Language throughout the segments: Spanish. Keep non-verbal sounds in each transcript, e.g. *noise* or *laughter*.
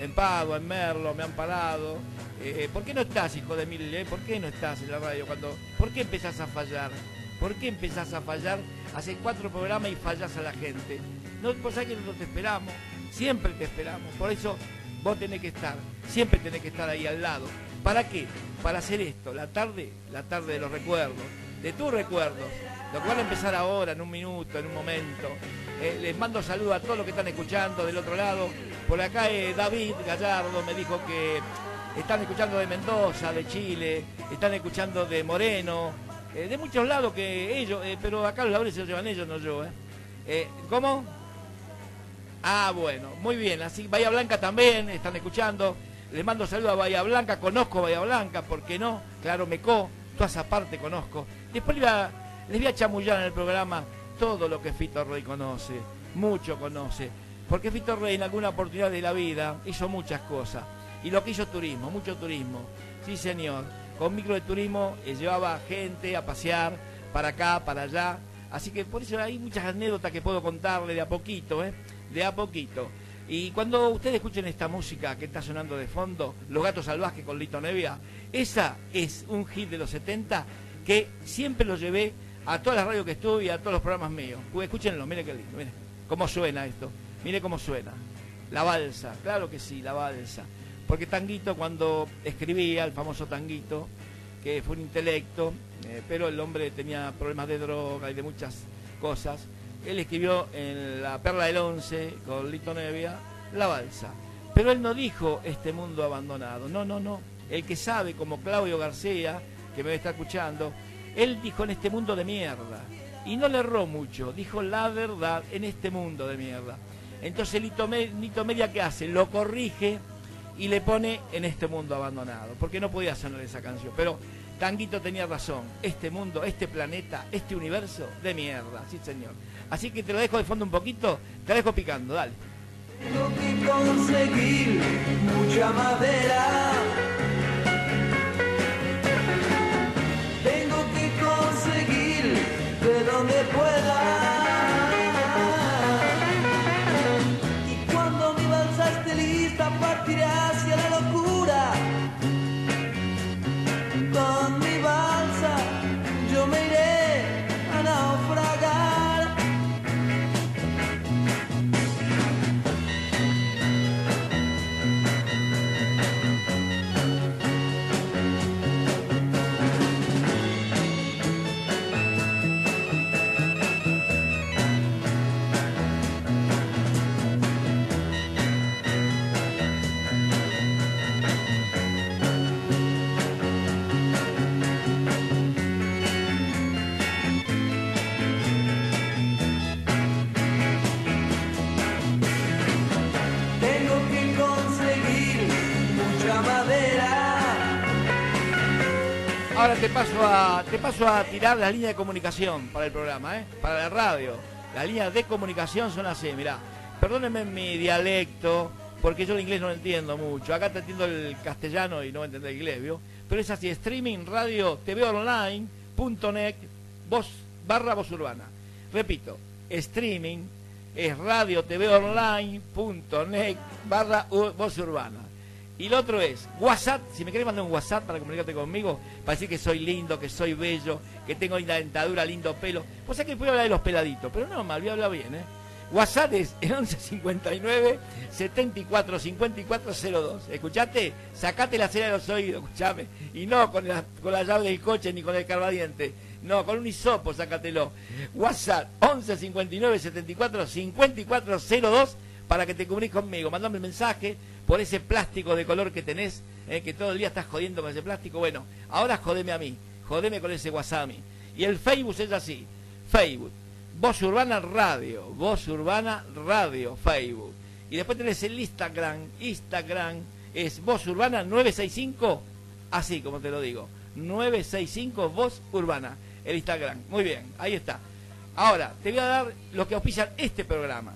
en Padua, en Merlo, me han parado. Eh, ¿Por qué no estás, hijo de mil? Eh? ¿Por qué no estás en la radio? cuando ¿Por qué empezás a fallar? ¿Por qué empezás a fallar? Hace cuatro programas y fallas a la gente. No, sabés que nosotros te esperamos, siempre te esperamos. Por eso vos tenés que estar, siempre tenés que estar ahí al lado. ¿Para qué? Para hacer esto, la tarde, la tarde de los recuerdos, de tus recuerdos, lo que van a empezar ahora, en un minuto, en un momento. Eh, les mando saludos a todos los que están escuchando del otro lado. Por acá eh, David Gallardo me dijo que están escuchando de Mendoza, de Chile, están escuchando de Moreno, eh, de muchos lados que ellos, pero acá los labores se llevan ellos, no yo. ¿Cómo? Ah, bueno, muy bien. Así, Bahía Blanca también están escuchando. Les mando saludos a Bahía Blanca, conozco Bahía Blanca, ¿por qué no? Claro, Mecó, toda esa parte conozco. Después les voy a, chamullar en el programa todo lo que Fito Rey conoce, mucho conoce. Porque Fito Rey en alguna oportunidad de la vida hizo muchas cosas. Y lo que hizo turismo, mucho turismo. Sí, señor. Con micro de turismo eh, llevaba gente a pasear para acá, para allá. Así que por eso hay muchas anécdotas que puedo contarle de a poquito, ¿eh? De a poquito. Y cuando ustedes escuchen esta música que está sonando de fondo, Los Gatos Salvajes con Lito Nevia, esa es un hit de los 70 que siempre lo llevé a todas las radios que estuve y a todos los programas míos. Escúchenlo, mire qué lindo, mire cómo suena esto, mire cómo suena. La balsa, claro que sí, la balsa. Porque Tanguito cuando escribía, el famoso Tanguito, que fue un intelecto, eh, pero el hombre tenía problemas de droga y de muchas cosas, él escribió en La Perla del Once, con Lito Nevia, La Balsa. Pero él no dijo este mundo abandonado, no, no, no. El que sabe, como Claudio García, que me está escuchando, él dijo en este mundo de mierda. Y no le erró mucho, dijo la verdad en este mundo de mierda. Entonces Lito, Media, ¿qué hace? Lo corrige y le pone en este mundo abandonado, porque no podía sonar esa canción. Pero Tanguito tenía razón, este mundo, este planeta, este universo de mierda, sí señor. Así que te lo dejo de fondo un poquito, te lo dejo picando, dale. Que conseguir mucha madera. De donde pueda. Ahora te paso a te paso a tirar la línea de comunicación para el programa, ¿eh? Para la radio. Las líneas de comunicación son así, mirá. Perdónenme mi dialecto, porque yo el inglés no lo entiendo mucho. Acá te entiendo el castellano y no entiendo el inglés, ¿vio? Pero es así, streaming, radio, TV voz, barra voz urbana. Repito, streaming es radio, TV barra voz urbana. Y lo otro es WhatsApp, si me querés mandar un WhatsApp para comunicarte conmigo, para decir que soy lindo, que soy bello, que tengo linda dentadura, lindo pelo. Vos sabés que puedo hablar de los peladitos, pero no, mal voy a hablar bien, ¿eh? WhatsApp es el 1159 74 54 02. ¿Escuchaste? Sacate la cera de los oídos, escuchame. Y no con la, con la llave del coche ni con el carbadiente. No, con un hisopo, sácatelo. WhatsApp 11 59 74 54 02 para que te cubrís conmigo. Mandame el mensaje por ese plástico de color que tenés, eh, que todo el día estás jodiendo con ese plástico. Bueno, ahora jodeme a mí, jodeme con ese mí. Y el Facebook es así, Facebook, Voz Urbana Radio, Voz Urbana Radio, Facebook. Y después tenés el Instagram, Instagram es Voz Urbana 965, así como te lo digo, 965 Voz Urbana, el Instagram. Muy bien, ahí está. Ahora, te voy a dar lo que auspician este programa.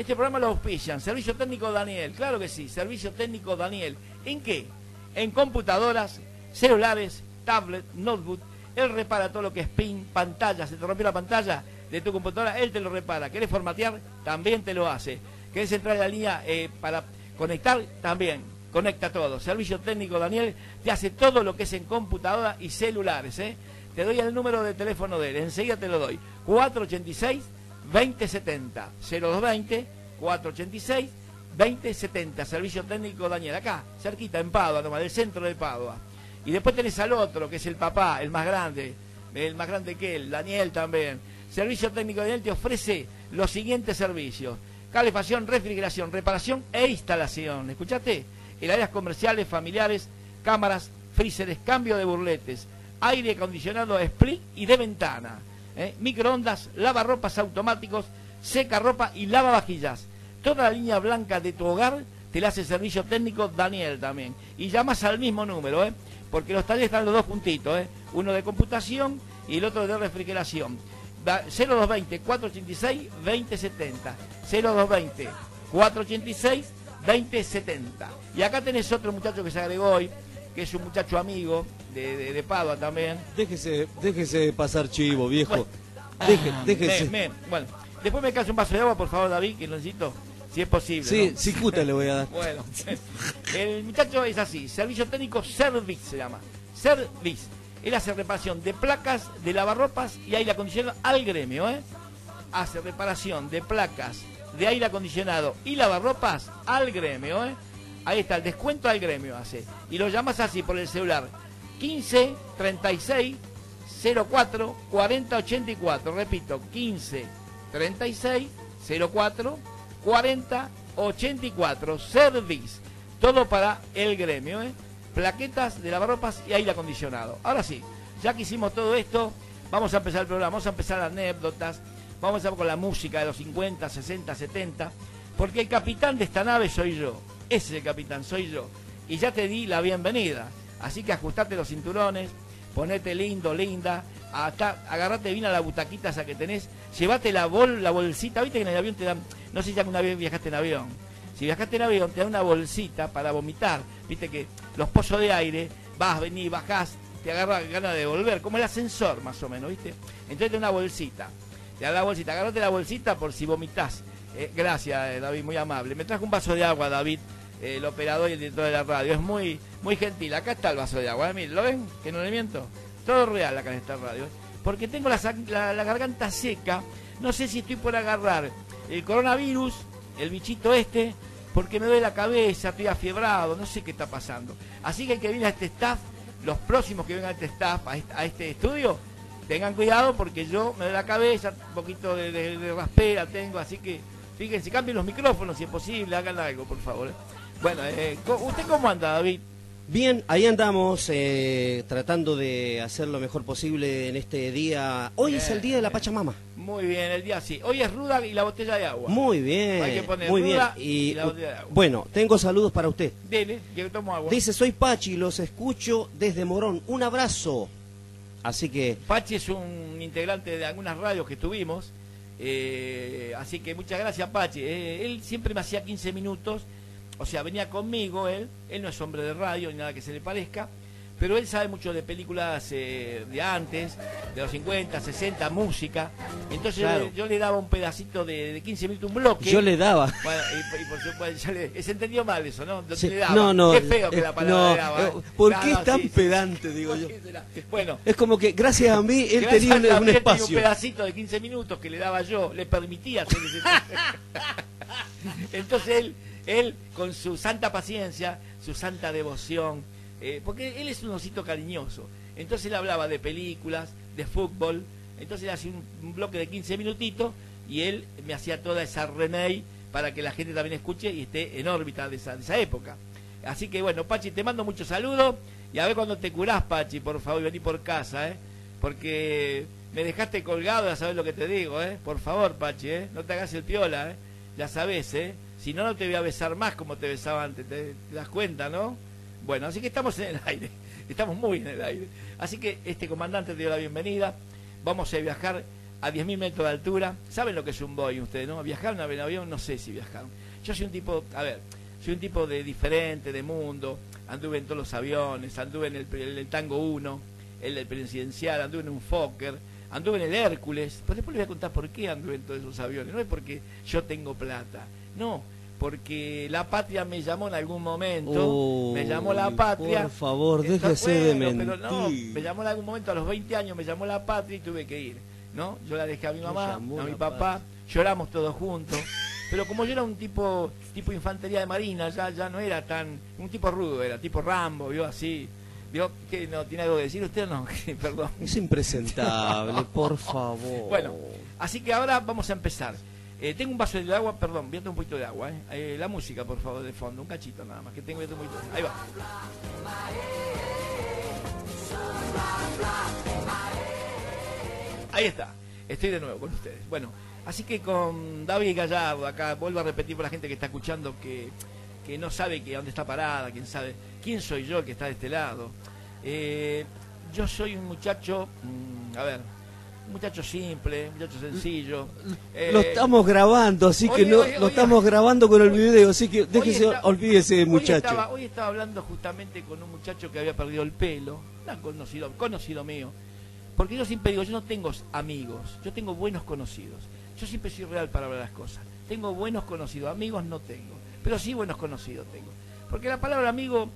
Este programa lo auspician Servicio Técnico Daniel, claro que sí, Servicio Técnico Daniel. ¿En qué? En computadoras, celulares, tablet, notebook. Él repara todo lo que es pin, pantalla. Se te rompió la pantalla de tu computadora, él te lo repara. ¿Querés formatear? También te lo hace. ¿Querés entrar en la línea eh, para Conectar también, conecta todo. Servicio técnico Daniel te hace todo lo que es en computadora y celulares. ¿eh? Te doy el número de teléfono de él, enseguida te lo doy. 486 2070 0220 486 2070 Servicio técnico Daniel, acá, cerquita, en Padua, nomás, del centro de Padua. Y después tenés al otro, que es el papá, el más grande, el más grande que él, Daniel también. Servicio técnico Daniel te ofrece los siguientes servicios. Calefacción, refrigeración, reparación e instalación. ¿Escuchaste? En áreas comerciales, familiares, cámaras, freezeres, cambio de burletes, aire acondicionado split y de ventana, ¿eh? microondas, lavarropas automáticos, seca ropa y lavavajillas. Toda la línea blanca de tu hogar te la hace servicio técnico Daniel también. Y llamas al mismo número, ¿eh? porque los talleres están los dos puntitos, ¿eh? uno de computación y el otro de refrigeración. 0220 486 2070 0220 486 2070 y acá tenés otro muchacho que se agregó hoy que es un muchacho amigo de, de, Padua también. Déjese déjese pasar chivo viejo. Bueno, déjese. bueno después me cae un vaso de agua por favor David que lo necesito si es posible sí sí puta le voy a dar. *laughs* Bueno el muchacho es así servicio técnico service se llama. Service él hace reparación de placas, de lavarropas y aire acondicionado al gremio, ¿eh? Hace reparación de placas, de aire acondicionado y lavarropas al gremio, ¿eh? Ahí está, el descuento al gremio hace. Y lo llamas así por el celular. 15 36 04 40 84. Repito, 15 36 04 40 84. Service. Todo para el gremio, ¿eh? plaquetas de lavarropas y aire acondicionado. Ahora sí, ya que hicimos todo esto, vamos a empezar el programa, vamos a empezar las anécdotas, vamos a empezar con la música de los 50, 60, 70, porque el capitán de esta nave soy yo, ese es el capitán, soy yo. Y ya te di la bienvenida, así que ajustate los cinturones, ponete lindo, linda, hasta, agarrate bien a la butaquita esa que tenés, llévate la, bol, la bolsita, viste que en el avión te dan, no sé si alguna vez viajaste en avión, si viajaste en avión te dan una bolsita para vomitar, viste que los pozos de aire, vas, venís, bajás, te agarra ganas de volver, como el ascensor más o menos, ¿viste? Entonces te una bolsita, te da la bolsita, agarrate la bolsita por si vomitas. Eh, gracias, eh, David, muy amable. Me trajo un vaso de agua, David, el operador y el director de la radio. Es muy muy gentil. Acá está el vaso de agua, miren, ¿lo ven? Que no le miento. Todo real acá en esta radio. Porque tengo la, la garganta seca. No sé si estoy por agarrar el coronavirus, el bichito este, porque me duele la cabeza, estoy afiebrado, no sé qué está pasando. Así que el que viene a este staff, los próximos que vengan a este staff, a este, estudio, tengan cuidado porque yo me duele la cabeza, un poquito de, raspera tengo, así que fíjense, cambien los micrófonos si es posible, hagan algo, por favor. Bueno, eh, ¿usted cómo anda, David? Bien, ahí andamos eh, tratando de hacer lo mejor posible en este día. Hoy es el día de la Pachamama. Muy bien, el día sí. Hoy es ruda y la botella de agua. Muy bien. Hay que poner muy ruda bien. Y, la botella de agua. Bueno, tengo saludos para usted. Dele, que tomo agua. Dice, soy Pachi, los escucho desde Morón. Un abrazo. Así que... Pachi es un integrante de algunas radios que tuvimos. Eh, así que muchas gracias, Pachi. Eh, él siempre me hacía 15 minutos o sea, venía conmigo él, él no es hombre de radio ni nada que se le parezca, pero él sabe mucho de películas eh, de antes, de los 50, 60, música. Entonces yo, le daba un pedacito de, 15 minutos, un bloque. Yo le daba. Bueno, y, por supuesto, se entendió mal eso, ¿no? No, no. Qué feo que la palabra le daba. ¿eh? ¿Por qué es tan pedante, digo yo? Bueno. Es como que gracias a mí él tenía un, espacio. un pedacito de 15 minutos que le daba yo, le permitía hacer ese *laughs* *laughs* Entonces él él, con su santa paciencia, su santa devoción, eh, porque él es un osito cariñoso. Entonces él hablaba de películas, de fútbol, entonces él hacía un, bloque de 15 minutitos y él me hacía toda esa remake para que la gente también escuche y esté en órbita de esa, de esa época. Así que bueno, Pachi, te mando muchos saludos y a ver cuando te curás, Pachi, por favor, vení por casa, ¿eh? Porque me dejaste colgado, ya sabes lo que te digo, ¿eh? Por favor, Pachi, ¿eh? No te hagas el piola, ¿eh? Ya sabes, ¿eh? Si no, no te voy a besar más como te besaba antes. ¿Te, das cuenta, no? Bueno, así que estamos en el *laughs* aire. Estamos muy en el aire. Así que este comandante te dio la bienvenida. Vamos a viajar a 10.000 metros de altura. ¿Saben lo que es un Boeing ustedes, no? ¿Viajaron en avión? No sé si viajaron. Yo soy un tipo, a ver, soy un tipo de diferente, de mundo. Anduve en todos los aviones, anduve en el, Tango 1, el presidencial, anduve en un Fokker, anduve en el Hércules. Pero después les voy a contar por qué anduve en todos esos aviones. No es porque yo tengo plata no, porque la patria me llamó en algún momento, me llamó la patria. Por favor, déjese de bueno, mentir. pero no, me llamó en algún momento a los 20 años, me llamó la patria y tuve que ir, ¿no? Yo la dejé a mi mamá, a mi papá, lloramos todos juntos. Pero como yo era un tipo tipo infantería de marina, ya ya no era tan un tipo rudo, era tipo Rambo, vio así. Vio que no tiene algo que decir usted no, *laughs* perdón. Es impresentable, por *laughs* favor. Bueno, así que ahora vamos a empezar. Eh, tengo un vaso de agua, perdón, tomar un poquito de agua. eh. Eh, la música, por favor, de fondo, un cachito nada más, que tengo un poquito. Ahí va. Ahí está, estoy de nuevo con ustedes. Bueno, así que con David Gallardo, acá vuelvo a repetir para la gente que está escuchando que, que no sabe que dónde está parada, quién sabe, quién soy yo que está de este lado. Eh, yo soy un muchacho, mm, a ver, muchacho simple, muchacho sencillo. Eh, lo estamos grabando, así que no, lo estamos grabando con el video, así que déjese, está- olvídese muchacho. Estaba, hoy estaba hablando justamente con un muchacho que había perdido el pelo, un conocido, conocido mío. Porque yo siempre digo, yo no tengo amigos, yo tengo buenos conocidos. Yo siempre soy real para hablar las cosas. Tengo buenos conocidos, amigos no tengo, pero sí buenos conocidos tengo. Porque la palabra amigo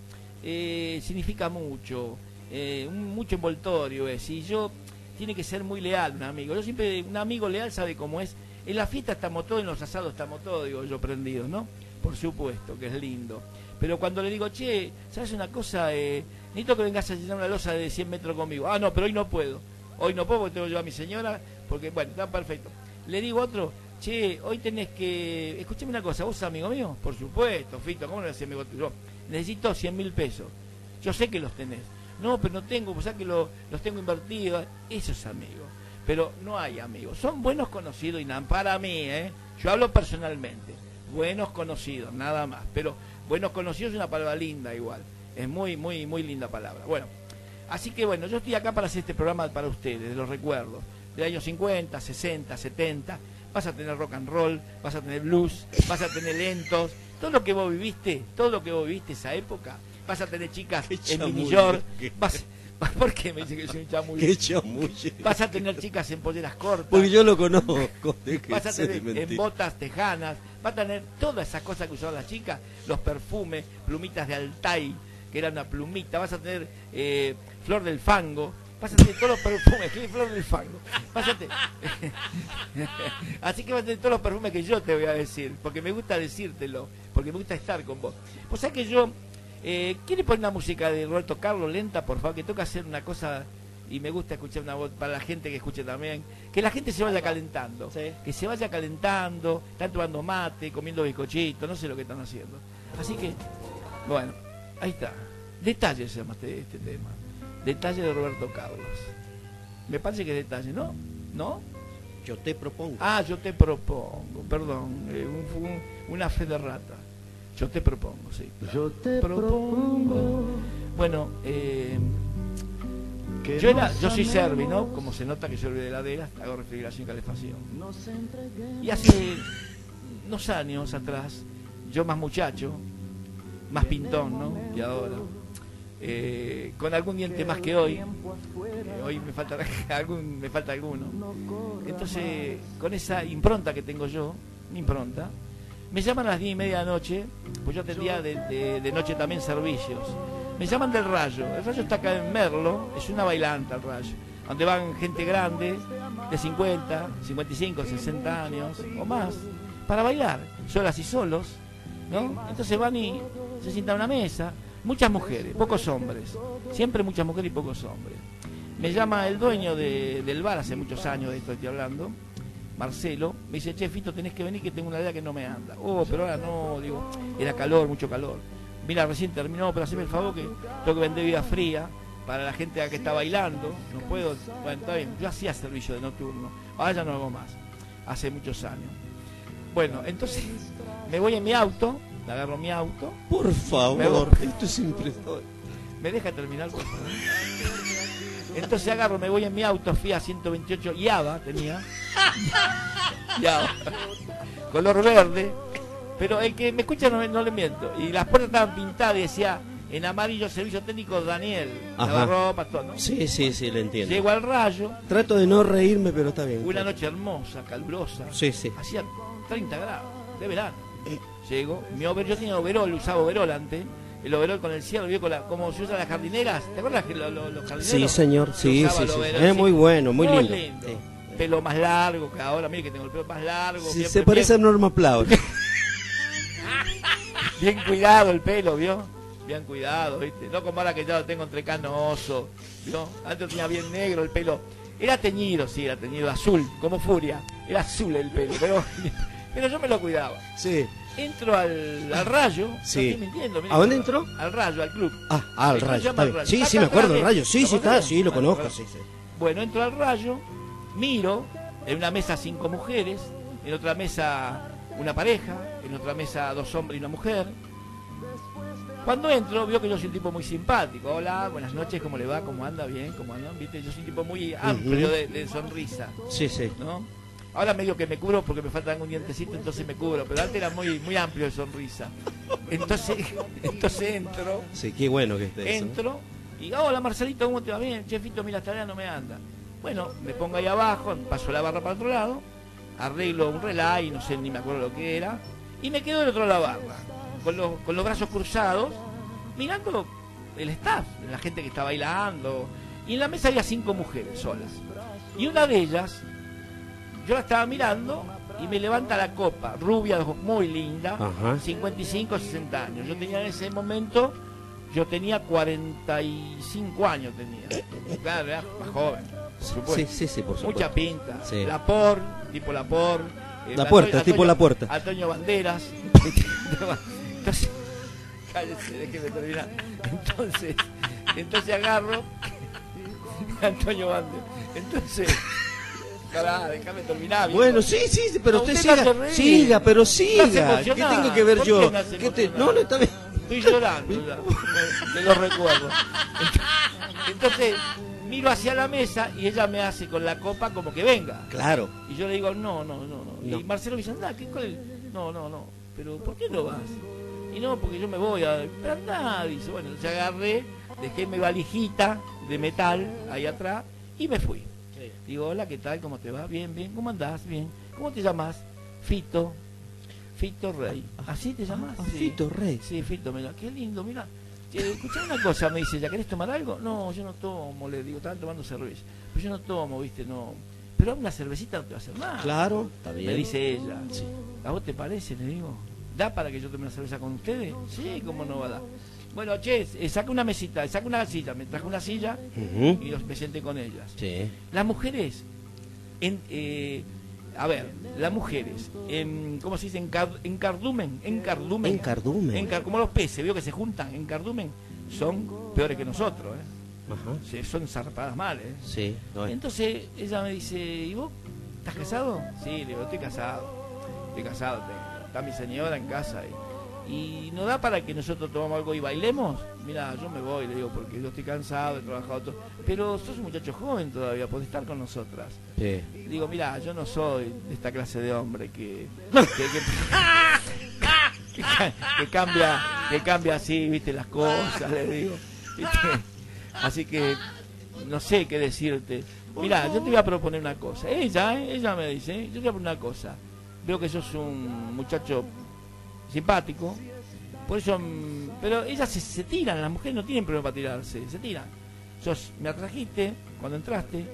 eh, significa mucho, eh, un- mucho envoltorio es. Y yo tiene que ser muy leal un amigo. Yo siempre, un amigo leal sabe cómo es. En la fiesta estamos todos, en los asados estamos todos, digo yo, prendidos, ¿no? Por supuesto, que es lindo. Pero cuando le digo, che, ¿sabes una cosa? Eh, necesito que vengas a llenar una losa de 100 metros conmigo. Ah, no, pero hoy no puedo. Hoy no puedo porque tengo yo a mi señora, porque, bueno, está perfecto. Le digo otro, che, hoy tenés que... Escúchame una cosa, ¿vos amigo mío? Por supuesto, Fito, ¿cómo no eres amigo tuyo? Necesito 100 mil pesos. Yo sé que los tenés. No, pero no tengo, pues que lo- los tengo invertidos. Eso es amigo. Pero no hay amigos. Son buenos conocidos y para mí, ¿eh? Yo hablo personalmente. Buenos conocidos, nada más. Pero buenos conocidos es una palabra linda igual. Es muy, muy, muy linda palabra. Bueno, así que bueno, yo estoy acá para hacer este programa para ustedes, de los recuerdos. De años 50, 60, 70. Vas a tener rock and roll, vas a tener blues, vas a tener lentos. Todo lo que vos viviste, todo lo que vos viviste esa época. Vas a tener chicas Qué en mini chamuyo, short. Vas, *laughs* ¿Por qué me dice que soy un chamuyo? Qué chamulle. Vas a tener chicas en polleras cortas. Porque yo lo conozco, vas a tener en botas tejanas, vas a tener todas esas cosas que usaban las chicas, los perfumes, plumitas de Altai, que era una plumita, vas a tener eh, flor del fango, vas a tener todos los perfumes, ¿qué es flor del fango? Vas a te- Así que vas a tener todos los perfumes que yo te voy a decir, porque me gusta decírtelo, porque me gusta estar con vos. O sea que yo, eh, ¿quiere poner una música de Roberto Carlos lenta, por favor? Que toca hacer una cosa y me gusta escuchar una voz para la gente que escuche también, que la gente se vaya calentando, Sí. que se vaya calentando, están tomando mate, comiendo bizcochitos, no sé lo que están haciendo. Así que, bueno, ahí está. Detalle se llama este, este tema. Detalle de Roberto Carlos. Me parece que es detalle, ¿no? ¿No? Yo te propongo. Ah, yo te propongo, perdón, eh, un- un- una fe de rata. Yo te propongo, sí. Yo te Propongo. Bueno, eh, yo, era, yo soy servi, ¿no? Como se nota que soy de heladera, hago refrigeración y calefacción. Y hace unos años atrás, yo más muchacho, más pintón, ¿no? Y ahora, eh, con algún diente más que hoy, eh, hoy me falta *laughs* algún, me falta alguno. Entonces, con esa impronta que tengo yo, mi impronta, me llaman a las diez y media de la noche, pues yo atendía de, de- de noche también servicios. Me llaman del Rayo. El Rayo está acá en Merlo, es una bailanta el Rayo, donde van gente grande, de 50, 55, 60 años o más, para bailar, solas y solos, ¿no? Entonces van y se sientan a una mesa, muchas mujeres, pocos hombres, siempre muchas mujeres y pocos hombres. Me llama el dueño de- del bar, hace muchos años de esto estoy hablando, Marcelo, me dice, che, Fito, tenés que venir que tengo una idea que no me anda. Oh, pero ahora no, digo, era calor, mucho calor. Mira, recién terminó, pero haceme el favor que tengo que vender vida fría para la gente que está bailando. No puedo, bueno, está bien, yo hacía servicio de nocturno, ahora ya no hago más, hace muchos años. Bueno, entonces me voy en mi auto, agarro mi auto, Por Me favor, voy. esto es impresionante. ¿Me deja terminar, por favor? *laughs* Entonces agarro, me voy en mi auto, fui a 128, Yaba tenía. *laughs* Yaba. Color verde. Pero el que me escucha no, me- no le miento. Y las puertas estaban pintadas y decía en amarillo servicio técnico Daniel. Lavarropas, todo, ¿no? Sí, sí, sí, le entiendo. Llego al rayo, Trato de no reírme, pero está bien. una noche hermosa, calurosa. Sí, sí. Hacía 30 grados, de verano. llego, mi over, yo tenía overol, usaba overol antes, el overol con el cielo, ¿vio? Con la, como se usan las jardineras, ¿te acuerdas que lo- lo- los jardineros? Sí, señor, sí, sí, sí. overol, Es muy bueno, muy lindo. Sí. Pelo más largo que ahora, mire que tengo el pelo más largo. Sí, bien- se parece a Norma Plau. *laughs* Bien cuidado el pelo, ¿vio? Bien cuidado, ¿viste? No como ahora que ya lo tengo entre canoso, ¿vio? Antes tenía bien negro el pelo. Era teñido, sí, era teñido azul, como furia. Era azul el pelo, pero, *laughs* pero yo me lo cuidaba. sí. Entro al, al rayo, no Sí. estoy mintiendo. ¿A dónde entró? Al rayo, al club. Ah, ah, el ¿Cómo se rayo. llama está el bien. rayo? Sí, Acá sí, me acuerdo del de- rayo. Sí, ¿lo sí, está, sí, lo Bueno, conozco, bueno. sí, sí. Bueno, entro al rayo, miro, en una mesa cinco mujeres, en otra mesa una pareja, en otra mesa dos hombres y una mujer. Cuando entro, veo que yo soy un tipo muy simpático. Hola, buenas noches, ¿cómo le va? ¿Cómo anda? Bien, ¿cómo andan? ¿Viste? Yo soy un tipo muy amplio de, de sonrisa, Sí, sí. ¿no? Ahora medio que me cubro porque me faltan un dientecito, entonces me cubro, pero antes era muy muy amplio de sonrisa. Entonces, *laughs* entonces entro, Sí, qué bueno que esté eso. Entro y, hola Marcelito, ¿cómo te va bien? Chefito, mira, esta tarea no me anda. Bueno, me pongo ahí abajo, paso la barra para otro lado, arreglo un relay, no sé ni me acuerdo lo que era, y me quedo del otro lado de la barra, con los, con los brazos cruzados, mirando el staff, la gente que está bailando. Y en la mesa había cinco mujeres solas. Y una de ellas, yo la estaba mirando y me levanta la copa, rubia, muy linda, Ajá. 55, 60 años. Yo tenía en ese momento, yo tenía 45 años tenía. Claro, era más joven. Sí, sí, sí, por supuesto. Mucha pinta. Sí. La por, tipo la por. eh, La puerta, tipo la puerta. Antonio Banderas. Entonces, *laughs* cállese, déjeme terminar. Entonces, entonces agarro *laughs* Antonio Banderas. Entonces, cará, déjame terminar. viejo. Bueno, sí, sí, sí, pero No, usted siga, siga, pero siga. ¿Qué tengo que ver ¿Por yo? qué me hace ¿Qué te-? No, no, está bien. Estoy llorando ya, de los recuerdos. Entonces, miro hacia la mesa y ella me hace con la copa como que venga. Claro. Y yo le digo, no, no, no, no. Y Marcelo me dice, anda, ¿qué cuál? No, no, no. Pero ¿por qué no vas? Y no, porque yo me voy a... Pero anda, dice. Bueno, se agarré, dejé mi valijita de metal ahí atrás y me fui. Digo, hola, ¿qué tal? ¿Cómo te va? Bien, bien. ¿Cómo andás? Bien. ¿Cómo te llamas? Fito. Fito Rey. ¿Así te llamas? Ah, Sí. Fito Rey. Sí, Fito, mira, qué lindo, mira. Eh, escuchá una cosa, me dice, ¿ya querés tomar algo? No, yo no tomo, le digo, estaban tomando cerveza. Pues yo no tomo, viste, no. Pero una cervecita no te va a hacer nada. Claro, está bien. Me dice ella. Sí. ¿A vos te parece? Le digo. ¿Da para que yo tome una cerveza con ustedes? Sí, ¿cómo no va a dar? Bueno, che, eh, saca una mesita, saca una silla. Me trajo una silla y los- me senté con ellas. Sí. Las mujeres, en, eh, a ver, las mujeres, en, ¿cómo se dice? En, car- en cardumen, en cardumen. En cardumen. En car- como los peces, veo que se juntan en cardumen, son peores que nosotros, ¿eh? Ajá. Se- son zarpadas mal, ¿eh? Sí. no Entonces ella me dice, ¿y vos? ¿Estás casado? Sí, le digo, estoy casado. Estoy casado, tengo- está mi señora en casa. Y, y no da para que nosotros tomamos algo y bailemos. Mira, yo me voy, le digo, porque yo estoy cansado, he trabajado todo. Pero sos un muchacho joven todavía, podés estar con nosotras. Sí. Digo, mira, yo no soy de esta clase de hombre que, *laughs* que, que- que ca- que cambia, que cambia así, viste, las cosas, le digo. Así que no sé qué decirte. Mira, yo te voy a proponer una cosa. Ella, ¿eh? ella me dice, yo te voy a proponer una cosa. Veo que sos un muchacho simpático, por eso, mm, pero ellas se, se tiran, las mujeres no tienen problema para tirarse, se tiran. Sos, me atrajiste cuando entraste,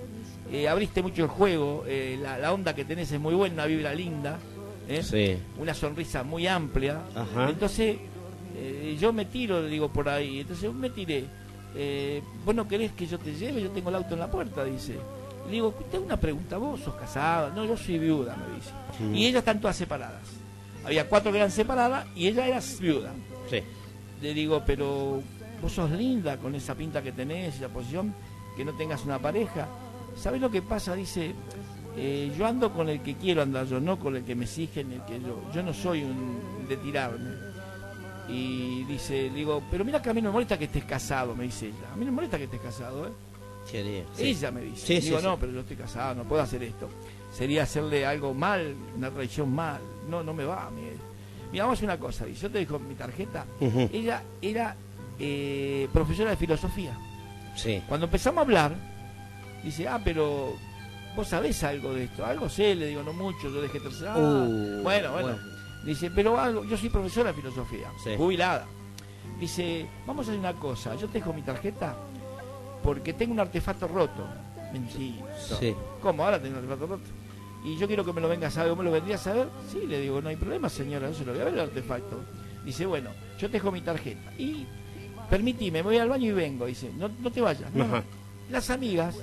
eh, abriste mucho el juego, eh, la, la onda que tenés es muy buena, una vibra linda, ¿eh? Sí. una sonrisa muy amplia. Ajá. Entonces, yo me tiro, digo, por ahí. Entonces, me tiré. ¿Vos no querés que yo te lleve? Yo tengo el auto en la puerta, dice. Le digo, tengo una pregunta, ¿vos sos casada? No, yo soy viuda, me dice. Mm. Y ellas están todas separadas. Había cuatro que eran separadas y ella era viuda. Sí. Le digo, pero vos sos linda con esa pinta que tenés, esa posición, que no tengas una pareja. ¿Sabés lo que pasa? Dice, eh, yo ando con el que quiero andar yo, no con el que me exigen, el que yo. Yo no soy un de tirarme. Y dice, le digo, pero mira que a mí no me molesta que estés casado, me dice ella. A mí no me molesta que estés casado, ¿eh? Quería. Sí. Ella me dice. Sí, digo, sí. no, pero yo estoy casado, no puedo hacer esto. Sería hacerle algo mal, una traición mal. No, no me va. Mira, vamos a hacer una cosa. Yo te dejo mi tarjeta. Ella era eh, profesora de filosofía. Sí. Cuando empezamos a hablar, dice, ah, pero vos sabés algo de esto. Algo sé, le digo, no mucho, yo dejé tercera. Uh, bueno, bueno, bueno. Dice, pero algo, yo soy profesora de filosofía, Sí. jubilada. Dice, vamos a hacer una cosa, yo te dejo mi tarjeta porque tengo un artefacto roto. Mentira. Sí. ¿Cómo? Ahora tengo un artefacto roto. Y yo quiero que me lo vengas a ver. ¿Vos me lo vendrías a ver? Sí, le digo, no hay problema, señora, yo se lo voy a ver el artefacto. Dice, bueno, yo te dejo mi tarjeta. Y permitime, me voy al baño y vengo. Dice, no, no te vayas. No, no. Las amigas,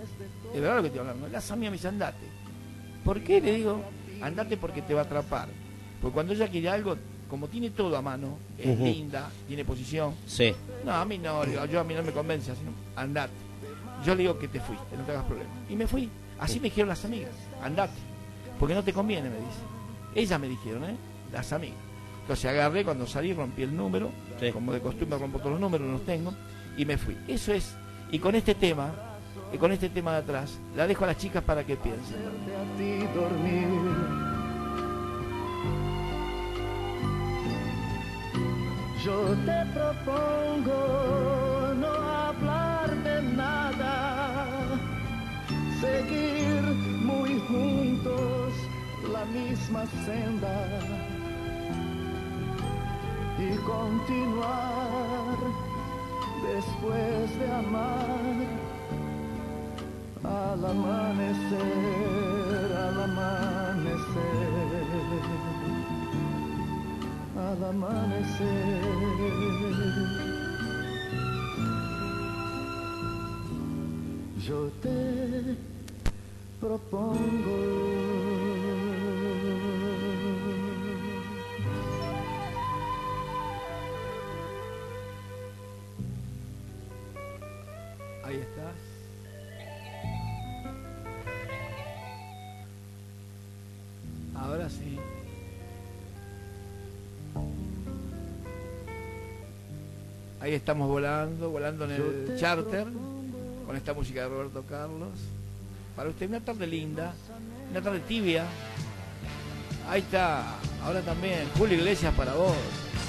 de verdad lo que estoy hablando, las amigas me dicen, andate. ¿Por qué? Le digo, andate porque te va a atrapar. Porque cuando ella quiere algo, como tiene todo a mano, es linda, tiene posición. Sí. No, a mí no, yo a mí no me convence, así no, andate. Yo le digo que te fuiste, no te hagas problema. Y me fui. Así me dijeron las amigas, andate. Porque no te conviene, me dice. Ellas me dijeron, ¿eh? Las amigas. Entonces agarré, cuando salí, rompí el número. Sí. Como de costumbre rompo todos los números, no los tengo. Y me fui. Eso es. Y con este tema, y con este tema de atrás, la dejo a las chicas para que piensen. verte a ti dormir. Yo te propongo no hablar de nada, seguir muy juntos la misma senda y continuar después de amar al amanecer, al amanecer, al amanecer. Yo te propongo. Ahí estás. Ahora sí. Ahí estamos volando, volando en el charter, con esta música de Roberto Carlos. Para usted, una tarde linda, una tarde tibia. Ahí está, ahora también, Julio Iglesias para vos.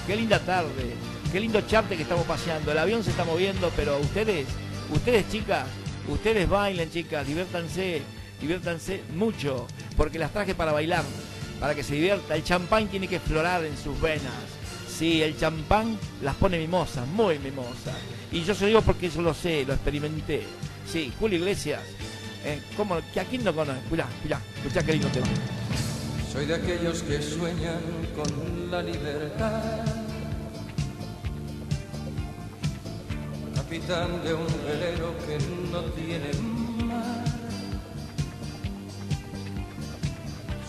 Qué linda tarde, qué lindo charter que estamos paseando. El avión se está moviendo, pero ustedes, ustedes chicas, ustedes bailen chicas, diviértanse, diviértanse mucho, porque las traje para bailar, para que se divierta. El champán tiene que explorar en sus venas. Sí, el champán las pone mimosas, muy mimosas. Y yo se lo digo porque yo lo sé, lo experimenté. Sí, Julio Iglesias, eh, ¿cómo? ¿Que ¿a quién no conoce? Escuchá, escuchá, escuchá qué lindo tema. Soy de aquellos que sueñan con la libertad. De un velero que no tiene mar.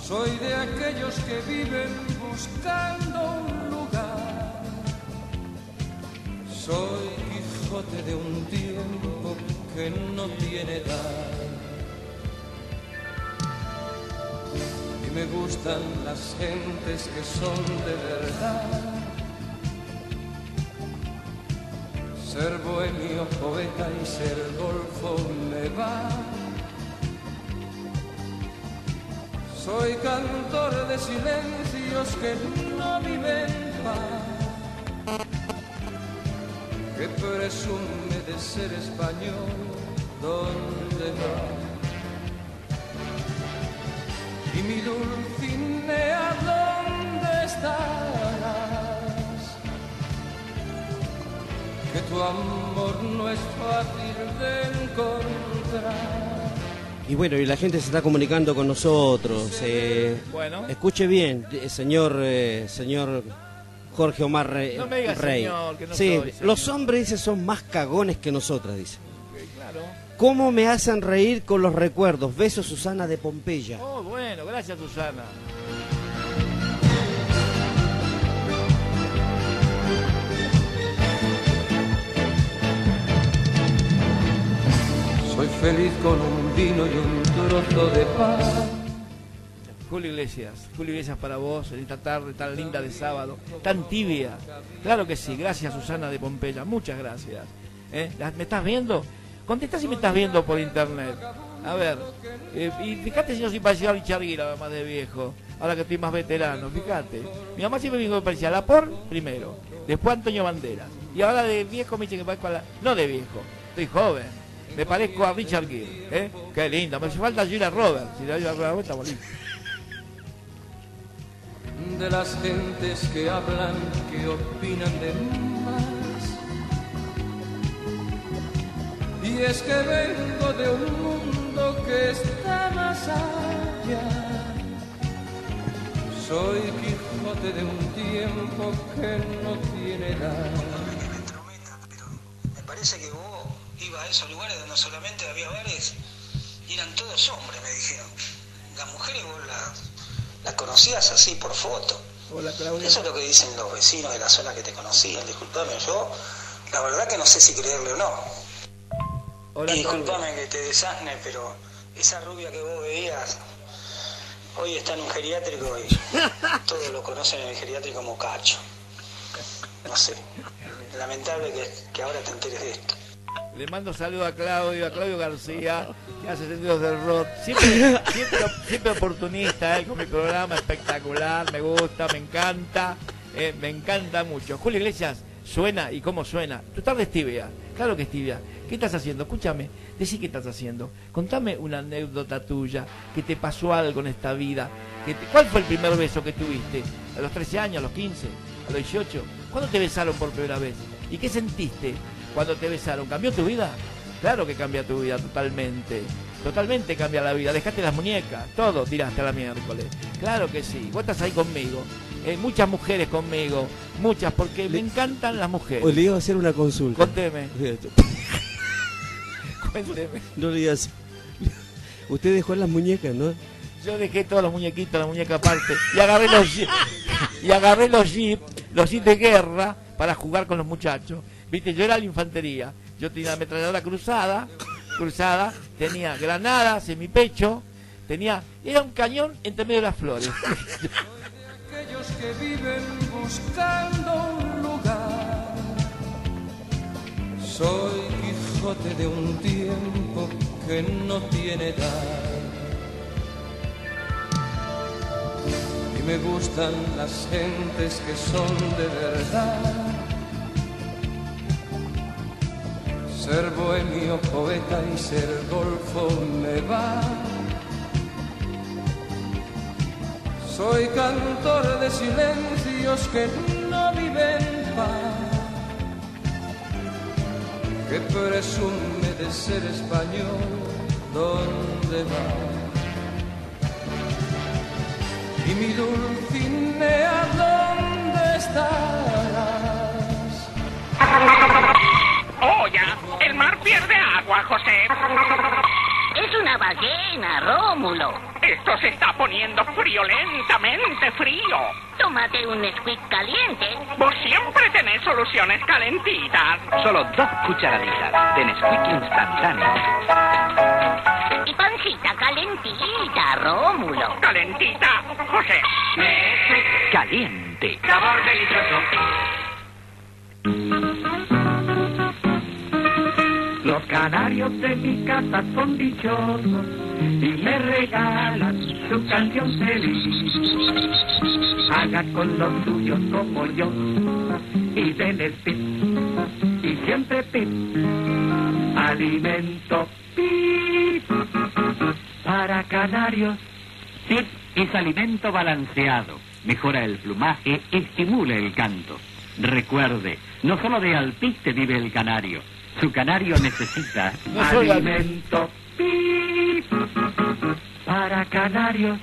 Soy de aquellos que viven buscando un lugar. Soy Quijote de un tiempo que no tiene edad. y me gustan las gentes que son de verdad. Ser bohemio, poeta y ser golfo me va. Soy cantor de silencios que no viven paz, que presume de ser español donde va. Y mi Dulcinea, ¿dónde estarás? Tu amor no es fácil de encontrar. Y bueno, y la gente se está comunicando con nosotros. eh, Bueno. Escuche bien, eh, señor, eh, señor Jorge Omar Re- No me diga Rey. señor, que no sí, soy señor. los hombres dice, son más cagones que nosotras, dice. Claro. ¿Cómo me hacen reír con los recuerdos? Besos, Susana de Pompeya. Oh, bueno, gracias Susana. Soy feliz con un vino y un trozo de paz. Julio Iglesias, Julio Iglesias para vos en esta tarde tan linda de sábado, tan tibia. Claro que sí, gracias Susana de Pompeya, muchas gracias. ¿Eh? ¿La- ¿Me estás viendo? Contesta si me estás viendo por internet. A ver, eh, y fíjate si no soy parecido a Richard Gere, además de viejo, ahora que estoy más veterano, fíjate. Mi mamá siempre me dijo que parecía a la por primero, después Antonio Banderas, y ahora de viejo me dice que parezco a la... No de viejo, estoy joven, me parezco a Richard Gere, ¿eh? Qué linda, me hace falta Julia Roberts, si la Julia Roberts está bonita. de las gentes que hablan, que opinan de más. Y es que vengo de un mundo que está más allá. Soy Quijote de un tiempo que no tiene edad. pero me parece que a esos lugares donde solamente había bares y eran todos hombres, me dijeron. Las mujeres vos las, las conocías así por foto. Hola. Eso es lo que dicen los vecinos de la zona que te conocían. Disculpame, yo la verdad que no sé si creerle o no. Hola y disculpame que te desasne, pero esa rubia que vos veías hoy está en un geriátrico y *laughs* todos lo conocen en el geriátrico como cacho. No sé. Lamentable que, que ahora te enteres de esto. Le mando saludo a Claudio, a Claudio García, que hace sentidos del rock. Siempre, *laughs* siempre, siempre oportunista él con mi programa, espectacular, me gusta, me encanta, eh, me encanta mucho. Julio Iglesias, suena y cómo suena. Tu tarde es tibia, claro que es tibia. ¿Qué estás haciendo? Escúchame, decí qué estás haciendo. Contame una anécdota tuya, que te pasó algo en esta vida. Que te- ¿Cuál fue el primer beso que tuviste? ¿A los 13 años, a los 15, a los 18? ¿Cuándo te besaron por primera vez? ¿Y qué sentiste cuando te besaron? ¿Cambió tu vida? Claro que cambia tu vida totalmente. Totalmente cambia la vida. Dejaste las muñecas, todo tiraste a la miércoles. Claro que sí. Vos estás ahí conmigo. Eh, muchas mujeres conmigo. Muchas, porque me encantan las mujeres. Hoy le iba a hacer una consulta. Conteme, *laughs* cuénteme. No le hacer- Usted dejó las muñecas, ¿no? Yo dejé todos los muñequitos, la muñeca aparte, y agarré los y agarré los jeep, los jeep de guerra para jugar con los muchachos. Viste, yo era la infantería, yo tenía la ametralladora cruzada, cruzada, tenía granadas en mi pecho, tenía, era un cañón entre medio de las flores. aquellos que viven buscando un lugar. Soy Quijote de un tiempo que no tiene edad. Y me gustan las gentes que son de verdad. Ser bohemio, poeta y ser golfo me va. Soy cantor de silencios que no viven paz, que presume de ser español, ¿dónde va? Y mi Dulcinea, ¿dónde estarás? ¡Olla! El mar pierde agua, José. *laughs* Es una ballena, Rómulo. Esto se está poniendo friolentamente frío. Tómate un squid caliente. Vos siempre tenés soluciones calentitas. Solo dos cucharaditas de Nesquik instantáneo. Y pancita calentita, Rómulo. Calentita, José. Caliente. Sabor delicioso. Los canarios de mi casa son dichosos y me regalan su canción feliz. Haga con los suyos como yo y denles pip y siempre pip. Alimento pip para canarios. Tip es alimento balanceado. Mejora el plumaje, estimula el canto. Recuerde, no solo de alpiste vive el canario. Su canario necesita *laughs* No Alimento pip para canarios.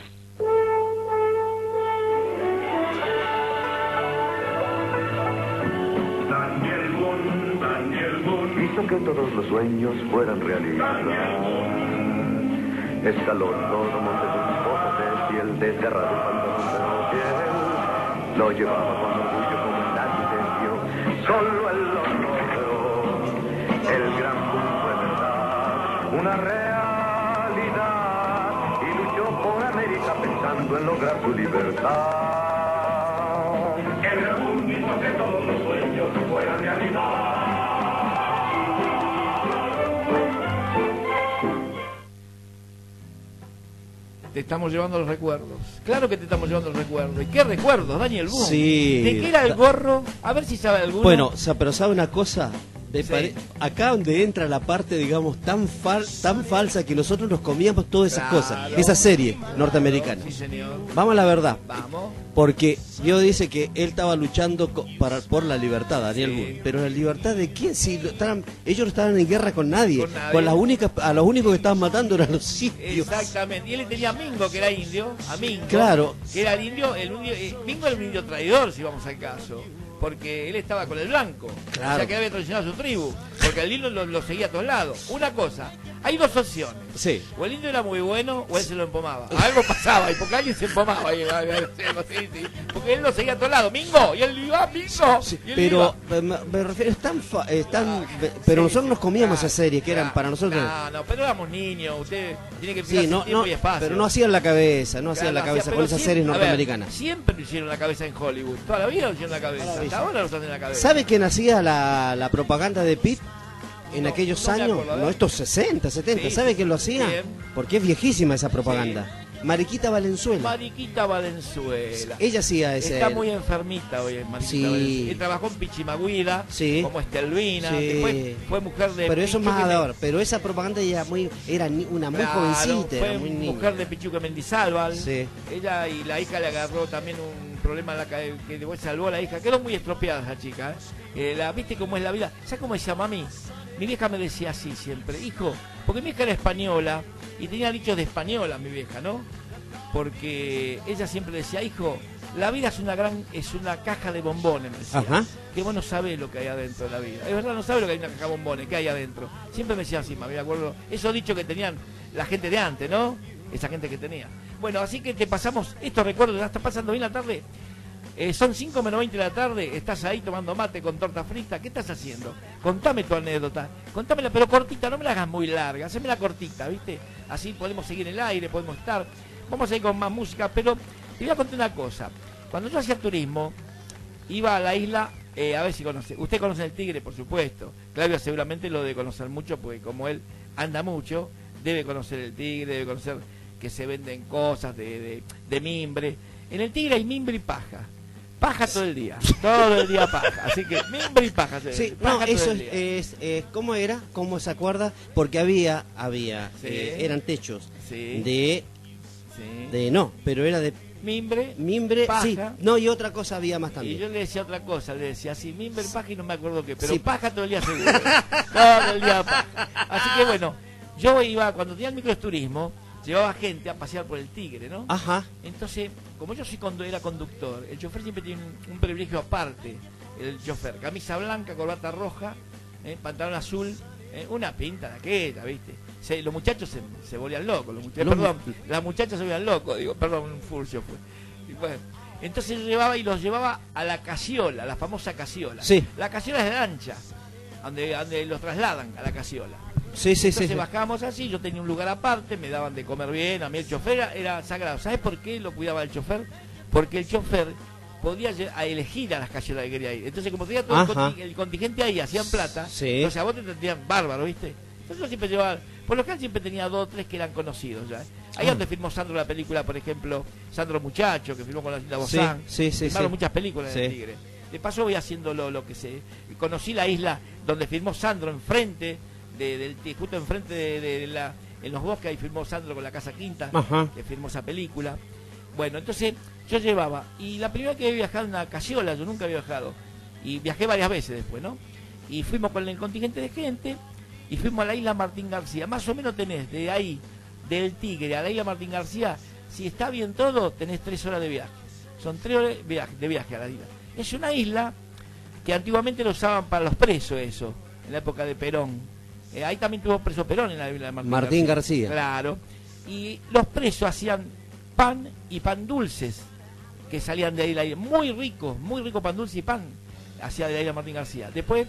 Hizo que todos los sueños fueran realidad. Escaló todo monte sus de piel, desgarrado el pantalón de piel. Lo llevaba con orgullo como nadie te vio. Solo lo rodeó. El gran boom fue verdad, una realidad. Y luchó por América pensando en lograr su libertad. El gran boom hizo que todos los sueños fueran realidad. Te estamos llevando los recuerdos. Claro que te estamos llevando los recuerdos. ¿Y qué recuerdos, Daniel Boom? Sí. ¿De qué era el gorro? A ver si sabe alguno. Bueno, pero ¿sabe una cosa? Sí. Acá donde entra la parte, digamos, tan fal- tan falsa que nosotros nos comíamos todas esas Claro. cosas. Esa serie norteamericana. Sí, señor. Vamos a la verdad. Vamos. Porque Dios dice que él estaba luchando para, por la libertad, Daniel Sí. Boone. Pero la libertad de quién? Si lo estaban- ellos no estaban en guerra con nadie. Con nadie. las únicas, a los únicos que estaban matando eran los sitios. Exactamente. Y él tenía a Mingo, que era indio, a Mingo. Claro. Que era el indio, el indio, eh, Mingo era un indio traidor, si vamos al caso. Porque él estaba con el blanco. Claro. O sea que había traicionado a su tribu. Porque el indio lo, lo seguía a todos lados. Una cosa, hay dos opciones. Sí. O el indio era muy bueno o él se lo empomaba. Algo pasaba, y porque alguien se empomaba. y- sí, sí. Porque él lo seguía a todos lados. ¡Mingo! Y él iba, ¡Mingo! Y él Pero iba. me, me refiero, es tan, fa- es tan- pero nosotros nos comíamos esas series que eran para nosotros. No, no, pero éramos niños. Usted tiene que Sí, fijarse no, tiempo no, y espacio. pero no hacían la cabeza, no hacían la cabeza hacía- con esas siempre- series a ver, norteamericanas. siempre hicieron la cabeza en Hollywood. Toda la vida lo hicieron la cabeza. Hasta ahora lo hacen en la cabeza. ¿Sabe quién hacía la, la propaganda de Pitt en No, aquellos no años? no, estos 60, 70. Sí, ¿Sabe quién lo hacía? bien. Porque es viejísima esa propaganda. Mariquita Valenzuela. Mariquita Valenzuela. Ella hacía ese. Está muy enfermita hoy, Mariquita Sí. Valenzuela. Él trabajó en Pichimagüira, Sí. como Estelvina. Sí. Después fue mujer de Pero eso Pichuque más ahora. Pero esa propaganda ya muy, era ni- una muy Claro, jovencita, fue era muy niña. mujer de Pichuque Mendizábal. Sí. Ella y la hija le agarró también un problema en la que después salvó a la hija. Quedó muy estropeada esa chica. ¿eh? Eh, la, ¿Viste cómo es la vida? ¿Sabes cómo se llama a mí? Mi vieja me decía así siempre, hijo, porque mi vieja era española y tenía dichos de española mi vieja, ¿no? Porque ella siempre decía, hijo, la vida es una gran, es una caja de bombones, me decía. Ajá. Que vos no sabés lo que hay adentro de la vida. Es verdad, no sabés lo que hay en una caja de bombones, qué hay adentro. Siempre me decía así, me acuerdo. Eso dicho que tenían la gente de antes, ¿no? Esa gente que tenía. Bueno, así que te pasamos estos recuerdos, ya está pasando bien la tarde. Eh, son 5 menos 20 de la tarde, estás ahí tomando mate con torta frita, ¿qué estás haciendo? Contame tu anécdota, contámela, pero cortita, no me la hagas muy larga, hacémela cortita, ¿viste? Así podemos seguir en el aire, podemos estar, vamos a ir con más música, pero te voy a contar una cosa. Cuando yo hacía turismo, iba a la isla, eh, a ver si conoce, usted conoce el Tigre, por supuesto, Claudio seguramente lo debe conocer mucho, porque como él anda mucho, debe conocer el Tigre, debe conocer que se venden cosas de mimbre. En el Tigre hay mimbre y paja. Paja todo el día, todo el día paja. Así que mimbre y paja. se Sí, no, paja eso es, día. es, es- ¿cómo era? ¿Cómo se acuerda? Porque había, había, Sí. eh, eran techos Sí. de, Sí. de, no, pero era de Mimbre, mimbre, paja. sí, no, y otra cosa había más Y también. yo le decía otra cosa, le decía así, mimbre, paja y no me acuerdo qué, pero Sí. paja todo el día seguro. todo el día paja. Así que bueno, yo iba, cuando tenía el microturismo, llevaba gente a pasear por el Tigre, ¿no? Ajá, Entonces, como yo soy condu- era conductor, el chofer siempre tiene un, un privilegio aparte. El chofer, camisa blanca, corbata roja, eh, pantalón azul, eh, una pinta de aquella, ¿viste? Se- los muchachos se, se volvían locos, los muchachos, Los perdón, las muchachas se volvían locos, digo, perdón, un furcio fue. Y bueno, entonces yo llevaba y los llevaba a la casiola, la famosa casiola. Sí. La casiola es de lancha, donde, donde los trasladan a la casiola. Sí, sí, sí. Entonces sí. bajábamos así, yo tenía un lugar aparte, me daban de comer bien, a mí el chofer era, era sagrado. ¿Sabes por qué lo cuidaba el chofer? Porque el chofer podía a elegir a las calles que quería ir. Entonces como tenía todo el, contingente ahí, hacían plata, Sí. entonces a vos te tendrían bárbaro, ¿viste? Entonces yo siempre llevaba, por lo general siempre tenía dos o tres que eran conocidos ya. Ahí Ah. donde firmó Sandro la película, por ejemplo, Sandro Muchacho, que firmó con la Sí, Bozán. sí, sí, Firmaron sí. muchas películas en el. Tigre. De paso voy haciendo lo, lo que sé. Conocí la isla donde firmó Sandro enfrente, de, del, de- justo enfrente de, de la, en los bosques, ahí firmó Sandro con la Casa Quinta, Ajá. que firmó esa película. Bueno, entonces yo llevaba, y la primera vez que había viajado en una casiola, yo nunca había viajado, y viajé varias veces después, ¿no? Y fuimos con el contingente de gente, y fuimos a la isla Martín García. Más o menos tenés de ahí, del Tigre a la isla Martín García, si está bien todo, tenés tres horas de viaje. Son tres horas de viaje, de viaje a la isla. Es una isla que antiguamente lo usaban para los presos, eso, en la época de Perón. Eh, ahí también tuvo preso Perón en la isla de Martín, Martín García. Claro. Y los presos hacían pan y pan dulces que salían de ahí la isla. Muy ricos, muy rico pan dulce y pan hacia de la isla Martín García. Después,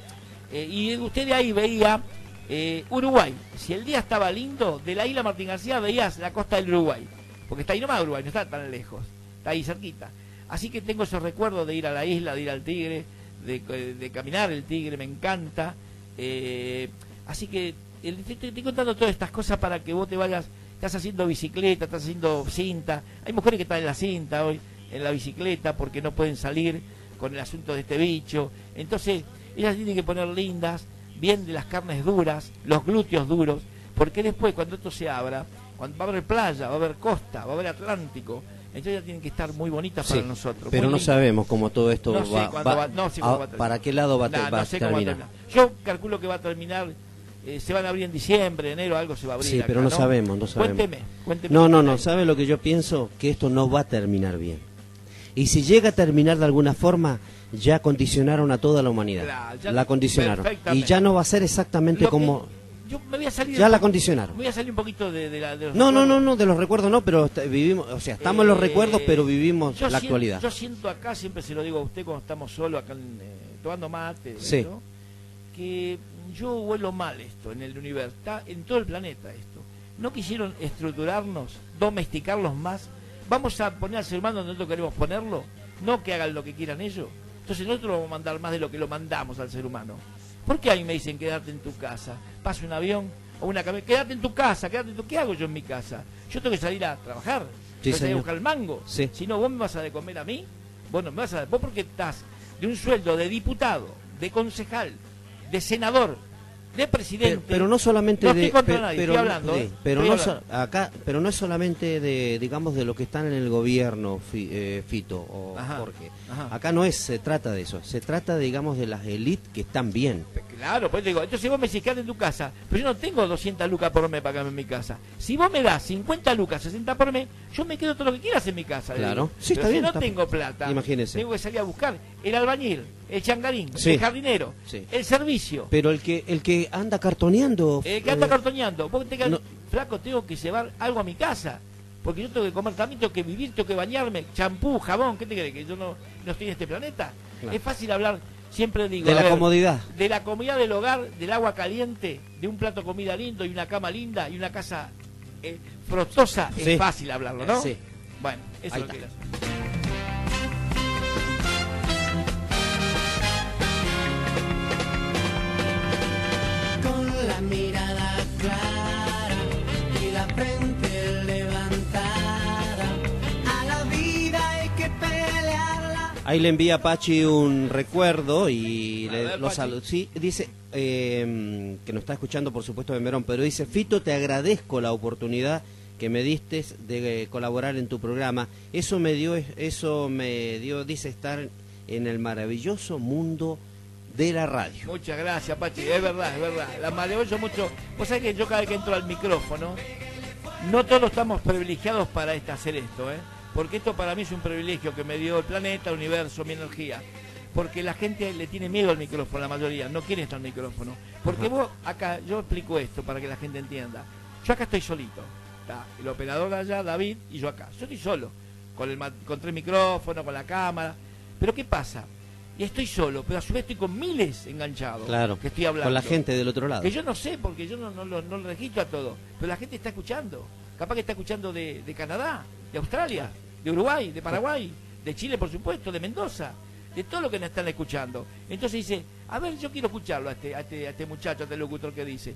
eh, y usted de ahí veía eh, Uruguay. Si el día estaba lindo, de la isla Martín García veías la costa del Uruguay. Porque está ahí nomás Uruguay, no está tan lejos. Está ahí cerquita. Así que tengo esos recuerdos de ir a la isla, de ir al Tigre, de, de caminar el Tigre, me encanta. Eh, así que el- te, te estoy contando todas estas cosas para que vos te vayas, estás haciendo bicicleta, estás haciendo cinta. Hay mujeres que están en la cinta hoy, en la bicicleta, porque no pueden salir con el asunto de este bicho. Entonces, ellas tienen que poner lindas, bien de las carnes duras, los glúteos duros, porque después cuando esto se abra, cuando va a haber playa, va a haber costa, va a haber Atlántico, entonces ya tienen que estar muy bonitas Sí, para nosotros. pero no sabemos cómo todo esto No va, no a- a terminar. para qué lado va, a Nah, no va a sé cómo va a terminar. Yo calculo que va a terminar, eh, se van a abrir en diciembre, enero, algo se va a abrir. Sí, acá, pero no, sabemos, no sabemos. Cuénteme, cuénteme. No, no, no, ¿sabe lo que yo pienso? Que esto no va a terminar bien. Y si llega a terminar de alguna forma, ya condicionaron a toda la humanidad. Claro, ya- la condicionaron. Y ya no va a ser exactamente Lo como... Yo me voy a salir. Ya la condicionaron. Me voy a salir un poquito de, de la. de los No, no, recuerdos. no, no, de los recuerdos no, pero vivimos, o sea, estamos en los Eh, recuerdos, pero vivimos la siento- actualidad. Yo siento acá, siempre se lo digo a usted cuando estamos solos acá en, eh, tomando mate, Sí. ¿no? que yo huelo mal esto en el universo, está en todo el planeta esto. No quisieron estructurarnos, domesticarlos más. Vamos a poner al ser humano donde nosotros queremos ponerlo, no que hagan lo que quieran ellos. Entonces nosotros vamos a mandar más de lo que lo mandamos al ser humano. ¿Por qué a mí me dicen quedarte en tu casa? Pasa un avión o una camioneta, quédate en tu casa, quédate en tu... ¿Qué hago yo en mi casa? Yo tengo que salir a trabajar, Sí, tengo que salir a señor. buscar el mango. Sí. Si no, vos me vas a de comer a mí, vos no me vas a vos porque estás de un sueldo de diputado, de concejal, de senador, de presidente. Pero, pero no solamente No de, estoy contra pe- nadie, pero, estoy hablando, de- ¿eh? pero Estoy no so- acá, pero no es solamente de, digamos, de lo que están en el gobierno, Fi- eh, Fito o Ajá, Jorge. ajá. Acá no es, se trata de eso, se trata, digamos, de las élites que están bien. Claro, pues te digo, entonces vos me decís en tu casa, pero yo no tengo 200 lucas por mes para en mi casa. Si vos me das 50 lucas, 60 por mes, yo me quedo todo lo que quieras en mi casa. Claro. Sí, Pero está si bien, no está- tengo plata, Imagínese. tengo que salir a buscar el albañil, el changarín, Sí. el jardinero, Sí. el servicio, Pero el que el que anda cartoneando... el que anda eh, cartoneando. Vos te quedás- no. flaco, tengo que llevar algo a mi casa. Porque yo tengo que comer también, tengo que vivir, tengo que bañarme, champú, jabón, ¿qué te crees? ¿Que yo no, no estoy en este planeta? Claro. Es fácil hablar, siempre digo. De la ver, comodidad. de la comodidad del hogar, del agua caliente, de un plato de comida lindo y una cama linda y una casa eh, frostosa, Sí. es fácil hablarlo, ¿no? Sí. Bueno, eso es lo que la mirada clara y la frente levantada, a la vida hay que pelearla. Ahí le envía Pachi un recuerdo y A le, ver, lo saluda. Sí, dice eh, que nos está escuchando, por supuesto, de Merón, pero dice, Fito, te agradezco la oportunidad que me diste de eh, colaborar en tu programa. Eso me dio, eso me dio, dice, estar en el maravilloso mundo de la radio. Muchas gracias, Pachi, es verdad, es verdad. La maravilloso mucho. Vos sabés que yo cada vez que entro al micrófono, no todos estamos privilegiados para este- hacer esto, ¿eh? Porque esto para mí es un privilegio que me dio el planeta, el universo, mi energía. Porque la gente le tiene miedo al micrófono, la mayoría, no quiere estar al micrófono. Porque vos acá, yo explico esto para que la gente entienda. Yo acá estoy solito. Está el operador allá, David, y yo acá. Yo estoy solo, con, el, con tres micrófonos, con la cámara. Pero ¿qué pasa? Y estoy solo, pero a su vez estoy con miles enganchados. Claro, Que estoy hablando. con la gente del otro lado. Que yo no sé, porque yo no, no, lo- no lo registro a todo. Pero la gente está escuchando. Capaz que está escuchando de, de Canadá, de Australia, de Uruguay, de Paraguay, de Chile, por supuesto, de Mendoza, de todo lo que nos están escuchando. Entonces dice, a ver, yo quiero escucharlo a este, a este, a este muchacho, a este locutor que dice,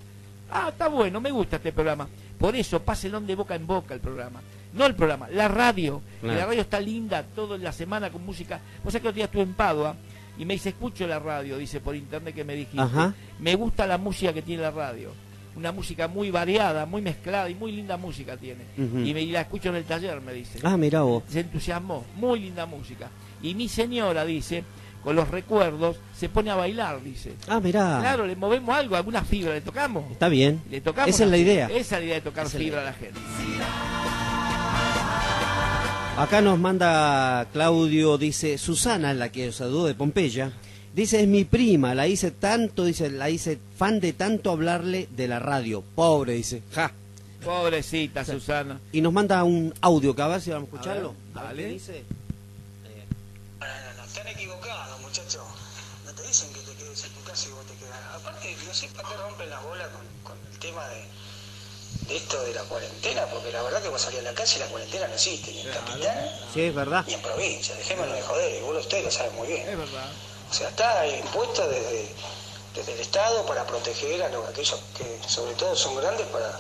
ah, está bueno, me gusta este programa. Por eso, pásenlo de boca en boca el programa. No el programa, la radio. Claro. La radio está linda toda la semana con música. Vos sabés que otro día estuve en Padua y me dice, escucho la radio, dice por internet que me dijiste. Ajá. Me gusta la música que tiene la radio. Una música muy variada, muy mezclada y muy linda música tiene. Y me y la escucho en el taller, me dice. Ah, mira vos. Se entusiasmó, muy linda música. Y mi señora dice, con los recuerdos, se pone a bailar, dice. Ah, mirá. Claro, le movemos algo, alguna fibra, le tocamos. Está bien. Le tocamos Esa es la fibra. idea. Esa es la idea de tocar Esa fibra a la gente. Acá nos manda Claudio, dice, Susana, la que saludó de Pompeya, dice, es mi prima, la hice tanto, dice, la hice fan de tanto hablarle de la radio. Pobre, dice, ja. Pobrecita Susana. Y nos manda un audio, que a ver si vamos a escucharlo. A ver, A ver qué dale. dice. No, no, no, están equivocados, muchachos. No te dicen que te quedes en tu casa y vos te quedas. Aparte, no sé para qué rompen las bolas con, con el tema de, de esto de la cuarentena, porque la verdad que vos salís a la calle y la cuarentena no existe, ni en capital Sí, es verdad. ni en provincia. Dejémonos de joder, vos ustedes lo saben muy bien. Es verdad. O sea, está impuesto desde, desde el Estado para proteger a los, aquellos que sobre todo son grandes para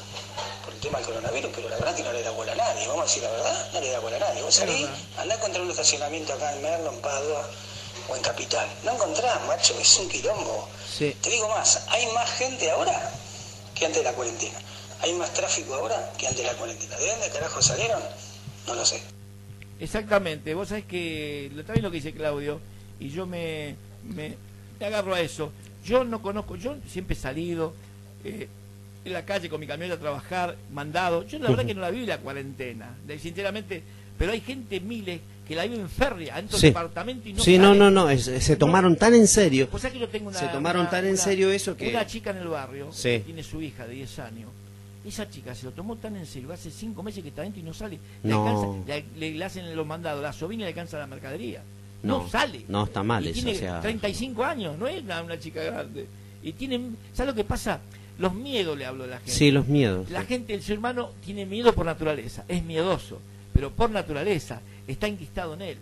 por el tema del coronavirus, pero la verdad que no le da bola a nadie, vamos a decir la verdad, no le da bola a nadie. Vos salís, andás contra un estacionamiento acá en Merlo, en Padua, o en Capital. No encontrás, macho, es un quilombo. Sí. Te digo más, hay más gente ahora que antes de la cuarentena. Hay más tráfico ahora que antes de la cuarentena. ¿De dónde carajo salieron? No lo sé. Exactamente, vos sabés que lo- también lo que dice Claudio, y yo me, me, me agarro a eso. Yo no conozco, yo siempre he salido eh, en la calle con mi camioneta a trabajar, mandado. Yo la verdad que no la viví la cuarentena, de- sinceramente, pero hay gente, miles, que la vive en ferry, adentro Sí. departamento y no Sí, no, sale. no, no, es- se tomaron tan en serio. Sabés que yo tengo una, Se tomaron una- tan en serio eso que- Una chica en el barrio, Sí. que tiene su hija de 10 años. Esa chica se lo tomó tan en serio, hace 5 meses que está adentro y no sale. Le, No. alcanza- le, le- hacen los mandados, la sobrina le alcanza la mercadería. No, No, sale. no, está mal y eso, Tiene o sea- 35 años, no es una, una chica grande. Y tienen, ¿sabes lo que pasa? Los miedos le hablo a la gente. Sí, los miedos. La gente, el ser humano tiene miedo por naturaleza, es miedoso, pero por naturaleza está enquistado en él.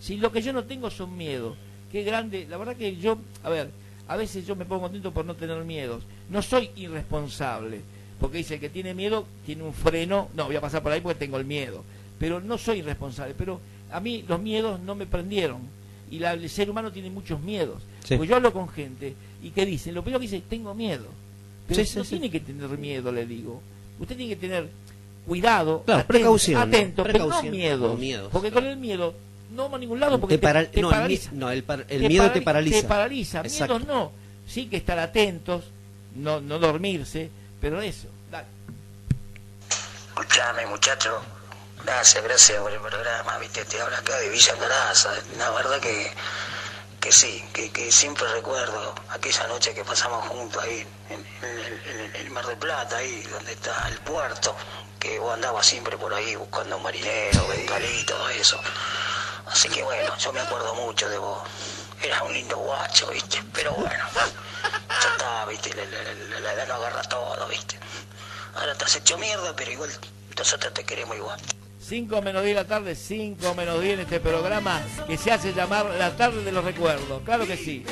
Si lo que yo no tengo son miedos, qué grande, la verdad que yo, a ver, a veces yo me pongo contento por no tener miedos. No soy irresponsable, porque dice el que tiene miedo tiene un freno, no, voy a pasar por ahí porque tengo el miedo, pero no soy irresponsable, pero a mí los miedos no me prendieron. Y la- el ser humano tiene muchos miedos. Sí. Porque yo hablo con gente y que dicen, lo primero que dice, tengo miedo. Pero Sí, no sí. tiene que tener miedo, le digo. Usted tiene que tener cuidado, Claro, atento, precaución, atento, pero no precaución, miedo. no miedos. Porque con el miedo no vamos a ningún lado porque Te para- te, te no, el mi- paraliza. no, el par- el miedo te parali- paraliza. Te paraliza. Exacto. Miedos no. Sí que estar atentos, no, no dormirse, pero eso. Dale. Escuchame, muchacho. Gracias, gracias por el programa. Viste, te habla acá de Villa Caraza. La verdad que, que sí, que, que siempre recuerdo aquella noche que pasamos juntos ahí en, en el, en el Mar del Plata, ahí donde está el puerto, que vos andabas siempre por ahí buscando marinero, bengalí, todo eso. Así que bueno, yo me acuerdo mucho de vos. Eras un lindo guacho, viste. Pero bueno, ya está, viste, la, la- la- la edad no agarra todo, viste. Ahora te has hecho mierda, pero igual nosotros te queremos igual. 5 menos 10 de la tarde, 5 menos 10 en este programa que se hace llamar La tarde de los recuerdos. Claro que sí.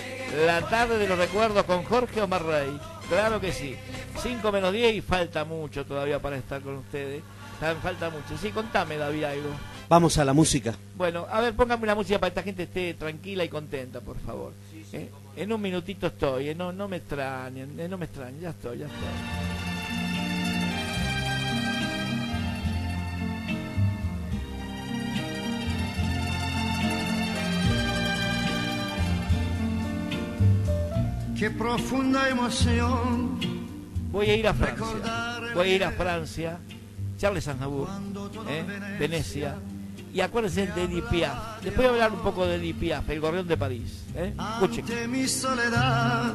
La tarde de los recuerdos con Jorge Omar Rey. Claro que sí. 5 menos 10 y falta mucho todavía para estar con ustedes. Falta mucho. Sí, contame, David, algo. Vamos a la música. Bueno, a ver, póngame una música para que esta gente esté tranquila y contenta, por favor. ¿Eh? En un minutito estoy, ¿eh? no, no me extrañen, ¿eh? no me extrañen, ya estoy, ya estoy. Qué profunda emoción. Voy a ir a Francia. Voy a ir a Francia. Charles Aznavour, ¿eh? Venecia. Y acuérdense de Edith Piaf. Después voy a hablar un poco de Edith Piaf, el gorrión de París. ¿eh? Escuchen. Ante mi soledad,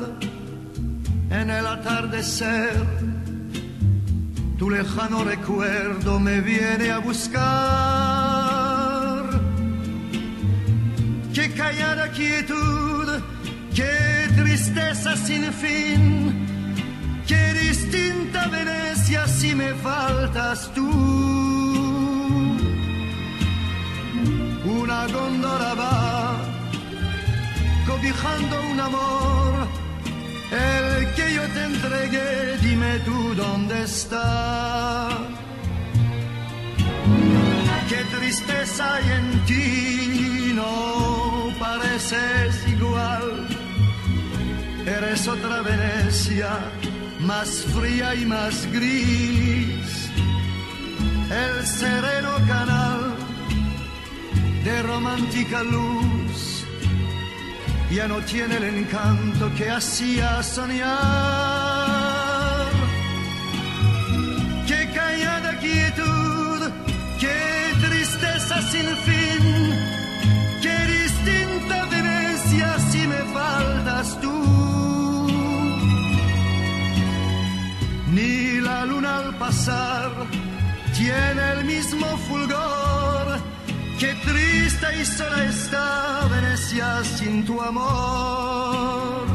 en el atardecer, tu lejano recuerdo me viene a buscar. Qué callada quietud, qué tristeza sin fin, qué distinta Venecia si me faltas tú. Una góndola va cobijando un amor, el que yo te entregué, dime tú dónde está. Qué tristeza hay en ti, no pareces igual. Eres otra Venecia, más fría y más gris. El sereno canal de romántica luz ya no tiene el encanto que hacía soñar. Qué callada quietud, qué tristeza sin fin, luna al pasar tiene el mismo fulgor. Qué triste y sola está Venecia sin tu amor.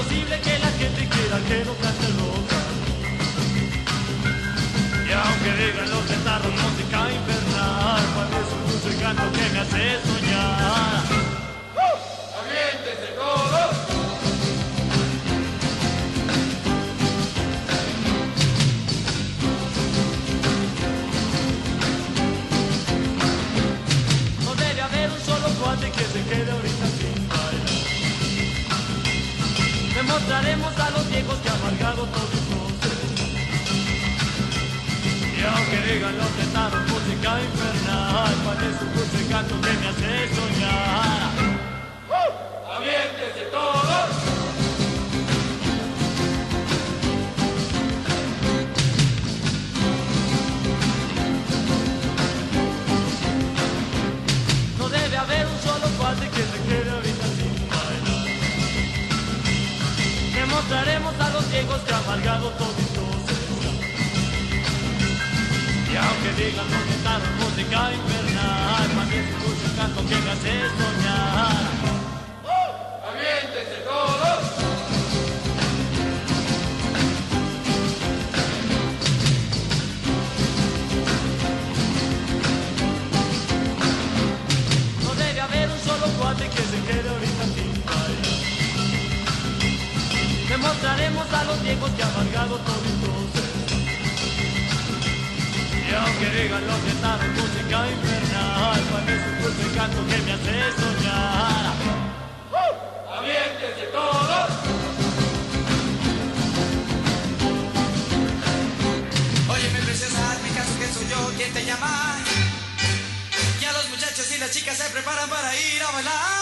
Es imposible que la gente quiera que no cante rock. Y aunque digan guitarra, música infernal, parece un dulce canto que me hace soñar. ¡Aviéntese todos! No debe haber un solo cuate que se quede ahorita Demostraremos a los viejos que amargado todos Y aunque digan los tetanos música infernal, parece un dulce canto que me hace soñar. ¡Aviéntese todos! Demostraremos a los viejos que amargado toditos. Y aunque digan los guitarros música infernal, un dulce canto que me hace soñar. ¡Aviéntese todos! No debe haber un solo cuate que se quede ahorita Demostraremos a los viejos que amargado toditos están. Y aunque digan los guitarros música infernal, parece un dulce canto que me hace soñar. ¡Aviéntese todos! Óyeme, preciosa, mi caso que soy yo quien te llama. Ya los muchachos y las chicas se preparan para ir a bailar.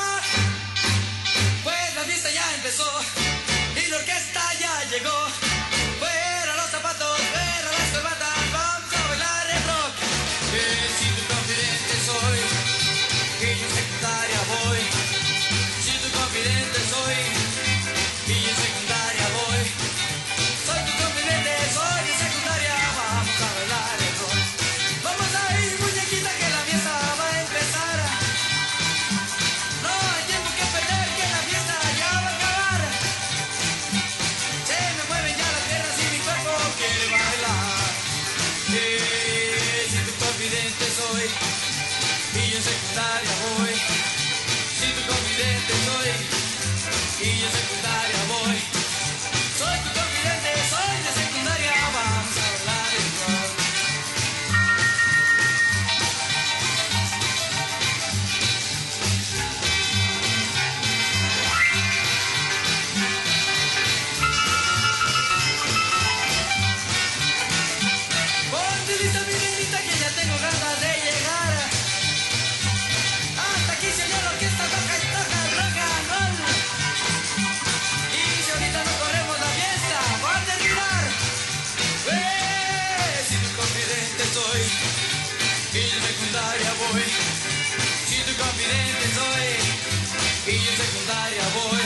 Si tu confidente soy, y yo secundaria voy.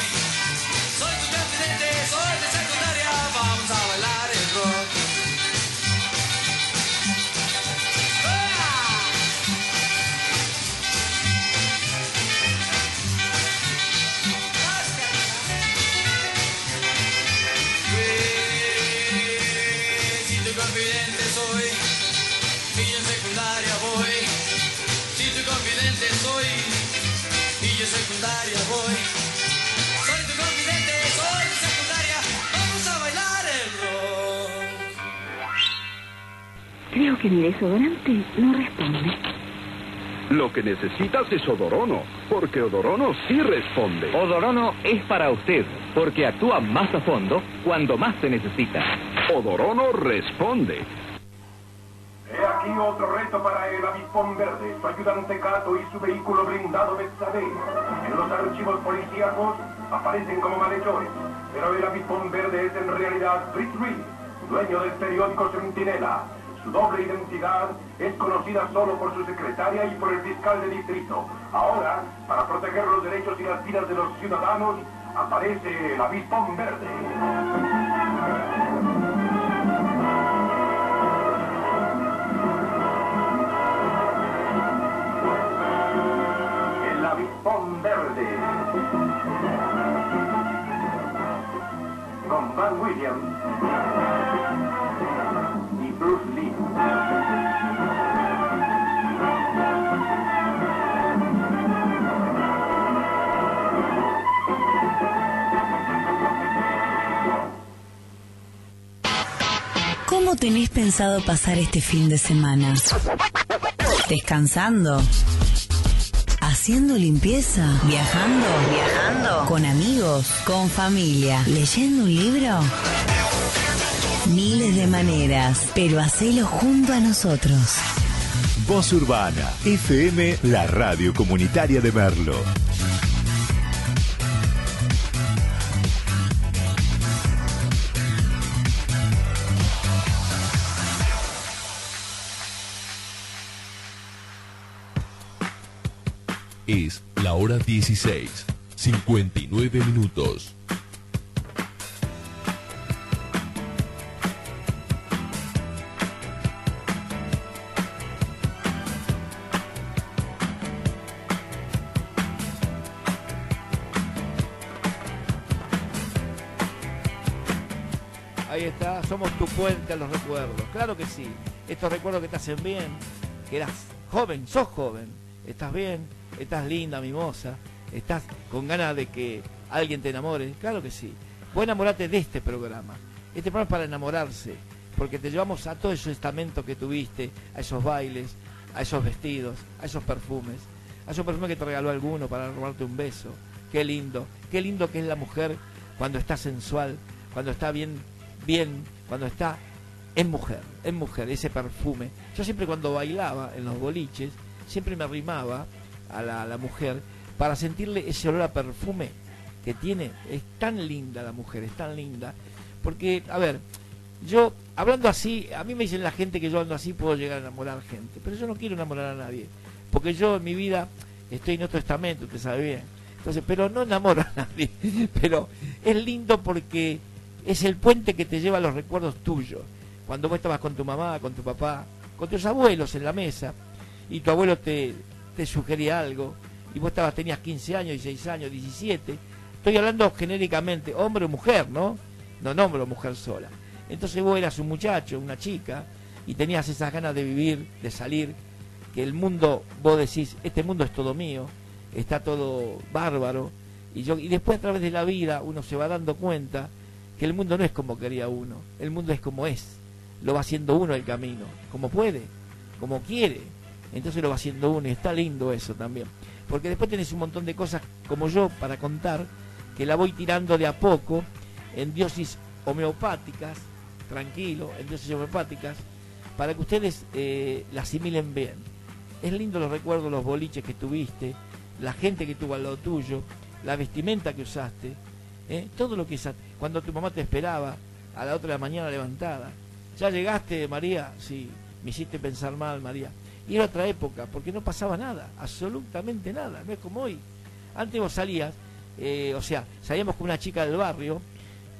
Soy tu confidente, soy soy, y yo secundaria voy. Soy tu confidente, soy secundaria, vamos a bailar el rock. Creo que mi desodorante no responde. Lo que necesitas es Odorono, porque Odorono sí responde. Odorono es para usted, porque actúa más a fondo cuando más se necesita. Odorono responde. He aquí otro reto para el avispón verde, su ayudante Cato y su vehículo blindado Betsabe. En los archivos policíacos aparecen como malhechores, pero el avispón verde es en realidad Britt Reed, dueño del periódico Centinela. Su doble identidad es conocida solo por su secretaria y por el fiscal de distrito. Ahora, para proteger los derechos y las vidas de los ciudadanos, aparece el avispón verde. Van Williams y Bruce Lee. ¿Cómo tenés pensado pasar este fin de semana? ¿Descansando? ¿Haciendo limpieza? ¿Viajando? ¿Viajando? ¿Con amigos? ¿Con familia? ¿Leyendo un libro? Miles de maneras, pero hacelo junto a nosotros. Voz Urbana, FM, la radio comunitaria de Merlo. Hora 16, 59 minutos. Ahí está, somos tu puente a los recuerdos. Claro que sí. Estos recuerdos que te hacen bien, que eras joven, sos joven, estás bien, estás linda, mimosa, estás con ganas de que alguien te enamore. Claro que sí. Vos enamorate de este programa. Este programa es para enamorarse, porque te llevamos a todo ese estamento que tuviste, a esos bailes, a esos vestidos, a esos perfumes, a esos perfumes que te regaló alguno para robarte un beso. Qué lindo, qué lindo que es la mujer cuando está sensual, cuando está bien, bien, cuando está en mujer, en mujer, ese perfume. Yo siempre cuando bailaba en los boliches, siempre me arrimaba a la, a la mujer para sentirle ese olor a perfume que tiene. Es tan linda la mujer, es tan linda. Porque, a ver, yo hablando así, a mí me dicen la gente que yo ando así puedo llegar a enamorar gente, pero yo no quiero enamorar a nadie. Porque yo en mi vida estoy en otro estamento, usted sabe bien. Entonces, pero no enamoro a *laughs* nadie. Pero es lindo porque es el puente que te lleva a los recuerdos tuyos. Cuando vos estabas con tu mamá, con tu papá, con tus abuelos en la mesa, y tu abuelo te, te sugería algo, y vos estabas, tenías 15 años, 16 años, 17. Estoy hablando genéricamente, hombre o mujer, ¿no? No hombre o mujer sola. Entonces vos eras un muchacho, una chica, y tenías esas ganas de vivir, de salir, que el mundo, vos decís, este mundo es todo mío, está todo bárbaro, y, yo, y después a través de la vida uno se va dando cuenta que el mundo no es como quería uno, el mundo es como es, lo va haciendo uno el camino, como puede, como quiere, entonces lo va haciendo uno y está lindo eso también, porque después tenés un montón de cosas como yo para contar, que la voy tirando de a poco en diosis homeopáticas, tranquilo, en diosis homeopáticas, para que ustedes eh, la asimilen bien. Es lindo los recuerdos, los boliches que tuviste, la gente que tuvo al lado tuyo, la vestimenta que usaste, ¿eh? todo lo que usaste. Cuando tu mamá te esperaba a la otra de la mañana levantada. ¿Ya llegaste, María? Sí, me hiciste pensar mal, María. Y era otra época, porque no pasaba nada, absolutamente nada, no es como hoy. Antes vos salías, eh, o sea, salíamos con una chica del barrio,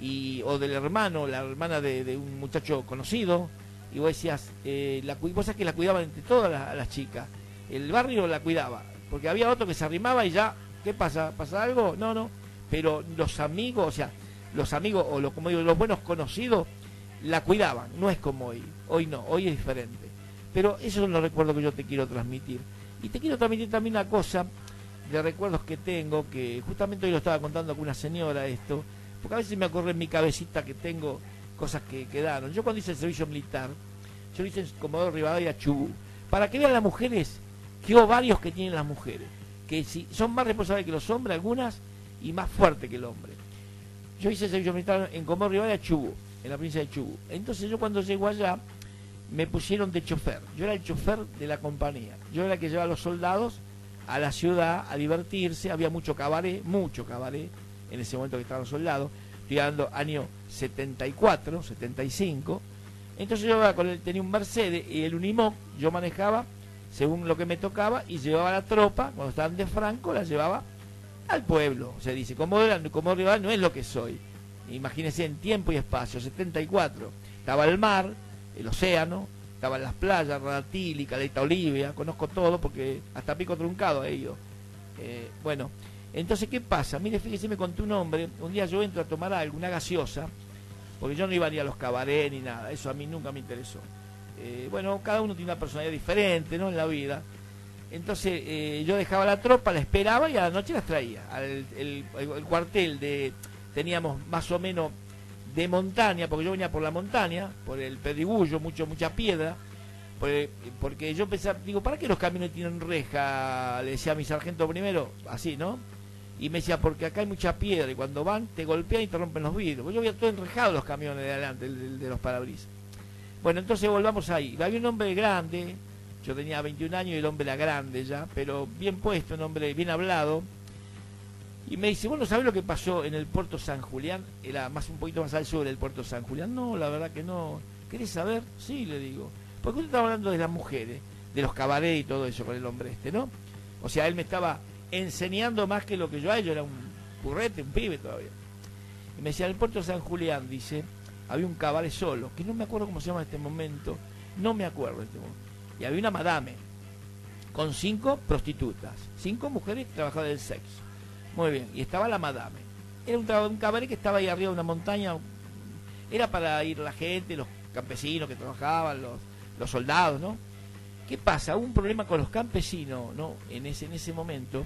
y, o del hermano, la hermana de, un muchacho conocido, y vos decías, eh, la, vos sabés que la cuidaban entre todas las, las chicas. El barrio la cuidaba, porque había otro que se arrimaba y ya, ¿qué pasa? ¿Pasa algo? No, no. Pero los amigos, o sea, los amigos, o los, como digo, los buenos conocidos, la cuidaban. No es como hoy. Hoy no, hoy es diferente. Pero esos son los recuerdos que yo te quiero transmitir. Y te quiero transmitir también una cosa de recuerdos que tengo, que justamente hoy lo estaba contando con una señora esto, porque a veces me ocurre en mi cabecita que tengo cosas que quedaron. Yo cuando hice el servicio militar, yo hice en Comodoro Rivadavia Chubut, para que vean las mujeres, qué ovarios que tienen las mujeres, que si son más responsables que los hombres algunas y más fuertes que el hombre. Yo hice el servicio militar en Comodoro Rivadavia Chubut, en la provincia de Chubut. Entonces yo cuando llego allá, me pusieron de chofer. Yo era el chofer de la compañía. Yo era el que llevaba a los soldados a la ciudad a divertirse. Había mucho cabaret, mucho cabaret en ese momento que estaban soldados. Estoy hablando año 74, 75. Entonces yo con él, tenía un Mercedes y el Unimog yo manejaba según lo que me tocaba y llevaba la tropa, cuando estaban de Franco, la llevaba al pueblo. Se dice, como, como rival no es lo que soy. Imagínense en tiempo y espacio, 74. Estaba el mar, el océano, estaban las playas, Radatili, Caleta Olivia, conozco todo porque hasta Pico Truncado he ido. Eh, bueno, entonces, ¿qué pasa? Mire, fíjese, me contó un hombre, un día yo entro a tomar algo, una gaseosa, porque yo no iba ni a los cabarets ni nada, eso a mí nunca me interesó. Eh, bueno, cada uno tiene una personalidad diferente, ¿no? En la vida. Entonces, eh, yo dejaba la tropa, la esperaba y a la noche las traía. Al, el cuartel de, teníamos más o menos de montaña, porque yo venía por la montaña, por el pedregullo, mucho, mucha piedra, porque, porque yo pensaba, digo, ¿para qué los camiones tienen reja? Le decía a mi sargento primero, así, ¿no? Y me decía, porque acá hay mucha piedra y cuando van te golpean y te rompen los vidrios. Pues yo había todo enrejado los camiones de adelante, el- el de los parabrisas. Bueno, entonces volvamos ahí. Había un hombre grande, yo tenía 21 años y el hombre era grande ya, pero bien puesto, un hombre bien hablado. Y me dice, bueno, ¿sabes lo que pasó en el puerto San Julián? Era más un poquito más al sur del puerto San Julián. No, la verdad que no. ¿Querés saber? Sí, le digo. Porque usted estaba hablando de las mujeres, de los cabarets y todo eso con el hombre este, ¿no? O sea, él me estaba enseñando más que lo que yo a ello, era un currete, un pibe todavía. Y me decía, en el puerto San Julián, dice, había un cabaret solo, que no me acuerdo cómo se llama en este momento, no me acuerdo en este momento. Y había una madame, con cinco prostitutas, cinco mujeres trabajaban del sexo. Muy bien, y estaba la madame. Era un, cabaret que estaba ahí arriba de una montaña, era para ir la gente, los campesinos que trabajaban, los, los soldados, ¿no? ¿Qué pasa? Hubo un problema con los campesinos, ¿no? En ese, en ese momento,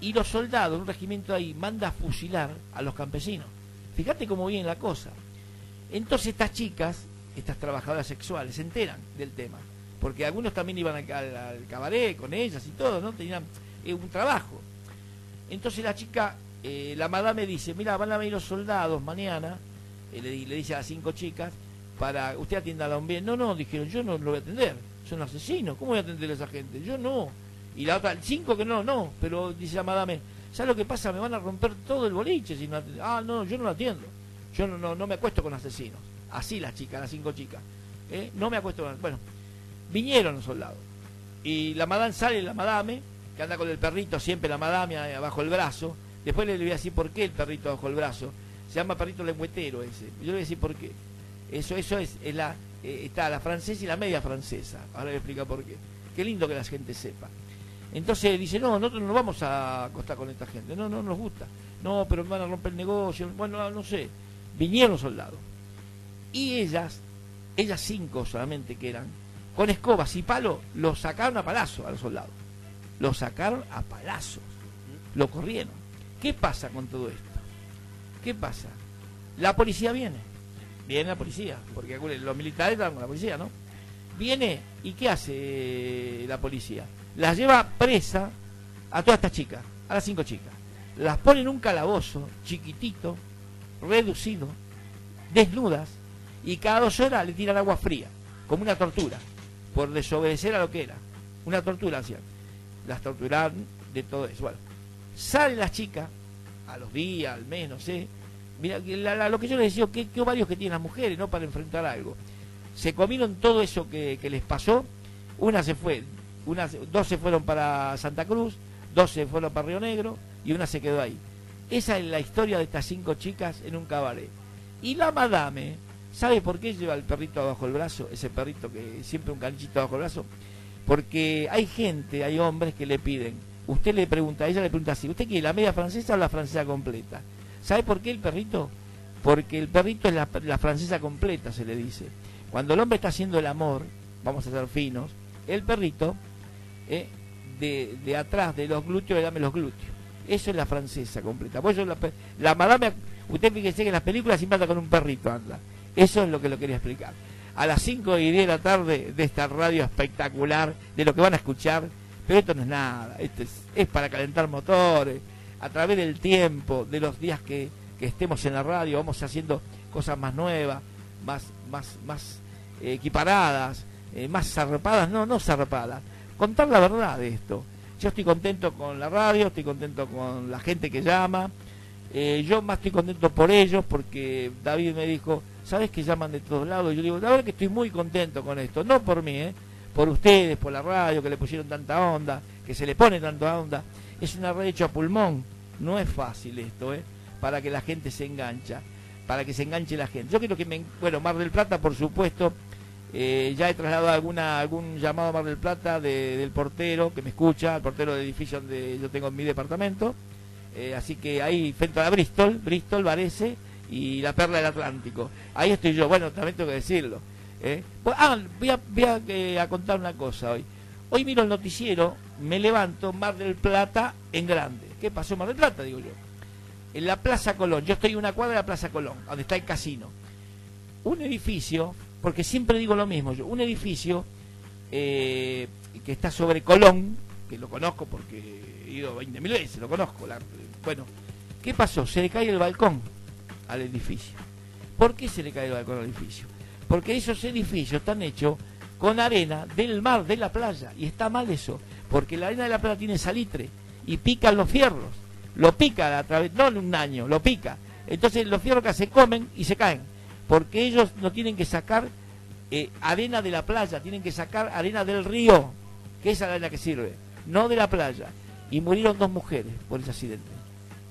y los soldados, un regimiento ahí, manda a fusilar a los campesinos. Fíjate cómo viene la cosa. Entonces estas chicas, estas trabajadoras sexuales, se enteran del tema. Porque algunos también iban al, al- al cabaret con ellas y todo, ¿no? Tenían eh, un trabajo. Entonces la chica, eh, la madame dice, mira, van a venir los soldados mañana, eh, le, le dice a las cinco chicas, para usted atienda a la hombre. No, no, dijeron, yo no lo voy a atender, son asesinos, ¿cómo voy a atender a esa gente? Yo no. Y la otra, cinco que no, no, pero dice la madame, ¿sabes lo que pasa? Me van a romper todo el boliche si no. Ah, no, yo no lo atiendo. Yo no, no, no me acuesto con asesinos. Así las chicas, las cinco chicas. ¿eh? No me acuesto con... Bueno, vinieron los soldados. Y la madame sale, la madame, que anda con el perrito, siempre la madame eh, bajo el brazo. Después le voy a decir por qué el perrito bajo el brazo. Se llama perrito lengüetero ese. Yo le voy a decir por qué. Eso, eso es, la, eh, está la francesa y la media francesa. Ahora le voy a explicar por qué. Qué lindo que la gente sepa. Entonces dice, no, nosotros no vamos a acostar con esta gente. No, no nos gusta. No, pero me van a romper el negocio. Bueno, no sé. Vinieron los soldados. Y ellas, ellas cinco solamente que eran, con escobas y palo, los sacaron a palazo a los soldados. Los sacaron a palazos. Lo corrieron. ¿Qué pasa con todo esto? ¿Qué pasa? La policía viene. Viene la policía, porque los militares estaban con la policía, ¿no? Viene y ¿qué hace la policía? Las lleva presa a todas estas chicas, a las cinco chicas. Las pone en un calabozo chiquitito, reducido, desnudas, y cada dos horas le tiran agua fría, como una tortura, por desobedecer a lo que era. Una tortura hacían. Las torturaron de todo eso. Bueno, salen las chicas, a los días, al mes, no. Mira, la- la- lo que yo les decía, qué, qué ovarios que tienen las mujeres, ¿no? Para enfrentar algo. Se comieron todo eso que, les pasó. Una se fue, una, dos se fueron para Santa Cruz, dos se fueron para Río Negro y una se quedó ahí. Esa es la historia de estas cinco chicas en un cabaret. Y la madame, ¿sabe por qué lleva el perrito abajo el brazo? Ese perrito que siempre un canichito abajo el brazo. Porque hay gente, hay hombres que le piden. Usted le pregunta, ella le pregunta así, ¿usted quiere la media francesa o la francesa completa? ¿Sabe por qué el perrito? Porque el perrito es la, francesa completa, se le dice. Cuando el hombre está haciendo el amor, vamos a ser finos, el perrito, eh, de, atrás de los glúteos le dame los glúteos. Eso es la francesa completa. Por eso la, la madame, usted fíjese que en las películas siempre anda con un perrito, anda. Eso es lo que lo quería explicar. A las 5 y 10 de la tarde de esta radio espectacular, de lo que van a escuchar, pero esto no es nada, esto es, para calentar motores, a través del tiempo, de los días que, que estemos en la radio, vamos haciendo cosas más nuevas, más, más, más eh, equiparadas, eh, más zarpadas, no, no zarpadas, contar la verdad de esto. Yo estoy contento con la radio, estoy contento con la gente que llama, eh, yo más estoy contento por ellos porque David me dijo, ¿sabes que llaman de todos lados? Yo digo, la verdad que estoy muy contento con esto, no por mí, ¿eh? por ustedes, por la radio, que le pusieron tanta onda, que se le pone tanta onda. Es una radio hecha a pulmón, no es fácil esto, ¿eh? para que la gente se engancha, para que se enganche la gente. Yo quiero que me... Bueno, Mar del Plata, por supuesto, eh, ya he trasladado alguna, algún llamado a Mar del Plata de- del portero que me escucha, el portero del edificio donde yo tengo en mi departamento. Eh, así que ahí, frente a Bristol, Bristol, Varese y la Perla del Atlántico. Ahí estoy yo, bueno, también tengo que decirlo. ¿eh? Ah, voy, a, voy a, eh, a contar una cosa hoy. Hoy miro el noticiero, me levanto, Mar del Plata en grande. ¿Qué pasó Mar del Plata? Digo yo. en la Plaza Colón. Yo estoy en una cuadra de la Plaza Colón, donde está el casino. Un edificio, porque siempre digo lo mismo, yo, un edificio eh, que está sobre Colón, que lo conozco porque he ido 20.000 veces, lo conozco. la- bueno, ¿qué pasó? Se le cae el balcón al edificio. ¿Por qué se le cae el balcón al edificio? Porque esos edificios están hechos con arena del mar, de la playa, y está mal eso, porque la arena de la playa tiene salitre y pican los fierros, lo pica a través, no en un año, lo pica. Entonces los fierros que se comen y se caen, porque ellos no tienen que sacar eh, arena de la playa, tienen que sacar arena del río, que es la arena que sirve, no de la playa. Y murieron dos mujeres por ese accidente.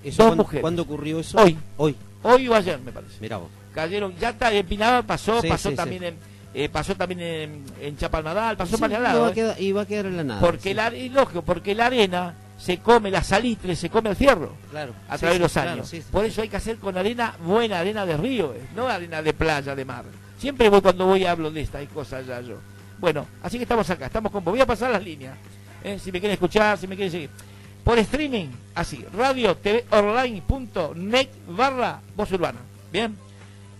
¿Eso dos cuándo- mujeres. cuándo ocurrió eso? Hoy. Hoy. Hoy o ayer, me parece. Mira vos. Cayeron, ya está, en Pinamar pasó, Sí, pasó sí, también sí. en eh, pasó también en, en Chapalmadal, pasó para lado. va a ¿eh? quedar- y va a quedar en la nada. Porque la, y lógico, porque la arena se come, la salitre se come el fierro. Claro. A través de los claro, años. Por eso hay que hacer con arena, buena arena de río, eh, no arena de playa, de mar. Siempre voy cuando voy hablo de estas cosas ya yo. Bueno, así que estamos acá, estamos con vos. Voy a pasar las líneas. eh, si me quieren escuchar, si me quieren seguir. Por streaming, así, radio TV online.net barra voz urbana. Bien.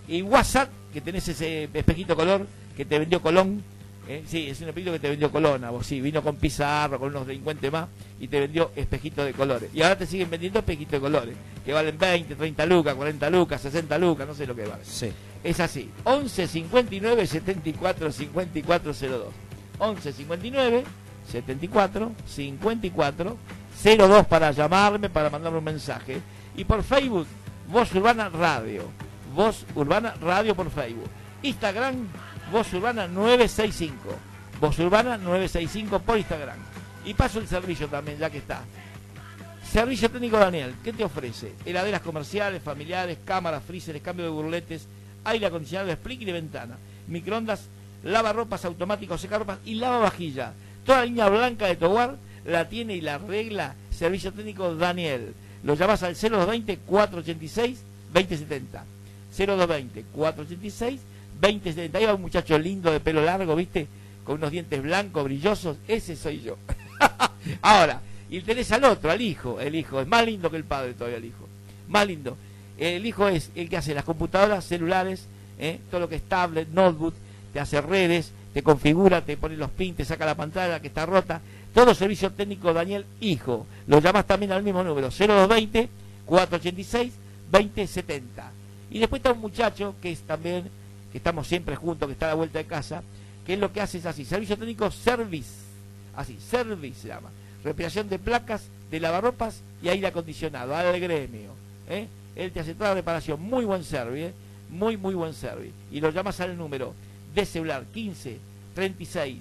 Y WhatsApp, que tenés ese espejito color que te vendió Colón. ¿eh? Sí, es un espejito que te vendió Colón a vos. Sí, vino con Pizarro, con unos delincuentes más y te vendió espejito de colores. Y ahora te siguen vendiendo espejitos de colores, que valen 20, 30 lucas, 40 lucas, 60 lucas, no sé lo que vale. Sí. Es así. 11 59 74 54 02. 11 59 74 54 02 para llamarme, para mandarme un mensaje. Y por Facebook, Voz Urbana Radio. Voz Urbana Radio por Facebook. Instagram, Voz Urbana 965. Voz Urbana 965 por Instagram. Y paso el servicio también, ya que está. Servicio técnico Daniel, ¿qué te ofrece? Heladeras comerciales, familiares, cámaras, freezers, cambio de burletes, aire acondicionado, split y de ventana, microondas, lavarropas automáticos, secarropas y lavavajilla. Toda la línea blanca de tu hogar la tiene y la arregla Servicio técnico Daniel. Lo llamas al 0220 486 2070. 0220 486 2070. Ahí va un muchacho lindo de pelo largo, ¿viste? Con unos dientes blancos, brillosos. Ese soy yo. *laughs* Ahora, y tenés al otro, al hijo. El hijo es más lindo que el padre todavía, el hijo. Más lindo. El hijo es el que hace las computadoras, celulares, ¿eh? todo lo que es tablet, notebook, te hace redes, te configura, te pone los pins, te saca la pantalla que está rota. Todo servicio técnico Daniel Hijo. Lo llamas también al mismo número, 0220 486 2070. Y después está un muchacho que es también, que estamos siempre juntos, que está a la vuelta de casa, que es lo que hace es así, servicio técnico service, así, service se llama, respiración de placas, de lavarropas y aire acondicionado, al gremio. ¿eh? Él te hace toda la reparación, muy buen service, ¿eh? muy, muy buen service. Y lo llamas al número de celular 15 36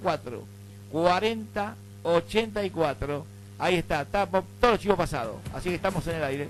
04 40 84. Ahí está, está po- todo los chivos pasados. Así que estamos en el aire.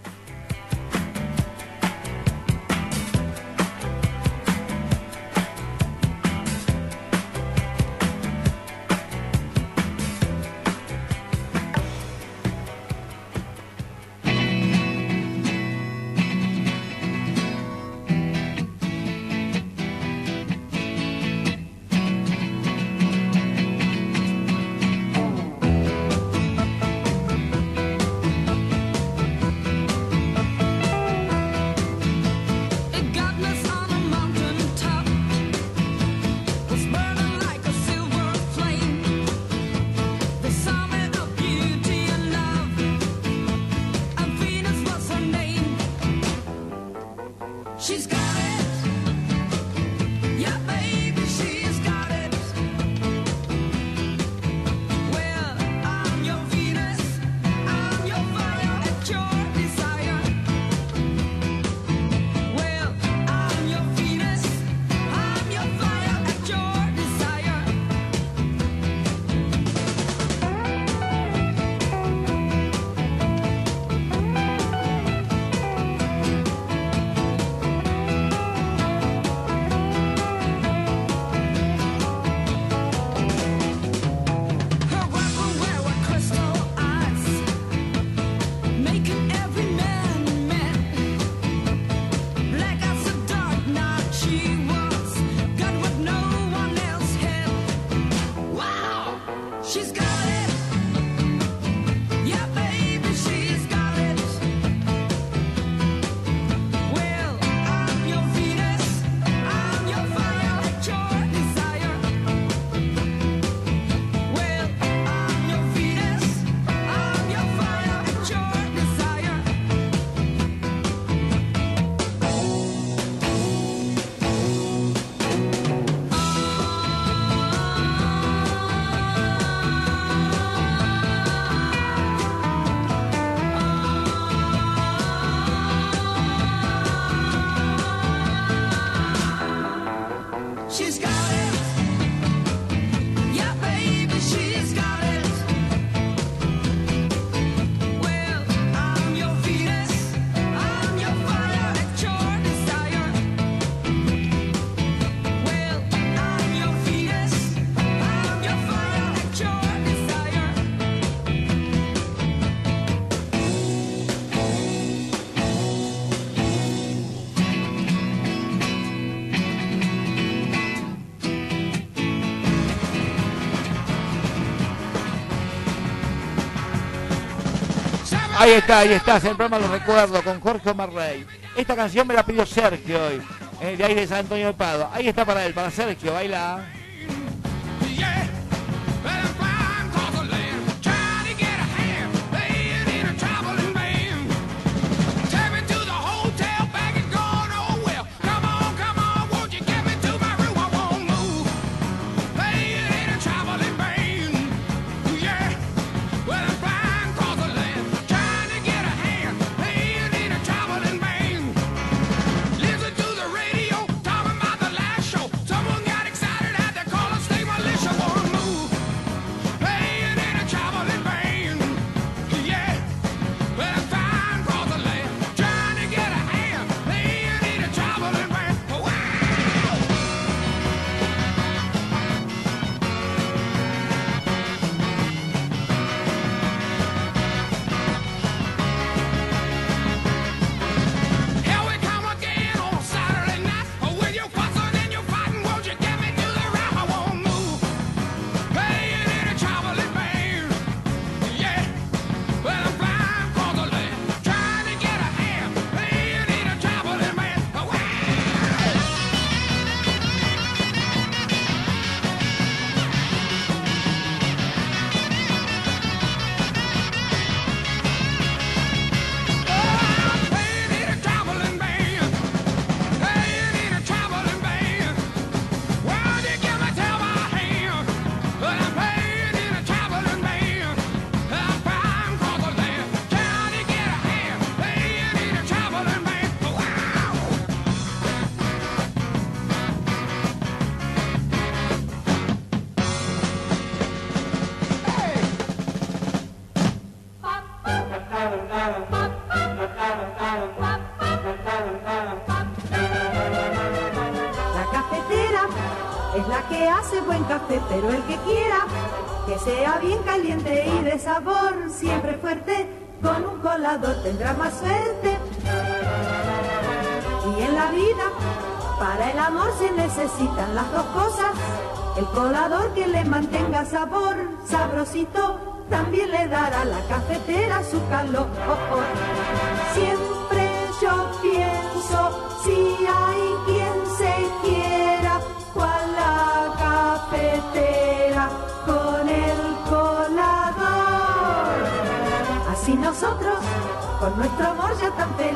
Ahí está, ahí está, el programa Lo Recuerdo con Jorge Marley. Esta canción me la pidió Sergio hoy, eh, de ahí de San Antonio de Pado. Ahí está para él, para Sergio, baila.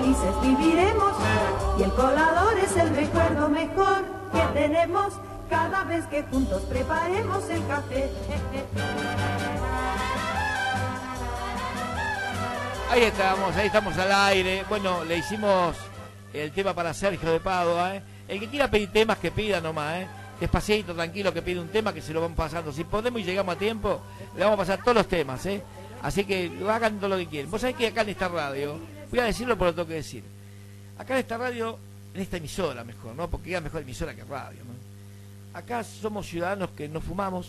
Felices viviremos, y el colador es el recuerdo mejor que tenemos cada vez que juntos preparemos el café. Ahí estamos, ahí estamos al aire. Bueno, le hicimos el tema para Sergio de Padua. ¿eh? El que quiera pedir temas, que pida nomás. ¿eh? Despacito, tranquilo, que pide un tema, que se lo vamos pasando. Si podemos y llegamos a tiempo, le vamos a pasar todos los temas. ¿eh? Así que hagan todo lo que quieren. Vos sabés que acá en esta radio, voy a decirlo por lo tengo que decir. Acá en esta radio, en esta emisora mejor, ¿no? Porque es mejor emisora que radio, ¿no? Acá somos ciudadanos que no fumamos,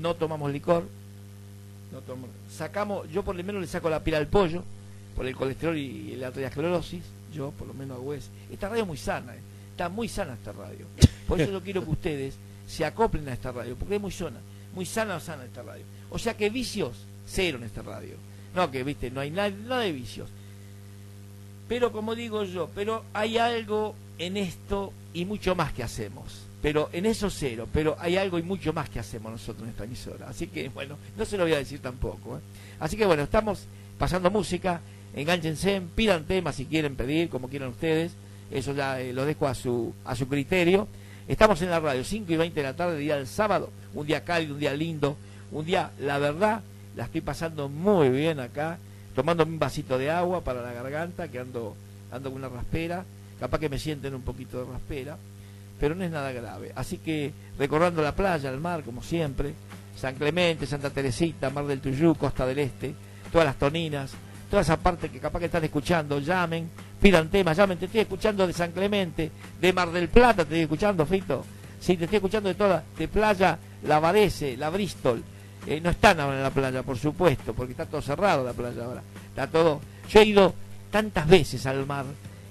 no tomamos licor, no tomo- sacamos, yo por lo menos le saco la piel al pollo, por el colesterol y la arteriosclerosis, yo por lo menos hago eso. Esta radio es muy sana, ¿eh? está muy sana esta radio. Por eso yo quiero que ustedes se acoplen a esta radio, porque es muy sana, muy sana, sana esta radio. O sea que vicios, cero en esta radio. No, que viste, no hay nada, nada de vicios. Pero como digo yo, pero hay algo en esto y mucho más que hacemos. Pero en eso cero, pero hay algo y mucho más que hacemos nosotros en esta emisora. Así que bueno, no se lo voy a decir tampoco. ¿eh? Así que bueno, estamos pasando música, enganchense, pidan temas si quieren pedir, como quieran ustedes. Eso ya eh, lo dejo a su, a su criterio. Estamos en la radio, 5 y 20 de la tarde, día del sábado. Un día cálido, un día lindo. Un día, la verdad, la estoy pasando muy bien acá. Tomándome un vasito de agua para la garganta, que ando, ando con una raspera. Capaz que me sienten un poquito de raspera. Pero no es nada grave. Así que recordando la playa, el mar, como siempre. San Clemente, Santa Teresita, Mar del Tuyú, Costa del Este. Todas las toninas. Toda esa parte que capaz que están escuchando. Llamen, pidan temas, llamen. Te estoy escuchando de San Clemente, de Mar del Plata, te estoy escuchando, Fito. Sí, te estoy escuchando de toda, de Playa La Varese, La Bristol. Eh, no están ahora en la playa, por supuesto, porque está todo cerrado la playa ahora. Está todo. Yo he ido tantas veces al mar,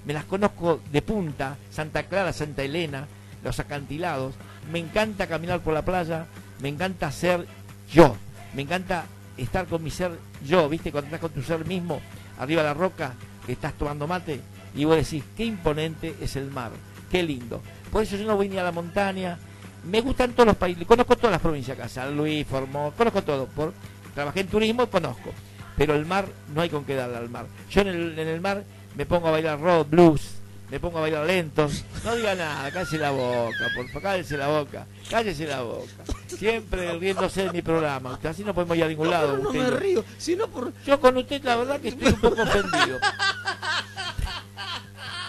me las conozco de punta, Santa Clara, Santa Elena, los acantilados. Me encanta caminar por la playa, me encanta ser yo, me encanta estar con mi ser yo, ¿viste? Cuando estás con tu ser mismo, arriba de la roca, que estás tomando mate, y vos decís, qué imponente es el mar, qué lindo. Por eso yo no voy ni a la montaña, me gustan todos los países, conozco todas las provincias acá, San Luis, Formosa, conozco todo, por, trabajé en turismo, conozco, pero el mar no hay con qué darle al mar. Yo en el, en el mar me pongo a bailar rock, blues, me pongo a bailar lentos, no diga nada, cállese la boca, por favor, cállese la boca, cállese la boca. Siempre riéndose de mi programa, usted, así no podemos ir a ningún lado. no usted y me río, sino por... Yo con usted la verdad que estoy un poco ofendido. *laughs*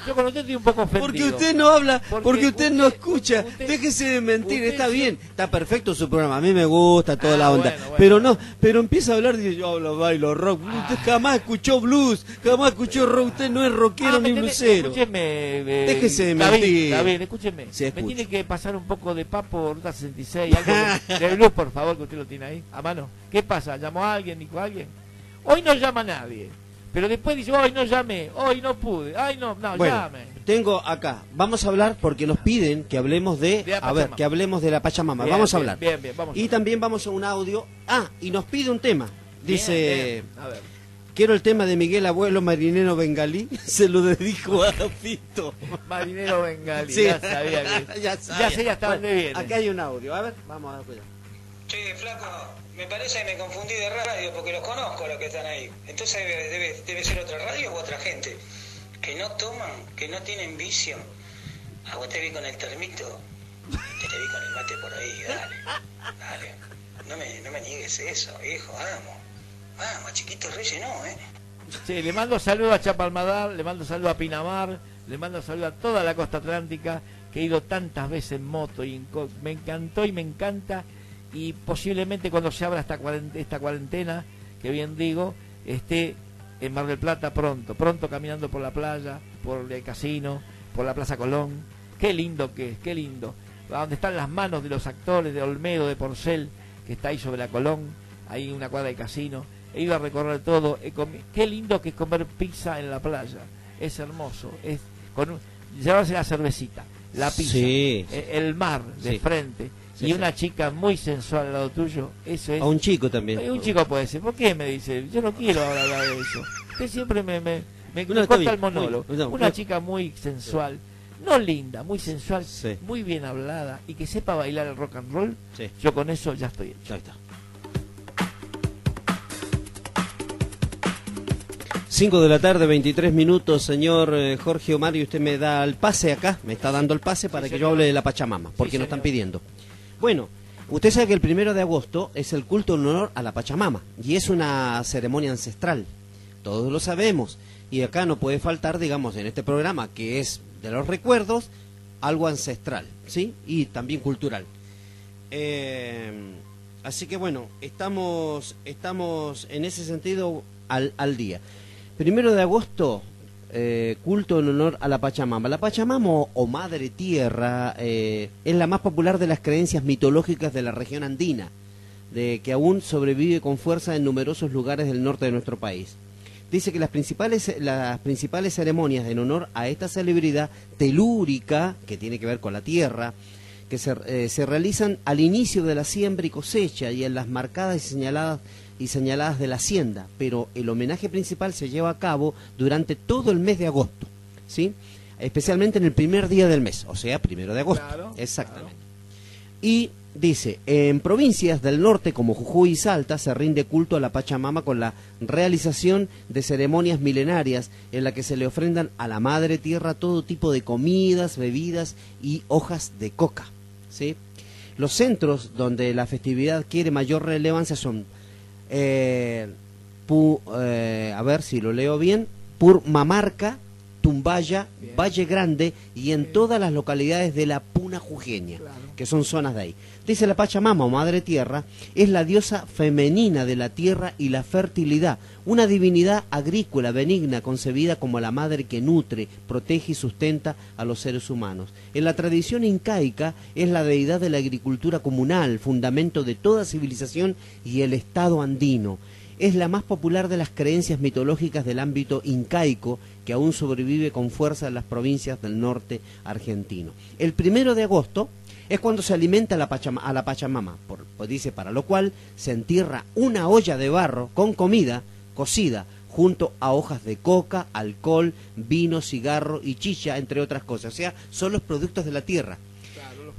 Yo con usted estoy un poco ofendido. Porque usted no habla, porque, Porque usted, no escucha. Déjese de mentir, está bien, está perfecto su programa, a mí me gusta toda Ah, la onda. bueno, bueno. Pero no, pero empieza a hablar, dice yo hablo, bailo rock. Usted jamás escuchó blues, jamás escuchó rock, usted no es rockero Ah, ni blusero. Escúcheme, eh, Déjese de mentir. David, escúcheme. Se me tiene que pasar un poco de papo, Ruta 66, algo de, *laughs* de blues, por favor, que usted lo tiene ahí, a mano. ¿Qué pasa? ¿Llamó a alguien? ¿Dijo a alguien? Hoy no llama a nadie. Pero después dice, hoy no llamé, hoy no pude, ay no, no, Bueno, llame. tengo acá, vamos a hablar porque nos piden que hablemos de, a ver, que hablemos de la Pachamama. Bien, vamos a hablar. bien, bien, vamos a y también vamos a un audio. Ah, y nos pide un tema. Dice, Bien, bien. A ver. quiero el tema de Miguel Abuelo Marinero Bengalí. *laughs* Se lo dedico a Fito. Marinero Bengali, Sí. ya sabía que... *laughs* ya, ya sé hasta Bueno, dónde viene. Acá hay un audio, a ver, vamos a ver. Che, flaco, me parece que me confundí de radio porque los conozco los que están ahí. Entonces debe, ser otra radio o otra gente. Que no toman, que no tienen vicio. A vos te vi con el termito, te te vi con el mate por ahí, dale. Dale. No me, no me niegues eso, viejo, vamos. Vamos, chiquito Reyes no, ¿eh? Sí, le mando saludos a Chapalmadar, le mando saludos a Pinamar, le mando saludos a toda la costa atlántica, que he ido tantas veces en moto y en co- me encantó y me encanta y posiblemente cuando se abra esta cuarentena, esta cuarentena, que bien digo, esté en Mar del Plata pronto, pronto caminando por la playa, por el casino, por la Plaza Colón. Qué lindo que es, qué lindo. A donde están las manos de los actores de Olmedo, de Porcel, que está ahí sobre la Colón, ahí una cuadra de casino. He ido a recorrer todo. Qué lindo que es comer pizza en la playa. Es hermoso. Es con un- llevarse la cervecita, la pizza, Sí. eh, el mar de Sí. frente Sí, y sí. una chica muy sensual al lado tuyo. Eso es. A un chico también. Un chico puede decir, ¿por qué me dice? Yo no quiero hablar de eso. Usted siempre me, me, me, No, me corta bien. el monólogo. Muy- no, Una no. chica muy sensual, no linda, muy sensual, Sí. muy bien hablada y que sepa bailar el rock and roll. Yo con eso ya estoy hecho. Ahí está. 5 de la tarde, 23 minutos, señor eh, Jorge Omar, y usted me da el pase acá, me está dando el pase para que yo hable de la Pachamama, porque Sí, nos están pidiendo. Bueno, usted sabe que el primero de agosto es el culto en honor a la Pachamama, y es una ceremonia ancestral, todos lo sabemos, y acá no puede faltar, digamos, en este programa, que es de los recuerdos, algo ancestral, ¿sí? Y también cultural. Eh, así que bueno, estamos, estamos en ese sentido al, al día. Primero de agosto, eh, culto en honor a la Pachamama. La Pachamama o, Madre Tierra eh, es la más popular de las creencias mitológicas de la región andina, de que aún sobrevive con fuerza en numerosos lugares del norte de nuestro país. Dice que las principales, las principales ceremonias en honor a esta celebridad telúrica, que tiene que ver con la tierra, que se, eh, se realizan al inicio de la siembra y cosecha y en las marcadas y señaladas y señaladas de la hacienda, pero el homenaje principal se lleva a cabo durante todo el mes de agosto, ¿sí? Especialmente en el primer día del mes, o sea, primero de agosto. Claro, Exactamente. Y dice, en provincias del norte como Jujuy y Salta se rinde culto a la Pachamama con la realización de ceremonias milenarias en la que se le ofrendan a la Madre Tierra todo tipo de comidas, bebidas y hojas de coca. ¿sí? Los centros donde la festividad quiere mayor relevancia son, eh, Pu- eh, a ver si lo leo bien, Purmamarca, Tumbaya, Valle Grande y en todas las localidades de la Puna Jujeña, que son zonas de ahí. Dice la Pachamama o Madre Tierra, es la diosa femenina de la tierra y la fertilidad, una divinidad agrícola benigna concebida como la madre que nutre, protege y sustenta a los seres humanos. En la tradición incaica es la deidad de la agricultura comunal, fundamento de toda civilización y el estado andino es la más popular de las creencias mitológicas del ámbito incaico que aún sobrevive con fuerza en las provincias del norte argentino. El primero de agosto Es cuando se alimenta a la, Pachama- a la Pachamama, por, por- dice, para lo cual se entierra una olla de barro con comida cocida junto a hojas de coca, alcohol, vino, cigarro y chicha, entre otras cosas. O sea, son los productos de la tierra.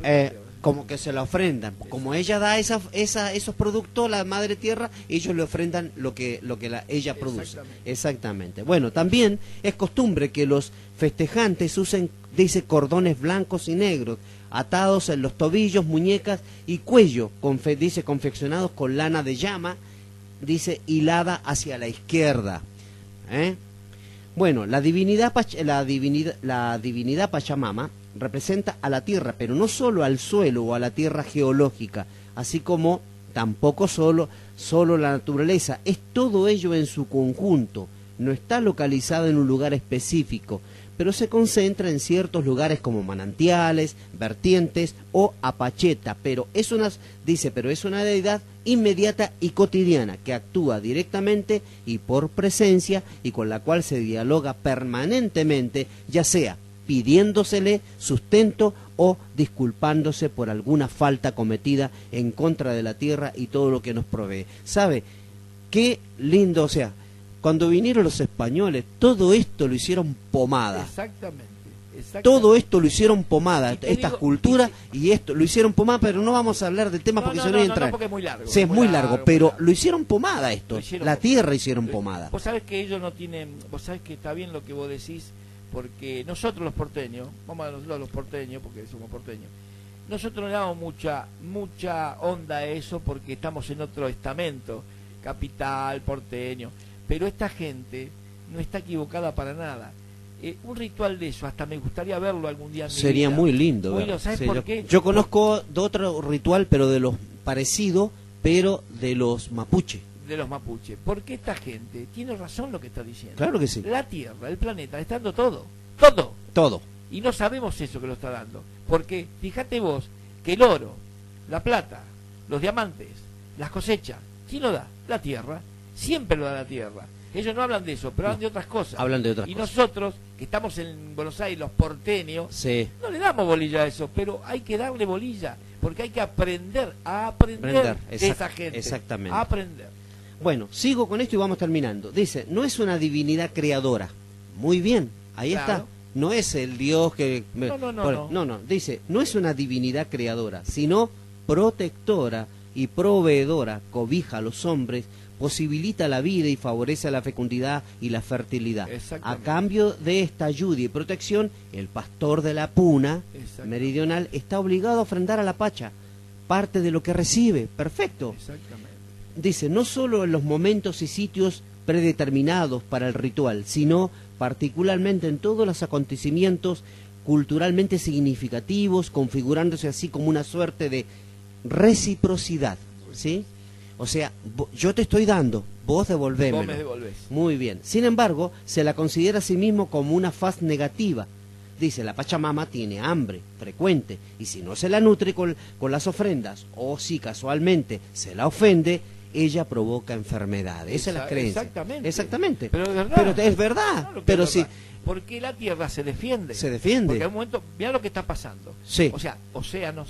Eh, como que se la ofrendan. Como ella da esa, esa, esos productos, la madre tierra, ellos le ofrendan lo que, lo que la, ella produce. Exactamente. Bueno, también es costumbre que los festejantes usen, dice, cordones blancos y negros, atados en los tobillos, muñecas y cuello, confe- dice, confeccionados con lana de llama, dice, hilada hacia la izquierda. ¿Eh? Bueno, la divinidad, la, divinidad, la divinidad Pachamama representa a la tierra, pero no solo al suelo o a la tierra geológica, así como tampoco solo, solo la naturaleza, es todo ello en su conjunto, no está localizado en un lugar específico, pero se concentra en ciertos lugares como manantiales, vertientes o apacheta, pero es una, dice, pero es una deidad inmediata y cotidiana que actúa directamente y por presencia y con la cual se dialoga permanentemente, ya sea pidiéndosele sustento o disculpándose por alguna falta cometida en contra de la tierra y todo lo que nos provee. ¿Sabe? Qué lindo, o sea, cuando vinieron los españoles, todo esto lo hicieron pomada. Exactamente. Todo esto lo hicieron pomada, estas digo- culturas y esto lo hicieron pomada, pero no vamos a hablar del tema No, porque no, se no, no voy a no, es muy largo, Sí, es muy largo, largo, pero muy largo. lo hicieron pomada esto. Hicieron La pomada. tierra hicieron pomada. Vos sabés que ellos no tienen, vos sabés que está bien lo que vos decís, porque nosotros los porteños, vamos a nosotros los porteños, porque somos porteños, nosotros no le damos mucha, mucha onda a eso porque estamos en otro estamento, capital, porteño, pero esta gente no está equivocada para nada. Eh, un ritual de eso, hasta me gustaría verlo algún día. en mi Sería vida. muy lindo. Muy lindo, ¿Sabes Sí, por yo, qué? yo conozco de otro ritual, pero de los parecido, pero de los mapuche. De los mapuches. Porque esta gente tiene razón lo que está diciendo. Claro que sí. La Tierra, el planeta, está dando todo. Todo. Todo. Y no sabemos eso que lo está dando. Porque fíjate vos que el oro, la plata, los diamantes, las cosechas, ¿quién lo da? La Tierra. Siempre lo da la Tierra. Ellos no hablan de eso, pero hablan de otras cosas. Hablan de otras y cosas. nosotros, que estamos en Buenos Aires, los porteños, Sí. no le damos bolilla a eso, pero hay que darle bolilla. Porque hay que aprender a aprender, Aprender, de esa gente. exactamente. A aprender. Bueno, sigo con esto y vamos terminando. Dice, no es una divinidad creadora. Muy bien, ahí Claro. está. No es el Dios que... No, no, no, Bueno, no. no, dice, no es una divinidad creadora, sino protectora y proveedora, cobija a los hombres, posibilita la vida y favorece la fecundidad y la fertilidad. A cambio de esta ayuda y protección, el pastor de la puna meridional está obligado a ofrendar a la pacha parte de lo que recibe. Perfecto. Exactamente. Dice, no solo en los momentos y sitios predeterminados para el ritual, sino particularmente en todos los acontecimientos culturalmente significativos, configurándose así como una suerte de reciprocidad, ¿sí? O sea, yo te estoy dando, vos devolvémelo. Vos me devolvés. Muy bien. Sin embargo, se la considera a sí mismo como una faz negativa. Dice, la Pachamama tiene hambre frecuente y si no se la nutre con, con las ofrendas o si casualmente se la ofende, ella provoca enfermedades. Esa es la creencia. Exactamente. Exactamente. Pero es verdad. Pero es verdad. Claro pero es si verdad. Porque la Tierra se defiende. Se defiende. Porque en un momento, mira lo que está pasando. Sí. O sea, océanos,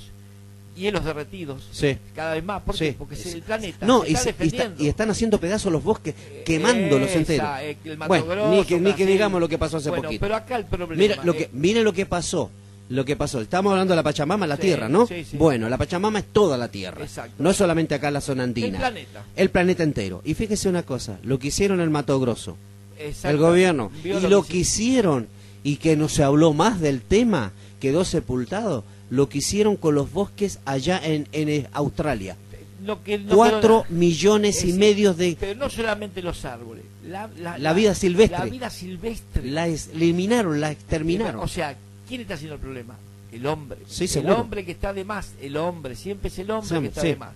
hielos derretidos, Sí. cada vez más. ¿Por Sí. qué? Porque se- el planeta no, se y, está y está- y están haciendo pedazos los bosques, quemándolos Esa, enteros. eh, el bueno, Grosso, ni que, ni que digamos lo que pasó hace Bueno, poquito. pero acá el problema Mira lo es- que, mire lo que pasó. Lo que pasó. Estamos hablando de la Pachamama, la Sí, Tierra, ¿no? sí, sí. Bueno, la Pachamama es toda la Tierra. Exacto. No es solamente acá en la zona andina. El planeta. El planeta entero. Y fíjese una cosa, lo que hicieron en Mato Grosso, Exacto. el gobierno, Vio y lo que hicieron, y que no se habló más del tema, quedó sepultado, lo que hicieron con los bosques allá en, en eh, Australia. Lo que no Cuatro millones y medio de... Pero no solamente los árboles. La, la- La vida silvestre. La vida silvestre. La es- eliminaron, la exterminaron. O sea, ¿quién está haciendo el problema? El hombre. Sí, el hombre que está de más. El hombre. Siempre es el hombre Sí, que está sí. de más.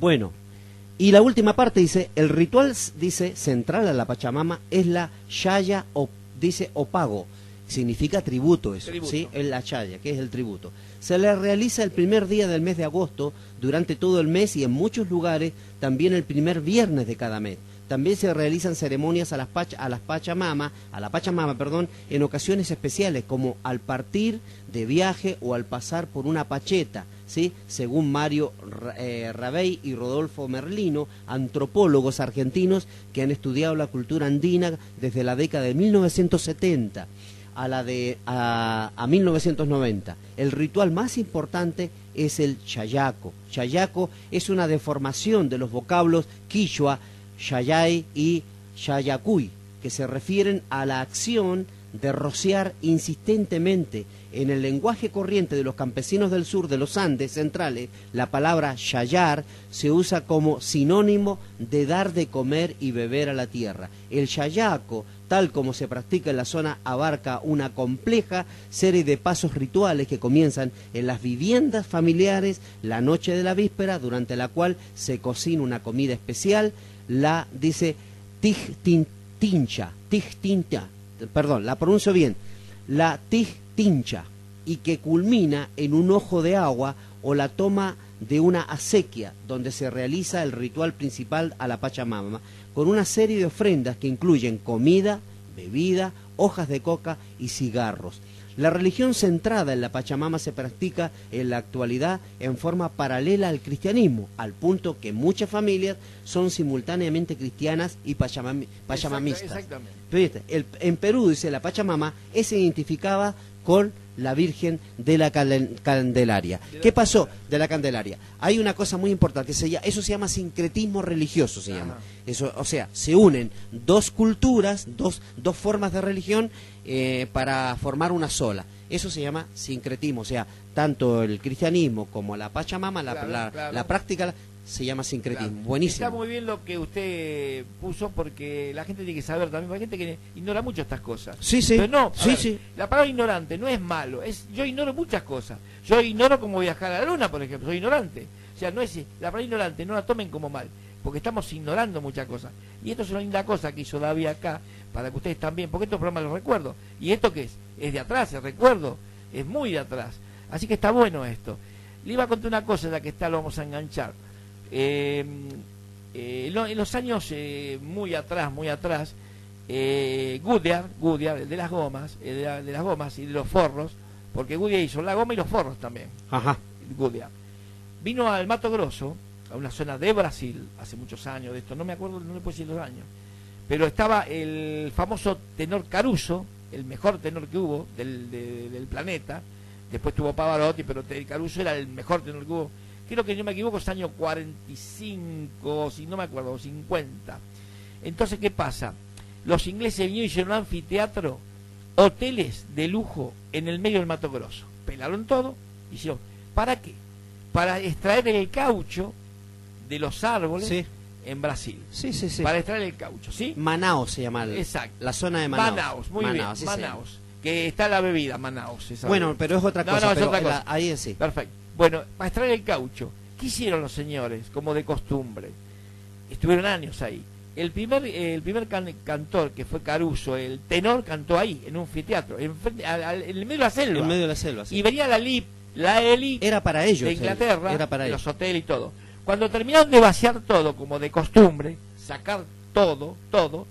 Bueno, y la última parte dice, el ritual dice central a la Pachamama es la Shaya o dice o pago, significa tributo eso, Tributo. ¿sí? Es la Shaya, que es el tributo. Se le realiza el primer día del mes de agosto, durante todo el mes y en muchos lugares también el primer viernes de cada mes. También se realizan ceremonias a las, pach- a las Pachamama, a la Pachamama, perdón, en ocasiones especiales, como al partir de viaje o al pasar por una pacheta, ¿sí? Según Mario eh, Rabey y Rodolfo Merlino, antropólogos argentinos que han estudiado la cultura andina desde la década de 1970 a la de a, a 1990. El ritual más importante es el chayaco. Chayaco es una deformación de los vocablos quichua, chayay y chayacuy, que se refieren a la acción de rociar insistentemente en el lenguaje corriente de los campesinos del sur de los Andes centrales, la palabra chayar se usa como sinónimo de dar de comer y beber a la tierra. El chayaco, tal como se practica en la zona, abarca una compleja serie de pasos rituales que comienzan en las viviendas familiares la noche de la víspera, durante la cual se cocina una comida especial, la dice tijtincha, tijtincha, perdón, la pronuncio bien, la tijtincha, y que culmina en un ojo de agua o la toma de una acequia, donde se realiza el ritual principal a la Pachamama, con una serie de ofrendas que incluyen comida, bebida, hojas de coca y cigarros. La religión centrada en la Pachamama se practica en la actualidad en forma paralela al cristianismo, al punto que muchas familias son simultáneamente cristianas y pachamami- pachamamistas. Exactamente. El- en Perú, dice, la Pachamama es identificada con la Virgen de la Candelaria. ¿Qué pasó de la Candelaria? Hay una cosa muy importante, eso se llama sincretismo religioso, se llama. Eso, o sea, se unen dos culturas, dos, dos formas de religión eh, para formar una sola. Eso se llama sincretismo, o sea, tanto el cristianismo como la Pachamama, la, Claro, la- claro. la práctica se llama sincretismo. Claro. Buenísimo. Está muy bien lo que usted puso porque la gente tiene que saber también, hay gente que ignora mucho estas cosas. Sí, sí. Pero no, Sí, ver, sí. la palabra ignorante no es malo, es yo ignoro muchas cosas. Yo ignoro cómo viajar a la luna, por ejemplo, soy ignorante. O sea, no es la palabra ignorante, no la tomen como mal, porque estamos ignorando muchas cosas. Y esto es una linda cosa que hizo David acá, para que ustedes también, porque estos programas los recuerdo. ¿Y esto qué es? Es de atrás, el recuerdo, es muy de atrás. Así que está bueno esto. Le iba a contar una cosa, ya que está, lo vamos a enganchar. Eh, eh, lo- en los años eh, muy atrás, muy atrás, eh, Goodyear, Goodyear, el de las gomas, el de, la- de las gomas y de los forros, porque Goodyear hizo la goma y los forros también, Ajá. Goodyear. Vino al Mato Grosso, a una zona de Brasil, hace muchos años de esto, no me acuerdo, no le puedo decir los años, pero estaba el famoso tenor Caruso, el mejor tenor que hubo del, de- del planeta, después tuvo Pavarotti, pero Caruso era el mejor tenor que hubo, creo que no me equivoco, es año 45, si no me acuerdo, o 50. Entonces, ¿qué pasa? Los ingleses vinieron y hicieron un anfiteatro, hoteles de lujo en el medio del Mato Grosso. Pelaron todo, hicieron, ¿para qué? Para extraer el caucho de los árboles Sí. en Brasil. Sí, sí, sí. Para extraer el caucho, ¿sí? Manaos se llama. el- Exacto. La zona de Manaos. Manaus, muy Manaos, bien, sí. Manaus. Que está la bebida, Manaus. esa Bueno, bebida. pero es otra No, cosa. no, es pero otra la- cosa. ahí sí. Perfecto. Bueno, para extraer el caucho, ¿qué hicieron los señores, como de costumbre? Estuvieron años ahí. El primer, el primer can- cantor, que fue Caruso, el tenor, cantó ahí, en un anfiteatro, en, en el medio de la selva. En medio de la selva. sí. Y venía la LIP, la élite Era para ellos. de Inglaterra, Era para ellos. los hoteles y todo. Cuando terminaron de vaciar todo, como de costumbre, sacar todo, todo,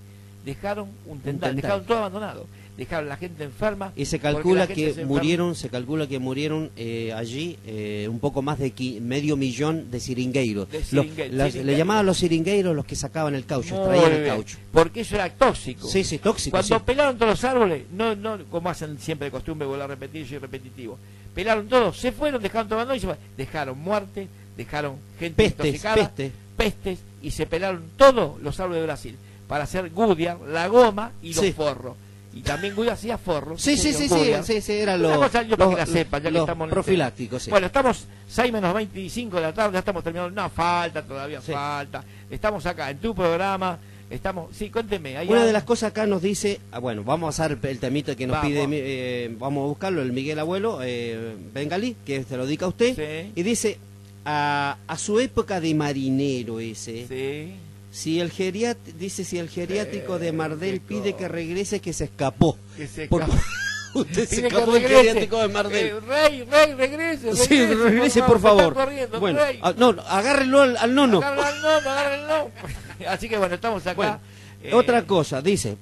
dejaron un tendal, dejaron todo abandonado. Dejaron la gente enferma. Y se calcula que se murieron, se calcula que murieron eh, allí eh, un poco más de medio millón de siringueiros. De Los- siringueiros, las- siringueiros. le llamaban los siringueiros los que sacaban el caucho, Muy extraían el caucho. Porque eso era tóxico. Sí, sí, tóxico. Cuando sí. pelaron todos los árboles, no, no como hacen siempre de costumbre, volver a repetir, soy repetitivo. Pelaron todos, se fueron, dejaron todo abandonado y se fue. Dejaron muerte, dejaron gente Pestes, intoxicada, pestes. pestes, y se pelaron todos los árboles de Brasil para hacer Goodyear, la goma y los Sí. forros. Y también Goodyear hacía forros. Sí, sí, sí, sí, sí, sí, era lo- cosa yo para que la sepan, ya que estamos profilácticos, sí. Bueno, estamos 6 menos 25 de la tarde, ya estamos terminando. No, falta, todavía falta. Estamos acá en tu programa. Estamos, sí, cuénteme. Una de las cosas acá nos dice, ah, bueno, vamos a hacer el temita que nos Vamos. pide, eh, vamos a buscarlo, el Miguel Abuelo, eh, Bengalí, que se lo dedica a usted, y dice, a, a su época de marinero ese, si el geriat, dice si el geriátrico de Mardel pide que regrese, que se escapó. Que se escapó. *laughs* Usted se escapó del regrese. geriátrico de Mar del- Eh, rey, rey, regrese. Sí, regrese, por favor. Bueno, ah, no, no, agárrenlo al, al nono. Agárrenlo, agárrenlo. *laughs* Así que bueno, estamos acá. Bueno, Eh, Otra cosa, dice,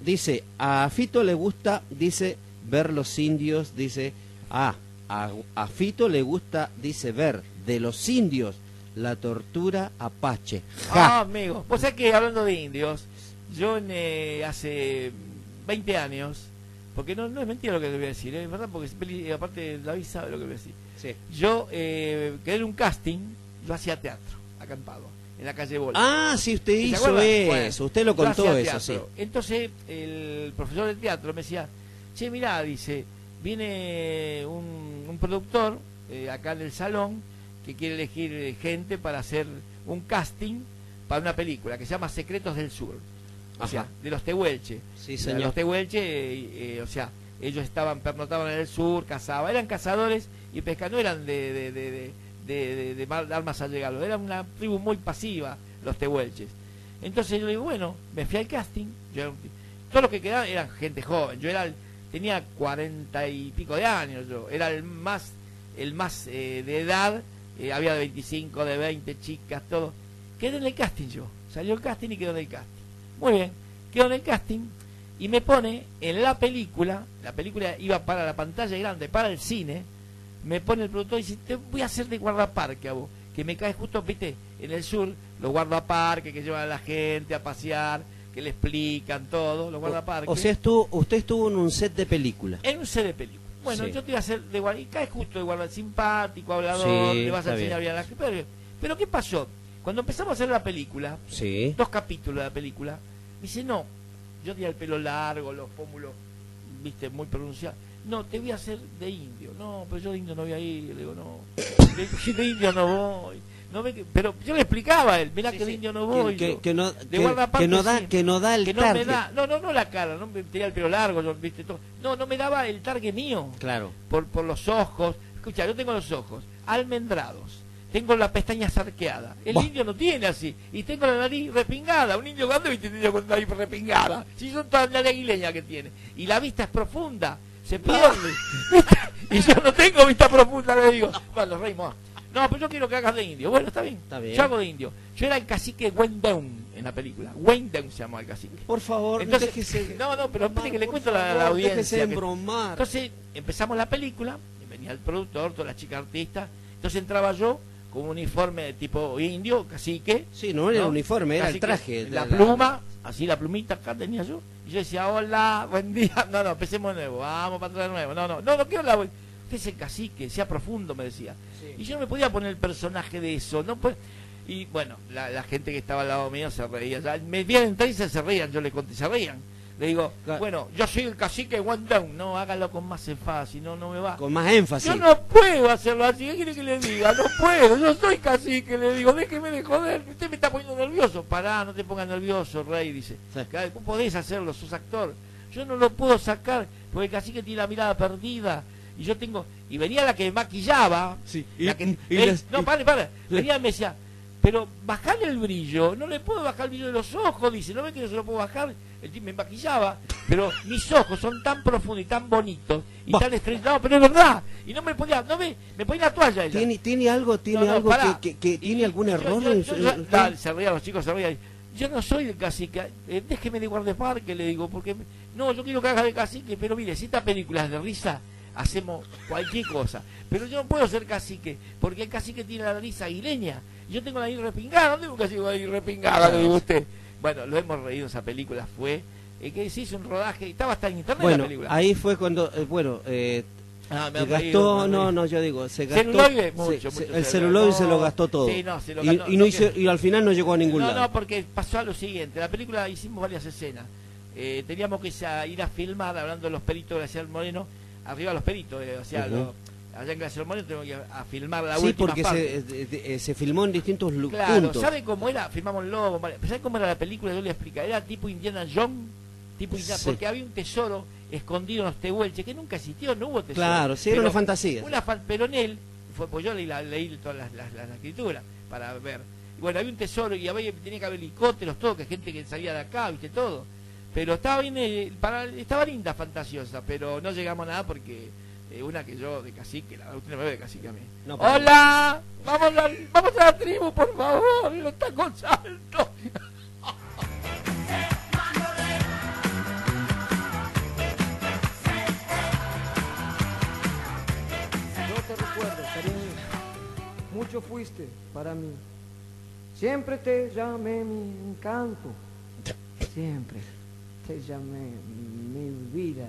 dice, a Fito le gusta, dice, ver los indios, dice, ah, a, a Fito le gusta, dice, ver de los indios la tortura apache. Ah, Ja. amigo. Vos sabés que hablando de indios, yo en, eh, hace 20 años, porque no, no es mentira lo que le voy a decir, ¿eh? es verdad, porque peli- aparte David sabe lo que voy a decir. Sí. Yo eh, quedé en un casting, yo hacía teatro, acampado, en la calle Bola. Ah, sí, usted ¿Se hizo eso, usted lo contó eso, sí. Entonces el profesor de teatro me decía, che, mirá, dice, viene un, un productor eh, acá en el salón que quiere elegir eh, gente para hacer un casting para una película que se llama Secretos del Sur. O sea, de los Tehuelche. Sí, De señor. Los Tehuelche, eh, eh, o sea, ellos estaban, pernotaban en el sur, cazaban, eran cazadores y pescadores, no eran de, de, de, de, de- armas allegados, eran una tribu muy pasiva, los Tehuelches. Entonces yo digo, bueno, me fui al casting, yo era un ti- todos los que quedaban eran gente joven, yo era el- tenía cuarenta y pico de años, yo era el más, el más eh, de edad, eh, había de 25, de 20 chicas, todo. Quedé en el casting yo, salió el casting y quedó en el casting. Muy bien, quedó en el casting y me pone en la película, la película iba para la pantalla grande, para el cine, me pone el productor y dice, te voy a hacer de guardaparque a vos, que me cae justo, viste, en el sur, los guardaparques que llevan a la gente a pasear, que le explican todo, los guardaparques. O sea, estuvo, usted estuvo en un set de película. En un set de película. Bueno, Sí. yo te iba a hacer de guarda, y cae justo de guarda simpático, hablador, Sí, le vas a enseñar bien. a la. Pero, pero ¿qué pasó? Cuando empezamos a hacer la película, Sí. dos capítulos de la película, me dice, no, yo tenía el pelo largo, los pómulos, viste, muy pronunciados. No, te voy a hacer de indio. No, pero yo de indio no voy a ir. Le digo, no, de, *laughs* de indio no voy. No que- pero yo le explicaba a él, mirá que de indio no voy. Que, yo. que no, De que, guardaparque que no da, sí. que no da el que no me da, no, no, no la cara, no me tenía el pelo largo, yo, viste todo. No, no me daba el target mío Claro. por, por los ojos. Escucha, yo tengo los ojos almendrados, tengo la pestaña arqueada. El indio no tiene así. Y tengo la nariz repingada. Un indio grande viste un indio con nariz repingada. Si son todas la aguileña que tiene. Y la vista es profunda, se pierde. *laughs* y yo no tengo vista profunda, le digo. Bueno, reímos. No, pero yo quiero que hagas de indio. Bueno, está bien. Está bien. Yo hago de indio. Yo era el cacique Wayne Down en la película. Wayne Down se llamaba el cacique. Por favor, Entonces, déjese- no, no, pero espere que le cuento favor, la audiencia. que- embromar. Entonces empezamos la película, venía el productor, toda la chica artista. Entonces entraba yo con un uniforme de tipo indio, cacique. Sí, no era el uniforme, era el traje la- pluma, así la plumita acá tenía yo. Y yo decía, hola, buen día. *laughs* No, no, empecemos de nuevo, vamos para atrás de nuevo. No, no, no, no quiero la. Usted es el cacique, sea profundo, me decía. Y yo no me podía poner el personaje de eso, no pues Y bueno, la, la gente que estaba al lado mío se reía. Ya, me vieron entrar y se, se reían, yo le conté, se reían. Le digo, bueno, yo soy el cacique One Down. No, hágalo con más énfasis, no, no me va. Con más énfasis. Yo no puedo hacerlo así, ¿qué quiere que le diga? No puedo, yo soy cacique, le digo, déjeme de joder, usted me está poniendo nervioso. Pará, no te pongas nervioso, rey, dice. "Cada- Vos podés hacerlo, sos actor. Yo no lo puedo sacar, porque el cacique tiene la mirada perdida. Y yo tengo, y venía la que me maquillaba. y- la que- y les- no, pare, pare. Venía y me decía, pero bajale el brillo, no le puedo bajar el brillo de los ojos, dice, ¿no ve que no se lo puedo bajar? El tipo me maquillaba, pero mis ojos son tan profundos y tan bonitos y tan estrellados, pero es verdad. Y no me podía, no me, me ponía la toalla ella. ¿Tiene, tiene algo, tiene No, no, algo pará. que, que- que tiene algún error yo- en yo- su- yo- dale, se reían los chicos, se reían. Yo no soy el cacique, eh, déjeme de guardaparque, le digo, porque no, yo quiero que haga de cacique, pero mire, si esta película es de risa, hacemos cualquier cosa. Pero yo no puedo ser cacique, porque el cacique tiene la nariz aguileña. Yo tengo la nariz repingada, ¿dónde tengo cacique con la nariz repingada? Le digo a usted. Bueno, lo hemos reído, esa película fue, eh, que se hizo un rodaje, estaba hasta en internet la película. ahí fue cuando, eh, bueno, eh, Ah, me gastó, reído, me han no, no, yo digo, se gastó. Celuloide, mucho, se- mucho el celuloide. se lo No, gastó todo. sí, no, se lo y, ganó, y no no hizo- y al final no llegó a ningún No, lado. no, porque pasó a lo siguiente. La película hicimos varias escenas. Eh, teníamos que ir a filmar, hablando de los peritos de Glaciar Moreno, arriba los peritos, eh, o sea, Ujú. lo- allá en Glaciar Moreno tenemos que ir a, filmar la sí, última porque parte. se, eh, se filmó en distintos lu- Claro, puntos. ¿sabe cómo era? Filmamos Lobo. ¿sabe cómo era la película? Yo le explico. Era tipo Indiana Jones, tipo Indiana- Sí. porque había un tesoro escondido en los tehuelches que nunca existió, no hubo tesoro. Claro, sí, era una fantasía. Una fan- pero en él, fue, pues yo leí, la- leí todas las, las, las escrituras para ver. Y bueno, había un tesoro y había, tenía que haber helicópteros, todo, que gente que salía de acá, viste todo. Pero estaba bien, eh, estaba linda, fantasiosa, pero no llegamos a nada porque eh, una que yo de cacique, la última me ve de cacique a mí. ¡Hola! Vamos a, vamos a la tribu, por favor, los tacos altos. mucho fuiste para mí. Siempre te llamé mi encanto. Siempre te llamé mi vida.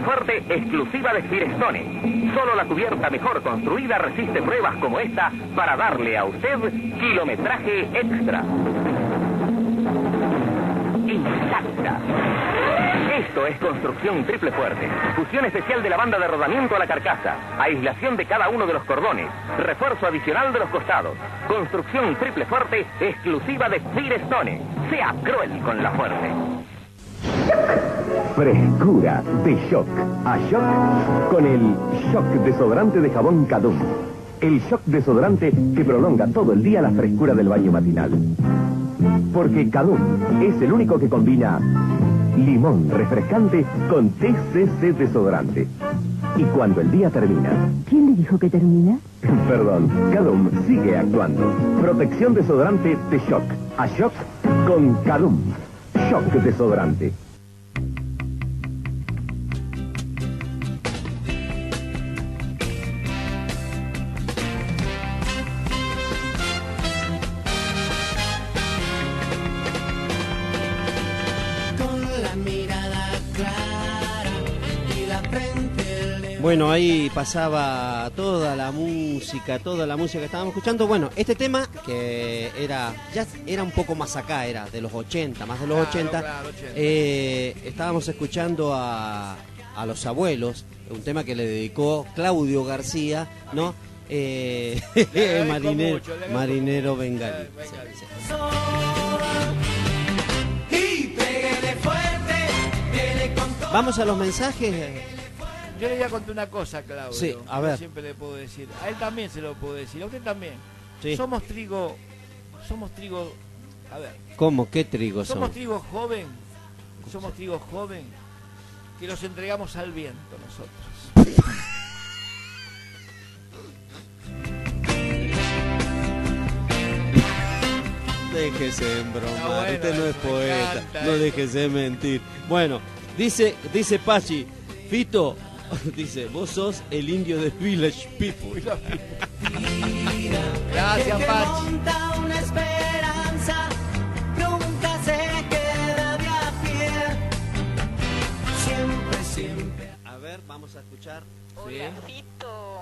Fuerte exclusiva de Firestone. Solo la cubierta mejor construida resiste pruebas como esta para darle a usted kilometraje extra. Intacta. Esto es construcción triple fuerte. Fusión especial de la banda de rodamiento a la carcasa. Aislación de cada uno de los cordones. Refuerzo adicional de los costados. Construcción triple fuerte exclusiva de Firestone. Sea cruel con la fuerte. Frescura de Shock. A Shock con el Shock desodorante de jabón Cadum. El Shock desodorante que prolonga todo el día la frescura del baño matinal. Porque Cadum es el único que combina limón refrescante con TCC desodorante. Y cuando el día termina, ¿Quién le dijo que termina? *laughs* perdón, Cadum sigue actuando. Protección desodorante de Shock. A Shock con Cadum. Shock desodorante. Bueno, ahí pasaba toda la música, toda la música que estábamos escuchando. Bueno, este tema que era ya era un poco más acá, era de los 80, más de los Claro, 80. claro, 80. eh, estábamos escuchando a, a los abuelos, un tema que le dedicó Claudio García, ¿no? Eh, *laughs* marinero, mucho, marinero bengalí. Todo. Vamos a los mensajes. Yo le voy a contar una cosa, Claudio. Sí, a Yo ver. siempre le puedo decir. A él también se lo puedo decir. A usted también. Sí. Somos trigo. Somos trigo. A ver. ¿Cómo? ¿Qué trigo Somos son? trigo joven. Somos trigo joven. Que los entregamos al viento nosotros. Déjese Ah, broma, bueno, usted no es poeta, encanta no déjese mentir. Bueno, dice, dice Pachi, Fito, *laughs* dice, vos sos el indio de Village People. Gracias, que Pachi. monta una esperanza, nunca se queda de a pie. Siempre, siempre. A ver, vamos a escuchar. Hola, Fito.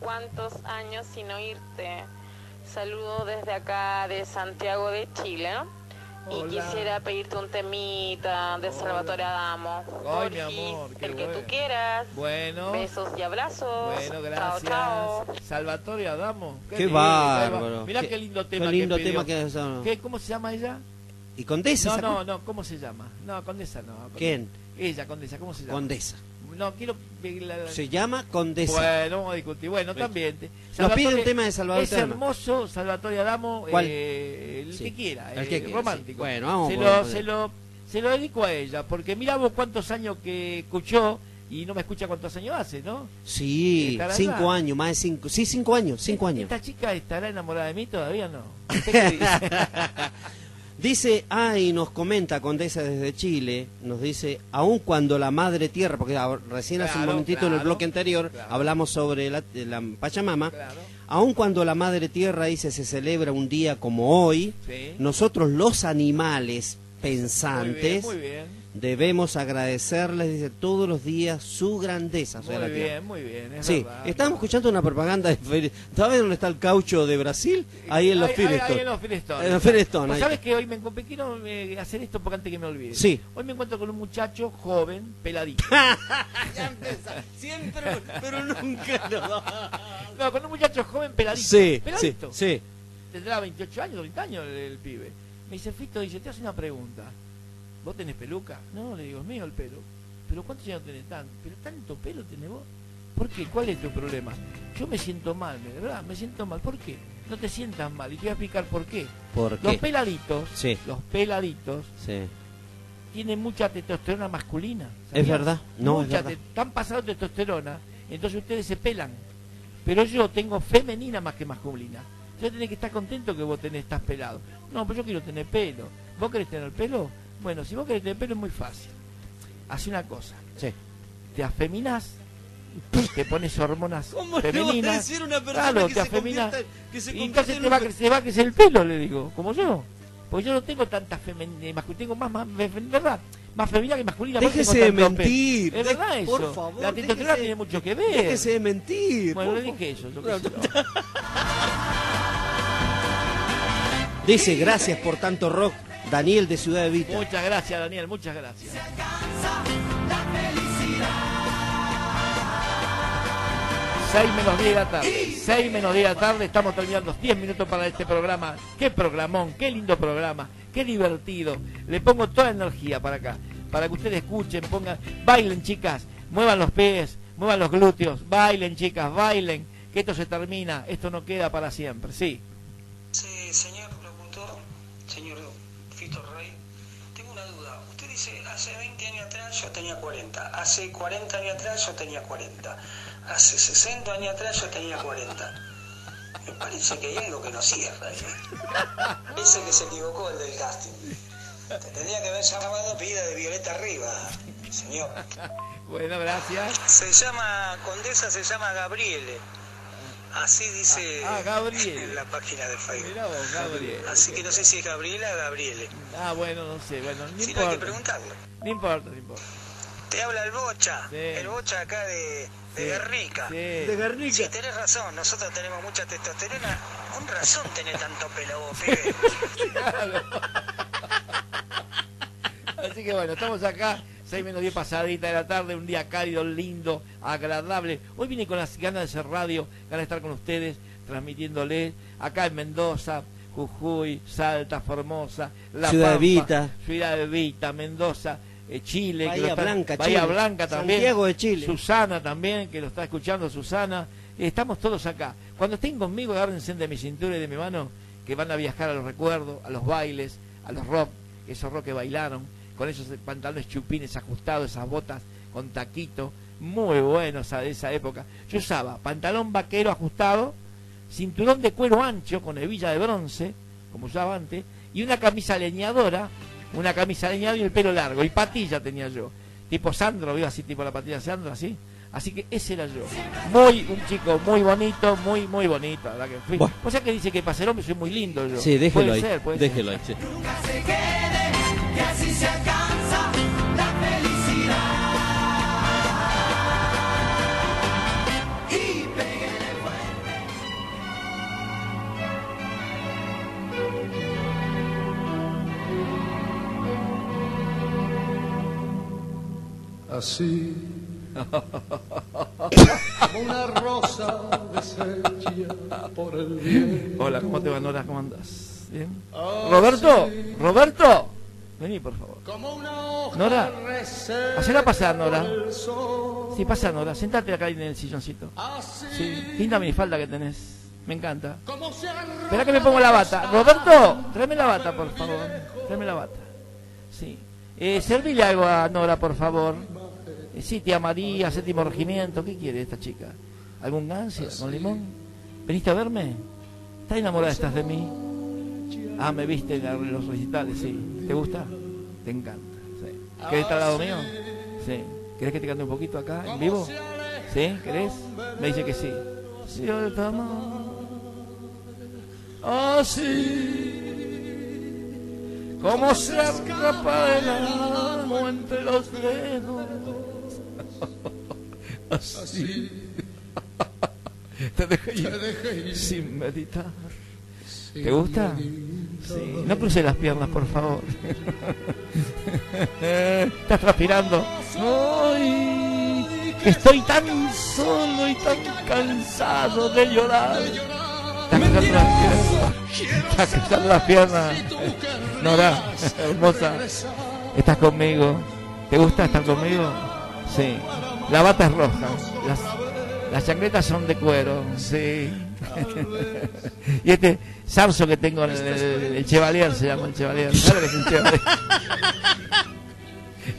¿Cuántos años sin oírte? Saludo desde acá de Santiago de Chile. ¿no? Y quisiera pedirte un temita de Salvatore Adamo. Ay, mi amor, qué el que tú quieras. Bueno. Besos y abrazos. Bueno, Chao, gracias. chao. Salvatore Adamo. Qué lindo, bárbaro. Mirá Qué- qué, lindo qué tema lindo que pidió. tema que es, ¿no? ¿Qué, ¿Cómo se llama ella? ¿Y Condesa? No, ¿se no, no, ¿cómo se llama? No, Condesa no. Condesa. ¿Quién? Ella, Condesa, ¿cómo se llama? Condesa. No, la- la- Se llama Condesa. Bueno, vamos a discutir. Bueno, también. Nos pide un tema de Salvador Es Adamo. hermoso Salvatore Adamo, eh, el Sí. que quiera, El que eh, quiera, romántico. sí. Bueno, vamos se por- lo, por- se, lo, se lo dedico a ella, porque mira vos cuántos años que escuchó y no me escucha cuántos años hace, ¿no? Sí, cinco allá. años, más de cinco. Sí, cinco años, cinco años. ¿Esta chica estará enamorada de mí todavía no? *laughs* *laughs* ¿Usted qué dice? Dice, ah, y nos comenta Condesa desde Chile, nos dice, aun cuando la madre tierra, porque ah, recién hace un Claro, momentito en el bloque anterior claro. hablamos sobre la, la Pachamama, aun cuando la madre tierra dice se celebra un día como hoy, Sí. nosotros los animales Muy pensantes bien, muy bien. Debemos agradecerles dice, todos los días su grandeza. Muy tierra. bien, muy bien, es sí, verdad. estábamos escuchando una propaganda de ¿Sabes dónde está el caucho de Brasil? Ahí en los Firestone. ahí en los Firestone. En los Firestone, Pues. ¿Sabes que hoy me encontré? Quiero eh, hacer esto porque antes que me olvide. Sí. Hoy me encuentro con un muchacho joven, peladito. *laughs* Siempre, pero *laughs* nunca no. No, con un muchacho joven, peladito. Sí, peladito. sí, sí. Tendrá 28 años, 30 años el, el pibe. Me dice, Fito, dice, te hace una pregunta. ¿Vos tenés peluca? No, le digo, es mío el pelo. ¿Pero cuántos años tenés tan? ¿Pero tanto pelo tenés vos? ¿Por qué? ¿Cuál es tu problema? Yo me siento mal, de verdad, me siento mal. ¿Por qué? No te sientas mal. Y te voy a explicar por qué. ¿Por Los qué? peladitos, Sí. los peladitos, Sí. tienen mucha testosterona masculina. Es verdad, no, es Mucha verdad. te- Están pasados de testosterona, entonces ustedes se pelan. Pero yo tengo femenina más que masculina. Yo tenés que estar contento que vos tenés, estás pelado. No, pero yo quiero tener pelo. ¿Vos querés tener pelo? Bueno, si vos querés tener pelo es muy fácil. Hace una cosa. Sí. Te afeminas, te pones hormonas *laughs* ¿Cómo le vas a femeninas. decir una persona claro, que te se afeminas. convierta- que se y entonces en te un va, a fe- cre- se va a crecer el pelo, le digo, como yo. Porque yo no tengo tanta femenina, tengo más, más ¿verdad? más femenina que masculina. Déjese de mentir. Es verdad De- eso. por favor, la testosterona tiene mucho que ver. Déjese de mentir. Bueno, le dije eso. yo. Dice, gracias por tanto rock, Daniel de Ciudad Evita. Muchas gracias, Daniel, muchas gracias. Seis menos 10 de la tarde. 6 menos 10 de la tarde. Estamos terminando 10 minutos para este programa. Qué programón, qué lindo programa, qué divertido. Le pongo toda la energía para acá. Para que ustedes escuchen, pongan, bailen chicas, muevan los pies, muevan los glúteos, bailen chicas, bailen. Que esto se termina, esto no queda para siempre, sí. Sí, señor yo tenía 40, hace 40 años atrás yo tenía 40, hace 60 años atrás yo tenía 40. Me parece que hay algo que no cierra. ¿eh? Ese que se equivocó, el del casting. Te tendría que haber llamado pida de Violeta Arriba, señor. Bueno, gracias. Se llama, Condesa se llama Gabriele. Así dice Ah, Gabriele. en la página de Facebook. Mirá vos, Gabriele. Así que no sé si es Gabriela o Gabriele. Ah, bueno, no sé, bueno, no Si no hay que preguntarle. No importa, no importa. Te habla el Bocha, Sí. el Bocha acá de, de Sí, Guernica. sí. De Guernica. Sí, tenés razón, nosotros tenemos mucha testosterona. Con razón tenés tanto pelo vos, *laughs* pibe. Así que bueno, estamos acá, 6 menos 10 pasadita de la tarde, un día cálido, lindo, agradable. Hoy vine con las ganas de hacer radio, ganas de estar con ustedes, transmitiéndoles acá en Mendoza, Jujuy, Salta, Formosa, La Ciudad Pampa, Evita. Ciudad de Vita, Mendoza, Chile, que Bahía está- Blanca, Bahía Chile. Blanca también, Santiago de Chile. Susana también, que lo está escuchando Susana, Eh, estamos todos acá. Cuando estén conmigo, agárrense de mi cintura y de mi mano, que van a viajar a los recuerdos, a los bailes, a los rock, esos rock que bailaron, con esos pantalones chupines ajustados, esas botas con taquito, muy buenos a- de esa época. Yo usaba pantalón vaquero ajustado, cinturón de cuero ancho con hebilla de bronce, como usaba antes, y una camisa leñadora, una camisa leñadora y el pelo largo, y patilla tenía yo. Tipo Sandro, vio así, tipo la patilla de Sandro, así. Así que ese era yo. Muy, un chico muy bonito, muy, muy bonito, la verdad que fui. Bueno. O sea que dice que para ser hombre soy muy lindo yo. Sí, déjelo Puede ahí. ser, puede déjelo ser. ahí. sí. se quede, que así se alcanza Así como una rosa deshecha por el viento. Hola, ¿cómo te va, Nora? ¿Cómo andas? ¿Bien? Roberto, sí. Roberto, vení por favor. Como una hoja Nora, hacela pasar, Nora. Sí, pasa, Nora. Sentate acá en el silloncito. Así Sí, linda minifalda que tenés. Me encanta. Espera que me pongo la bata. Roberto, tráeme la bata, por favor. Tráeme la bata. Sí. Eh, servile algo a Nora, por favor. Sí, tía María, séptimo regimiento. ¿Qué quiere esta chica? ¿Algún gansia con limón? ¿Veniste a verme? ¿Estás enamorada estás de mí? Ah, me viste en los recitales, sí. ¿Te gusta? Te encanta. Sí. ¿Querés estar al lado mío? Sí. ¿Querés que te cante un poquito acá, en vivo? ¿Sí? ¿Querés? Me dice que sí. Si yo te amo, así como se escapa el alma entre los dedos. *laughs* Así. Te dejé ir sin meditar. ¿Te gusta? Sí. No cruce las piernas, por favor. *laughs* Estás transpirando. Ay, estoy tan solo y tan cansado de llorar. Estás cruzando las piernas. Estás cruzando las piernas. Nora, hermosa. ¿Estás conmigo? ¿Te gusta estar conmigo? Sí. La bata es roja. Las, las chancletas son de cuero. Sí. *laughs* y este zarzo que tengo en el, el, el Chevalier se llama el Chevalier. ¿Sabes lo que es un Chevalier? *laughs*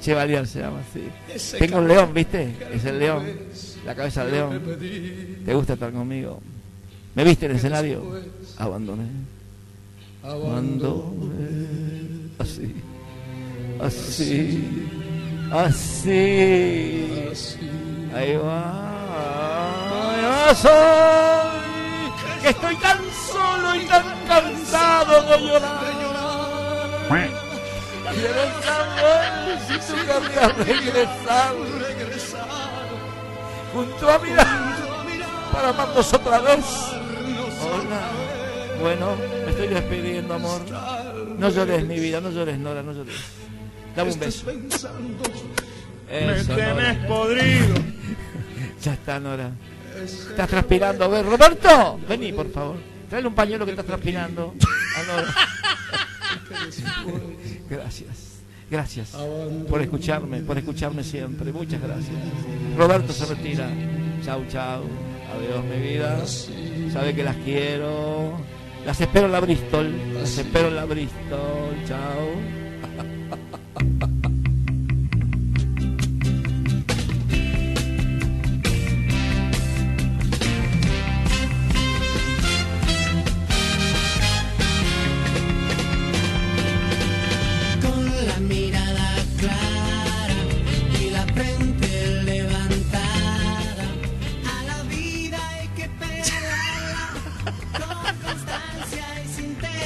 Chevalier se llama, sí. Tengo un león, ¿viste? Es el león. La cabeza del león. ¿Te gusta estar conmigo? ¿Me viste en el escenario? Abandoné. Abandoné. Así. Así. Así. Ahí va. Ahí. Soy. Que estoy tan solo y tan cansado de llorar. Quiero saber si tú querrías regresar junto a mirar para amarnos otra vez. Hola. Bueno, me estoy despidiendo, amor. No llores, mi vida, no llores, Nora, no llores. Dame un beso. Eso, Me tenés Nora. podrido. *laughs* Ya está, Nora. Estás transpirando. A ver, Roberto, vení, por favor. Trae un pañuelo que estás transpirando. A Nora. *laughs* Gracias. Gracias por escucharme, por escucharme siempre. Muchas gracias. Roberto se retira. Chau, chau. Adiós, mi vida. Sabe que las quiero. Las espero en la Bristol. Las espero en la Bristol. Chao.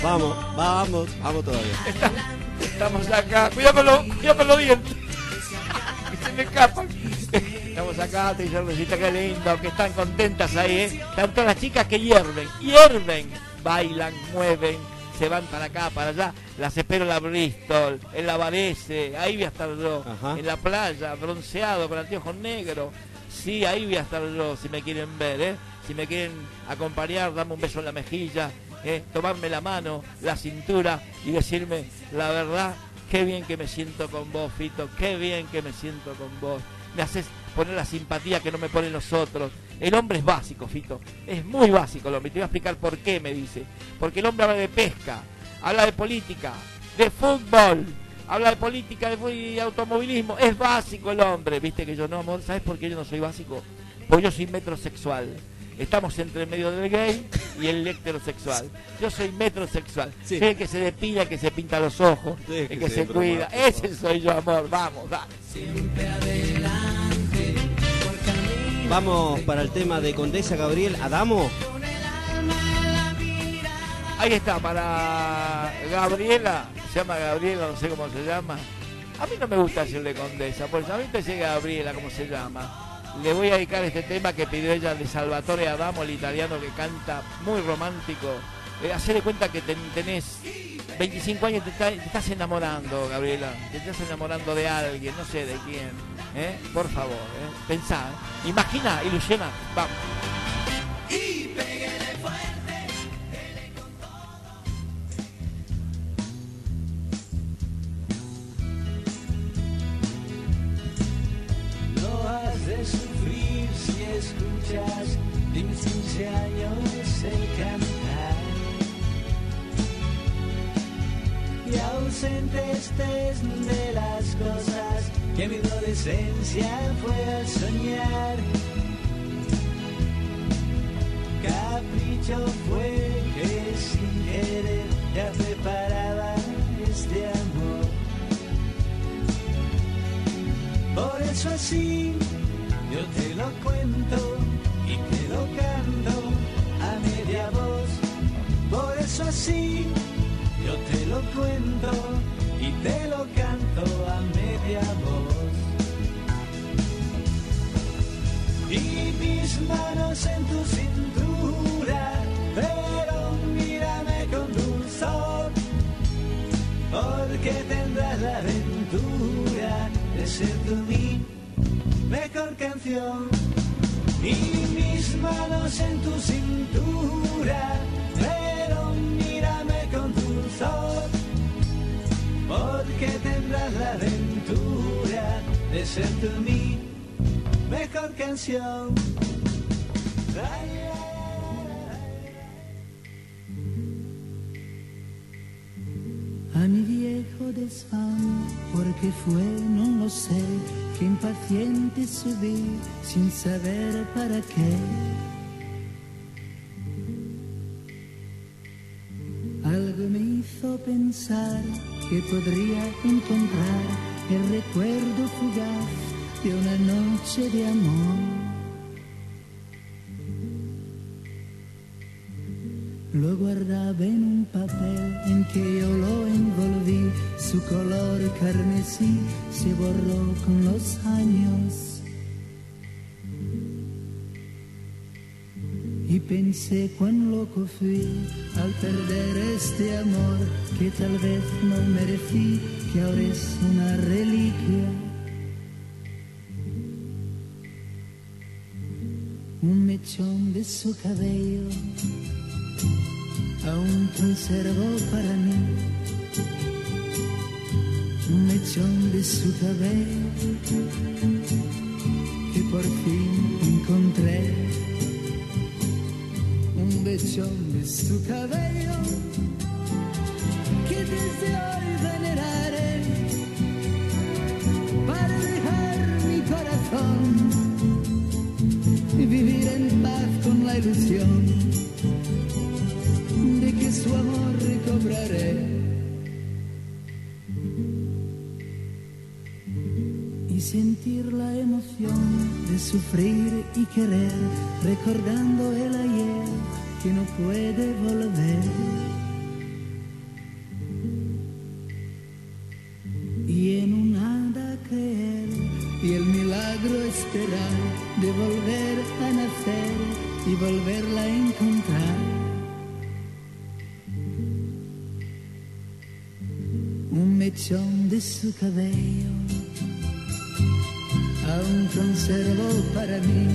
Vamos, vamos, vamos todavía. Estamos acá. Cuidado con, los- dientes. *laughs* Se me escapan. Estamos acá, te Rosita, qué lindo, que están contentas ahí, ¿eh? Están todas las chicas que hierven, hierven, bailan, mueven, se van para acá, para allá. Las espero en la Bristol, en la Varese, ahí voy a estar yo, en la playa, bronceado, con anteojos negros. Sí, ahí voy a estar yo, si me quieren ver, ¿eh? Si me quieren acompañar, darme un beso en la mejilla, ¿eh? tomarme la mano, la cintura y decirme la verdad, qué bien que me siento con vos, Fito, qué bien que me siento con vos. Me haces poner la simpatía que no me ponen los otros. El hombre es básico, Fito, es muy básico el hombre. Te voy a explicar por qué, me dice. Porque el hombre habla de pesca, habla de política, de fútbol, habla de política de automovilismo. Es básico el hombre, viste que yo no, amor. ¿Sabes por qué yo no soy básico? Porque yo soy metrosexual. Estamos entre el medio del gay y el heterosexual. Yo soy metrosexual. Soy el que se depila, el que se pinta los ojos, el que se cuida. broma, Ese soy yo, amor. Vamos, dale. Vamos para el tema de Condesa Gabriel Adamo. Ahí está, para Gabriela, se llama Gabriela, no sé cómo se llama. A mí no me gusta decirle condesa, porque a mí me llega Gabriela, como se llama. Le voy a dedicar este tema que pidió ella de Salvatore Adamo, el italiano que canta muy romántico. Eh, hacer de cuenta que ten- tenés 25 años te, te estás enamorando, Gabriela. Te estás enamorando de alguien, no sé de quién. ¿eh? Por favor, ¿eh? pensá. ¿eh? Imagina, ilusiona. Vamos. De sufrir si escuchas de mis 15 años el cantar. Y ausente estés de las cosas que mi adolescencia fue al soñar. Capricho fue que sin querer ya preparaba este amor. Por eso así yo te lo cuento y te lo canto a media voz. Por eso así yo te lo cuento y te lo canto a media voz. Y mis manos en tu cintura, pero mírame con dulzor, porque tendrás la aventura de ser tú mi mejor canción. Y mis manos en tu cintura, pero mírame con dulzor, porque tendrás la aventura de ser tú mi mejor canción. A mi viejo desván, porque fue, no lo sé, que impaciente subí sin saber para qué. Algo me hizo pensar que podría encontrar el recuerdo fugaz de una noche de amor. Lo guardaba en un papel en que yo lo envolví, su color carmesí se borró con los años. Y pensé cuán loco fui al perder este amor que tal vez no merecí, que ahora es una reliquia. Un mechón de su cabello aún conservo para mí. Un mechón de su cabello que por fin encontré un mechón de su cabello que desde hoy veneraré para dejar mi corazón y vivir en paz con la ilusión su amor recobraré. Y sentir la emoción de sufrir y querer, recordando el ayer que no puede volver. Y en un nada creer, y el milagro esperar de volver a nacer y volverla a encontrar. Mechón de su cabello. Aún conservo para mí.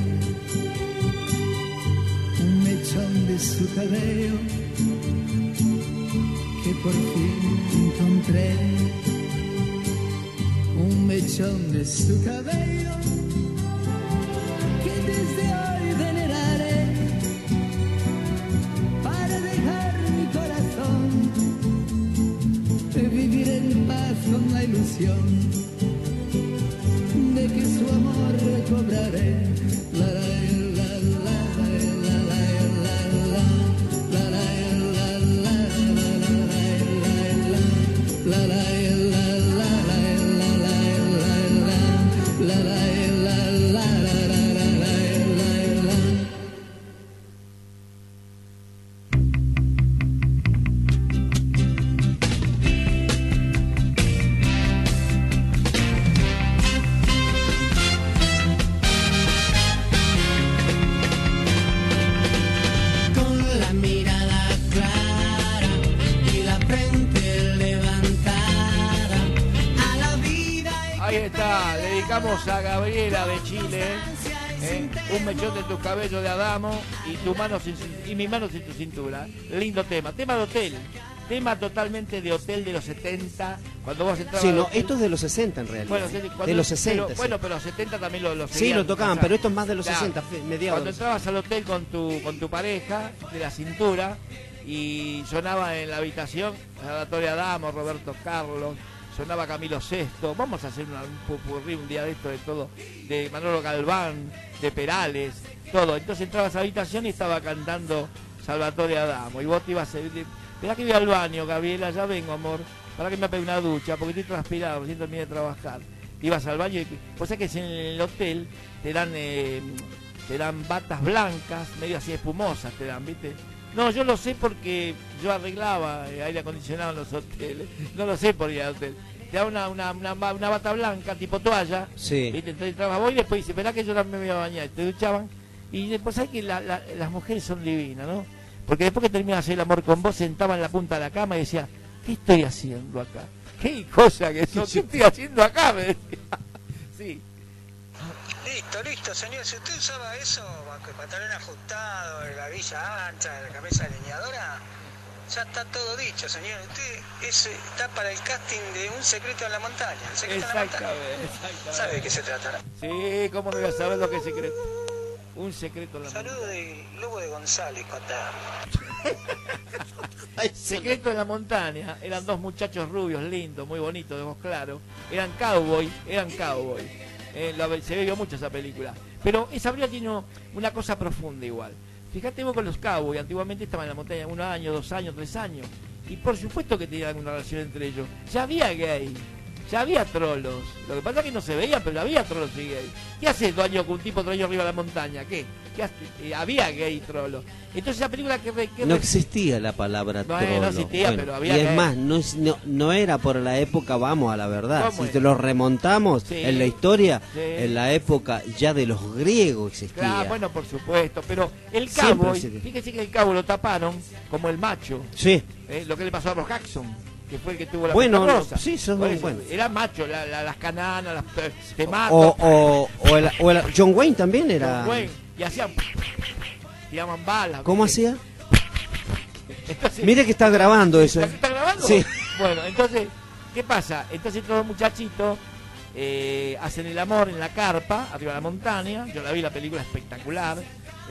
Un mechón de su cabello que por fin encontré. Un mechón de su cabello ilusión de que su amor recobraré. Y tu mano sin y mi mano sin tu cintura. Lindo tema, tema de hotel. Tema totalmente de hotel de los 70. Cuando vos entrabas Sí, no, hotel- esto es de los 60 en realidad. Bueno, sí, cuando- de los 60. pero- sí. bueno, pero los 70 también lo, lo Sí, lo tocaban, pero esto es más de los Claro. 60, fe- mediados. Cuando entrabas al hotel con tu, con tu pareja, de la cintura, y sonaba en la habitación Salvatore Adamo, Roberto Carlos, sonaba Camilo VI, vamos a hacer un pupurrí un día de esto de todo, de Manolo Galván, de Perales, todo. Entonces entrabas a la habitación y estaba cantando Salvatore Adamo, y vos te ibas a esperá que voy al baño, Gabriela, ya vengo, amor, para que me pegue una ducha, porque estoy transpirado, recién terminé de trabajar. Ibas al baño y, pues que en el hotel te dan eh, te dan batas blancas, medio así espumosas, te dan, ¿viste? No, yo lo sé porque yo arreglaba eh, aire acondicionado en los hoteles. No lo sé por ir al hotel. Te da una, una, una, ba- una bata blanca, tipo toalla. Sí. ¿viste? Entonces entrabas vos y después dice, esperá que yo también me voy a bañar. Te duchaban. Y después hay que la- la- las mujeres son divinas, ¿no? Porque después que terminas el amor con vos, sentaba en la punta de la cama y decía, ¿qué estoy haciendo acá? ¿Qué cosa que? ¿Qué estoy haciendo acá? Me decía. *laughs* Sí. Listo, listo, señor. Si usted usaba eso, pantalón ajustado, la villa ancha, la camisa leñadora, ya está todo dicho, señor. Usted es, está para el casting de Un secreto en la montaña. El secreto en la montaña. Exactamente, exactamente. ¿Sabe de qué se tratará? Sí, ¿cómo no voy a saber lo que es secreto? Un secreto en la Saludo de Lobo de González, Cotá. *laughs* Secreto en la montaña, eran dos muchachos rubios, lindos, muy bonitos, de ojos claros. Eran cowboy, eran cowboy. Eh, lo- se vio mucho esa película. Pero esa película tiene una cosa profunda igual. Fíjate vos con los cowboy, antiguamente estaban en la montaña un año, dos años, tres años. Y por supuesto que tenían una relación entre ellos. Ya había gay. Ya había trolos. Lo que pasa es que no se veía, pero había trolos y gay. ¿Qué hace dos años con un tipo otro año arriba de la montaña? ¿Qué? ¿Qué? Eh, había gay y trolo. Entonces esa película que... re- que No re- existía la palabra No, no existía, pero había Y es más, no, es- no, no era por la época, vamos a la verdad. ¿Cómo Si te lo remontamos Sí. en la historia, Sí. en la época ya de los griegos existía. Claro, bueno, por supuesto, pero el cabo, se- fíjese que el cabo lo taparon como el macho, Sí. eh, lo que le pasó a Ross Jackson, que fue el que tuvo la Bueno, no, sí, eso es muy eso, bueno. Era macho, la- la- las cananas, las, eh, te mato, O, o, o el- o el- John Wayne también era. John Wayne, y hacían, tiraban balas. ¿Cómo hacía? *laughs* Entonces- Mire que está grabando eso. ¿Está grabando? Sí. Bueno, entonces, ¿qué pasa? Entonces todos los muchachitos eh, hacen el amor en la carpa, arriba de la montaña. Yo la vi la película espectacular.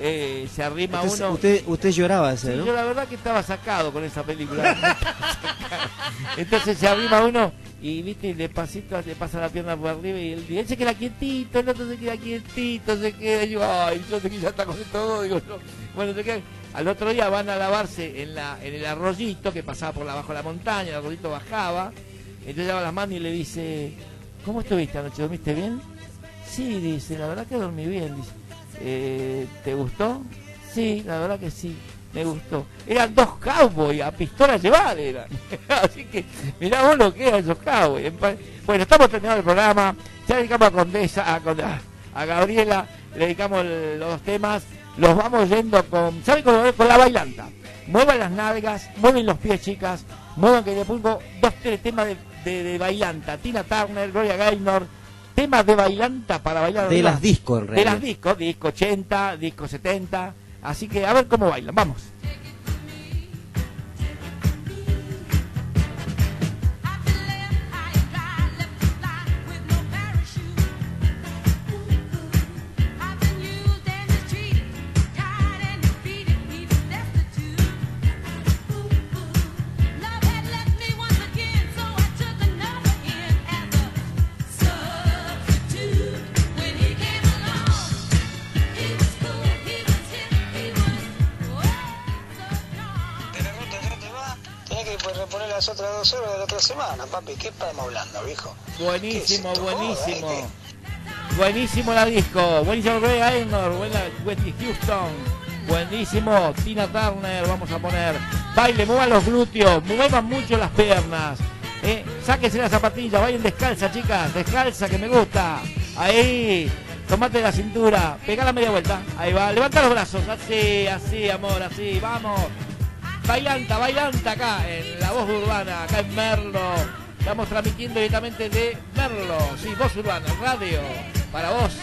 Eh, se arrima Entonces, uno. usted, usted lloraba ese, Sí, ¿no? Yo la verdad que estaba sacado con esa película. *laughs* Entonces se arrima uno y viste, y despacito le pasa la pierna por arriba y él, él se queda quietito, el otro se queda quietito, se queda, y yo, ay, yo sé que ya está con todo, digo yo. Bueno, se queda- Al otro día van a lavarse en la en el arroyito que pasaba por abajo de la montaña, el arroyito bajaba, entonces lleva las manos y le dice, ¿cómo estuviste anoche? ¿Dormiste bien? Sí, dice, la verdad que dormí bien, dice. "Eh, ¿Te gustó? Sí, la verdad que sí, me gustó. Eran dos cowboys a pistola llevada, eran. *laughs* Así que, mirá vos lo que eran esos cowboys. Bueno, estamos terminando el programa. Ya dedicamos a Condesa, a, Gabriela, le dedicamos el- los dos temas. Los vamos yendo con, ¿saben con, con la bailanta? Muevan las nalgas, mueven los pies, chicas. Muevan que le pongo dos, tres temas de, de, de bailanta. Tina Turner, Gloria Gaynor. Temas de bailanta para bailar. De las discos, en De las discos, disco 80, disco 70. Así que a ver cómo bailan, vamos. Papi. ¿Qué estamos hablando, viejo? Buenísimo, buenísimo. Joda, ¿eh? Buenísimo la disco, buenísimo Ray Aylmer, buena Whitney Houston, buenísimo Tina Turner, vamos a poner. Baile, muevan los glúteos, muevan mucho las piernas. Eh, sáquense las zapatillas, vayan descalza, chicas, descalza que me gusta. Ahí, tomate la cintura, pega la media vuelta. Ahí va, levanta los brazos, así, así, amor, así, vamos. Bailanta, bailanta acá en la voz urbana, acá en Merlo. Estamos transmitiendo directamente de Merlo, sí, voz urbana, radio, para vos.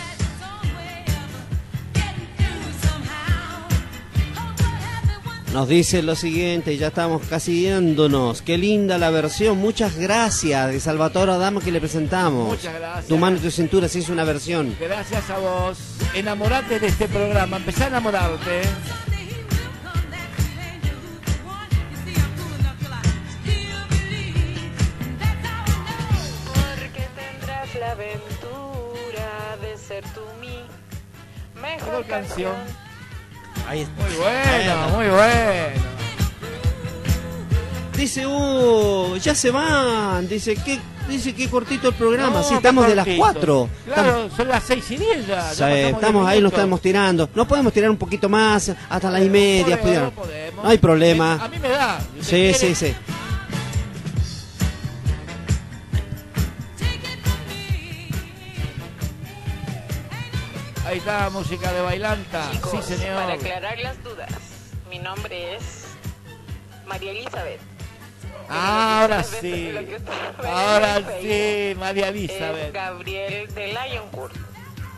Nos dice lo siguiente, ya estamos casi yéndonos. Qué linda la versión, muchas gracias de Salvatore Adamo que le presentamos. Muchas gracias. Tu mano y tu cintura se hizo una versión. Gracias a vos. Enamorate de este programa, empezá a enamorarte. Ser tú mi mejor canción. Ahí está. Muy bueno, muy bueno. Dice, uh, ya se van. Dice, qué, dice qué cortito el programa. No, si estamos de las cortito. 4. Claro, son las seis y diez ya. ya Sí, pasamos estamos diez ahí, nos estamos tirando. No podemos tirar un poquito más, hasta las y media. Podemos, podemos. No hay problema. A mí me da. Sí, quiere- sí, sí. Música de bailanta. Chicos, sí, señor. para aclarar las dudas, mi nombre es María Elizabeth. Ah, ahora sí. Ahora sí, María Es Elizabeth. Gabriel de Lioncourt,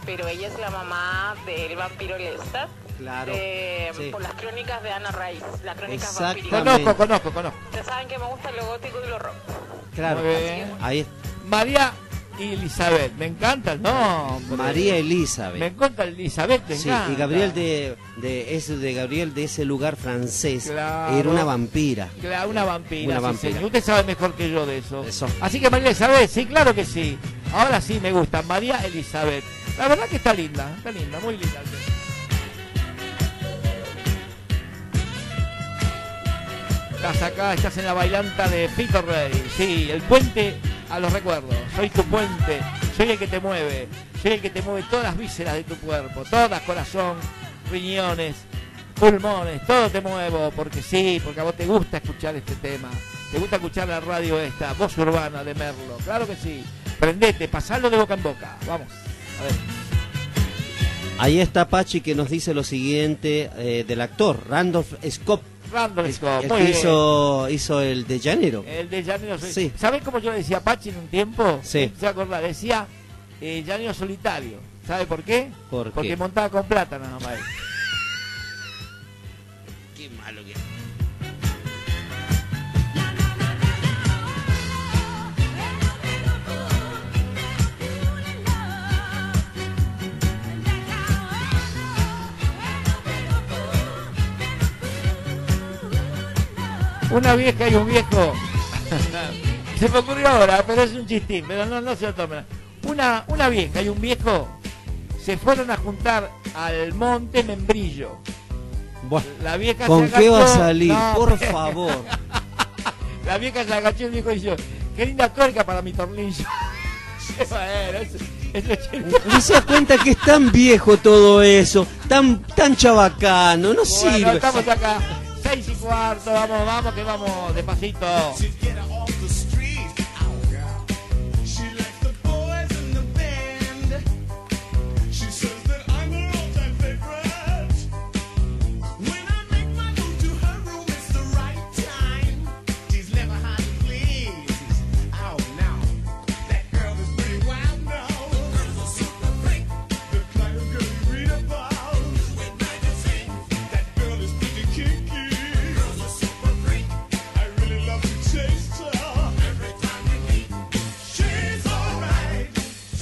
pero ella es la mamá del vampiro Lestat. Claro, de- sí. Por las crónicas de Ana Rice, las crónicas vampíricas. Conozco, conozco, conozco. Ustedes saben que me gusta lo gótico y lo rock. Claro. Ahí María Elizabeth. Me encanta el nombre. María Elizabeth. Me encanta Elizabeth, me Sí, encanta. y Gabriel de, de, ese de Gabriel de ese lugar francés Claro. era una vampira. Claro, una vampira. Una sí, vampira. señor. Usted sabe mejor que yo de eso. Eso. Así que María Elizabeth, sí, claro que sí. Ahora sí me gusta. María Elizabeth. La verdad que está linda, está linda, muy linda. Estás acá, estás en la bailanta de Fito Rey. Sí, el puente a los recuerdos. Soy tu puente, soy el que te mueve, soy el que te mueve todas las vísceras de tu cuerpo, todas, corazón, riñones, pulmones, todo te muevo, porque sí, porque a vos te gusta escuchar este tema, te gusta escuchar la radio esta, voz urbana de Merlo, claro que sí. Prendete, pasalo de boca en boca, vamos. A ver. Ahí está Pachi que nos dice lo siguiente eh, del actor, Randolph Scott. Randolph el hizo, hizo el de Janeiro. El de Llanero Solitario. Sí. ¿Sabés cómo yo le decía a Pachi en un tiempo? Sí. ¿Se acordar? Decía eh, Llanero Solitario. ¿Sabe por qué? ¿Por Porque qué? montaba con plata nada más. *laughs* Qué malo que Una vieja y un viejo. se me ocurrió ahora, pero es un chistín, pero no, no se lo tomen. Una, una vieja y un viejo se fueron a juntar al monte Membrillo. La vieja ¿Con se qué va a salir? No, Por favor. *laughs* La vieja se agachó y el viejo dijo, qué linda tuerca para mi tornillo. *laughs* bueno. ¿No se da cuenta que es tan viejo todo eso? Tan, tan chabacano, no Bueno, sirve. estamos acá, seis y cuarto, vamos, vamos, que vamos, despacito.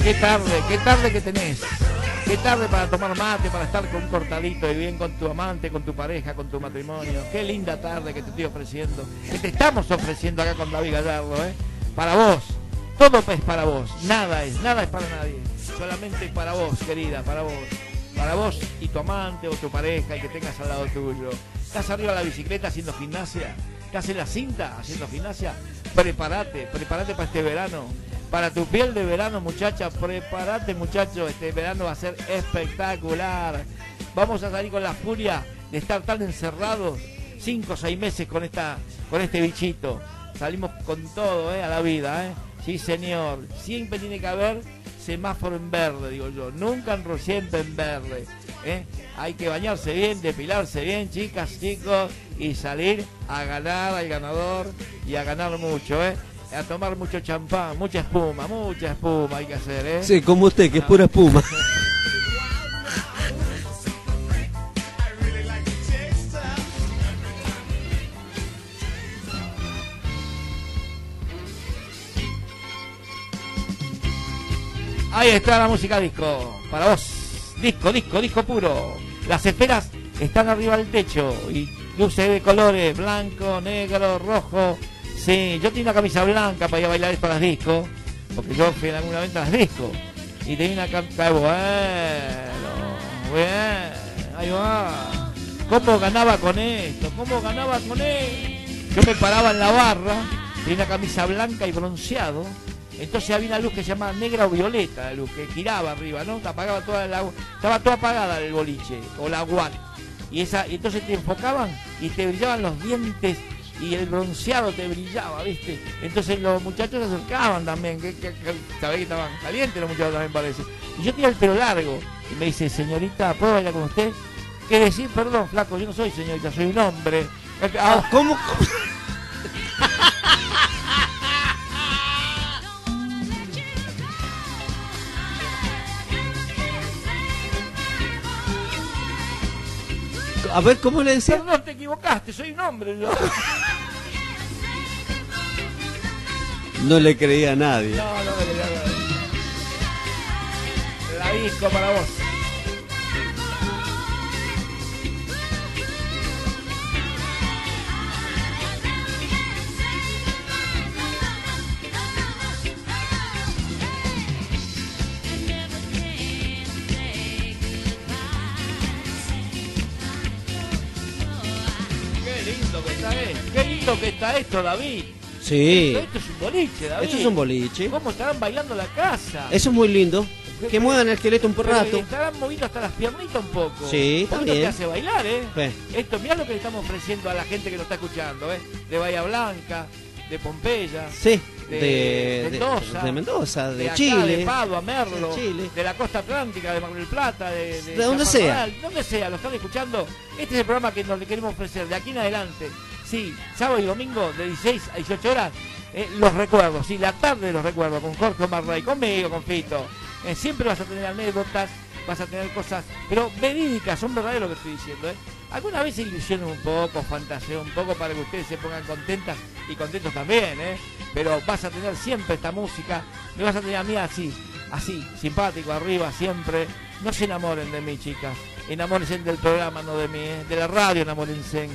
Qué tarde, qué tarde que tenés. Qué tarde para tomar mate, para estar con un cortadito y bien con tu amante, con tu pareja, con tu matrimonio. Qué linda tarde que te estoy ofreciendo. Que te estamos ofreciendo acá con David Gallardo, ¿eh? Para vos. Todo es para vos. Nada es, nada es para nadie. Solamente para vos, querida, para vos. Para vos y tu amante o tu pareja y que tengas al lado tuyo. ¿Estás arriba de la bicicleta haciendo gimnasia? ¿Estás en la cinta haciendo gimnasia? Prepárate, prepárate para este verano. Para tu piel de verano, muchacha, prepárate, muchacho. Este verano va a ser espectacular. Vamos a salir con la furia de estar tan encerrados cinco o seis meses con esta, con este bichito. Salimos con todo, ¿eh? A la vida, ¿eh? Sí, señor. Siempre tiene que haber semáforo en verde, digo yo. Nunca enrociente en verde. ¿eh? Hay que bañarse bien, depilarse bien, chicas, chicos, y salir a ganar al ganador y a ganar mucho, ¿eh? A tomar mucho champán, mucha espuma, mucha espuma hay que hacer, ¿eh? Sí, como usted, que es pura espuma. Ahí está la música disco. Para vos. Disco, disco, disco puro. Las esferas están arriba del techo y luces de colores, blanco, negro, rojo. Sí, yo tenía una camisa blanca para ir a bailar esto a las discos, porque yo fui en alguna venta a las discos. Y tenía una camisa bueno, bien, ahí va. ¿Cómo ganaba con esto? ¿Cómo ganaba con esto? Yo me paraba en la barra, tenía una camisa blanca y bronceado. Entonces había una luz que se llamaba negra o violeta, la luz que giraba arriba, ¿no? Apagaba toda la, estaba toda apagada el boliche o la guat. Y esa, entonces te enfocaban y te brillaban los dientes y el bronceado te brillaba, ¿viste? Entonces los muchachos se acercaban también, que, que, que sabés que estaban calientes los muchachos también parece. Y yo tenía el pelo largo y me dice, señorita, ¿puedo bailar con usted? ¿Qué decir? Perdón, flaco, yo no soy señorita, soy un hombre. Ah, ¿Cómo? *laughs* A ver, ¿cómo le decía? Perdón, te equivocaste, soy un hombre yo. No le creía a nadie. No, no me quería ver. La disco para vos. Qué lindo que está esto, qué lindo que está esto, David. Sí. Esto, esto es un boliche, David. Esto es un boliche. ¿Cómo estarán bailando la casa? Eso es muy lindo. Que muevan el esqueleto un por rato. Estarán moviendo hasta las piernitas un poco. Sí, está esto te bien. hace bailar, ¿eh? Esto, mirá lo que le estamos ofreciendo a la gente que nos está escuchando, ¿eh? De Bahía Blanca, de Pompeya. Sí, de, Mendoza, de Mendoza, de, de acá, Chile. de Padua, Merlo, de Chile. de la costa atlántica, de Mar del Plata, de, De donde sea. donde sea, lo están escuchando. Este es el programa que nos le queremos ofrecer de aquí en adelante. Sí, sábado y domingo de 16 a 18 horas. eh, los recuerdos, sí, la tarde de los recuerdos con Jorge Omar Rey, conmigo, con Fito. Eh, siempre vas a tener anécdotas, vas a tener cosas, pero verídicas, son verdaderas lo que estoy diciendo. ¿eh? Algunas veces ilusionen un poco, fantaseo un poco para que ustedes se pongan contentas y contentos también, ¿eh? Pero vas a tener siempre esta música, me vas a tener a mí así, así, simpático, arriba, siempre. No se enamoren de mí, chicas. Enamórense del programa, no de mí, ¿eh? De la radio enamórense.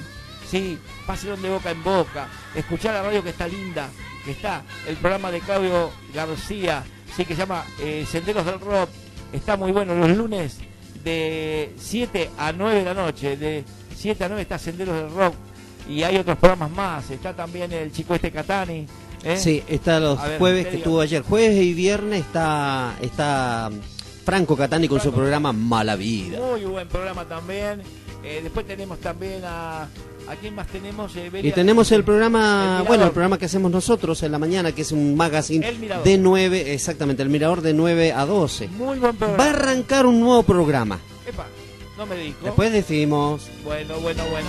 Sí, pasen de boca en boca. Escuchar la radio que está linda, que está el programa de Claudio García, sí, que se llama eh, Senderos del Rock. Está muy bueno los lunes de 7 a 9 de la noche. De 7 a 9 está Senderos del Rock. Y hay otros programas más. Está también el chico este Catani. ¿eh? Sí, está los ver, jueves que estuvo ayer. Jueves y viernes está, está Franco Catani con su programa Mala Vida. Muy buen programa también. Eh, después tenemos también a... ¿A quién más tenemos? Eh, Y tenemos el El programa, Mirador. bueno, el programa que hacemos nosotros en la mañana, que es un magazine El de 9, exactamente, el Mirador de 9 a 12. Muy buen programa. Va a arrancar un nuevo programa. Epa, no me dijo. Después decimos, Bueno, bueno, bueno.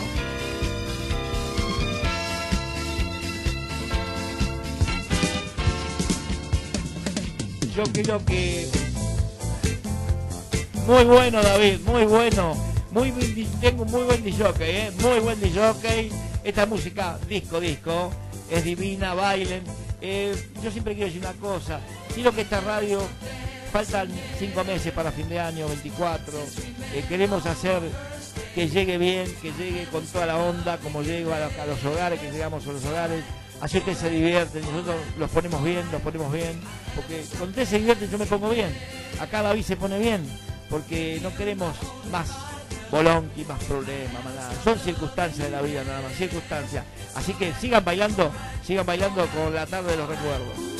Yo creo que muy bueno David, muy bueno. Muy tengo muy buen DJ, ¿eh? muy buen DJ. Esta música, disco, disco, es divina, bailen. Eh, yo siempre quiero decir una cosa, quiero que esta radio, faltan cinco meses para fin de año, 24, eh, queremos hacer que llegue bien, que llegue con toda la onda, como llego a, los- hogares, que llegamos a los hogares, así ustedes se divierten, nosotros los ponemos bien, los ponemos bien, porque cuando ustedes se divierten yo me pongo bien, acá David se pone bien, porque no queremos más bolonqui, más problemas, nada. Son circunstancias de la vida nada más, circunstancias. Así que sigan bailando, sigan bailando con la tarde de los recuerdos.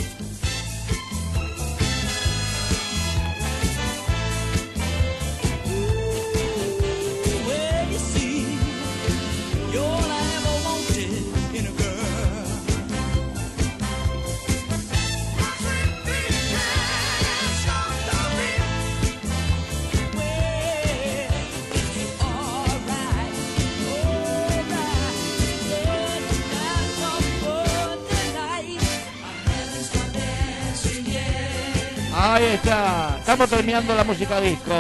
Ahí está, estamos terminando la música disco.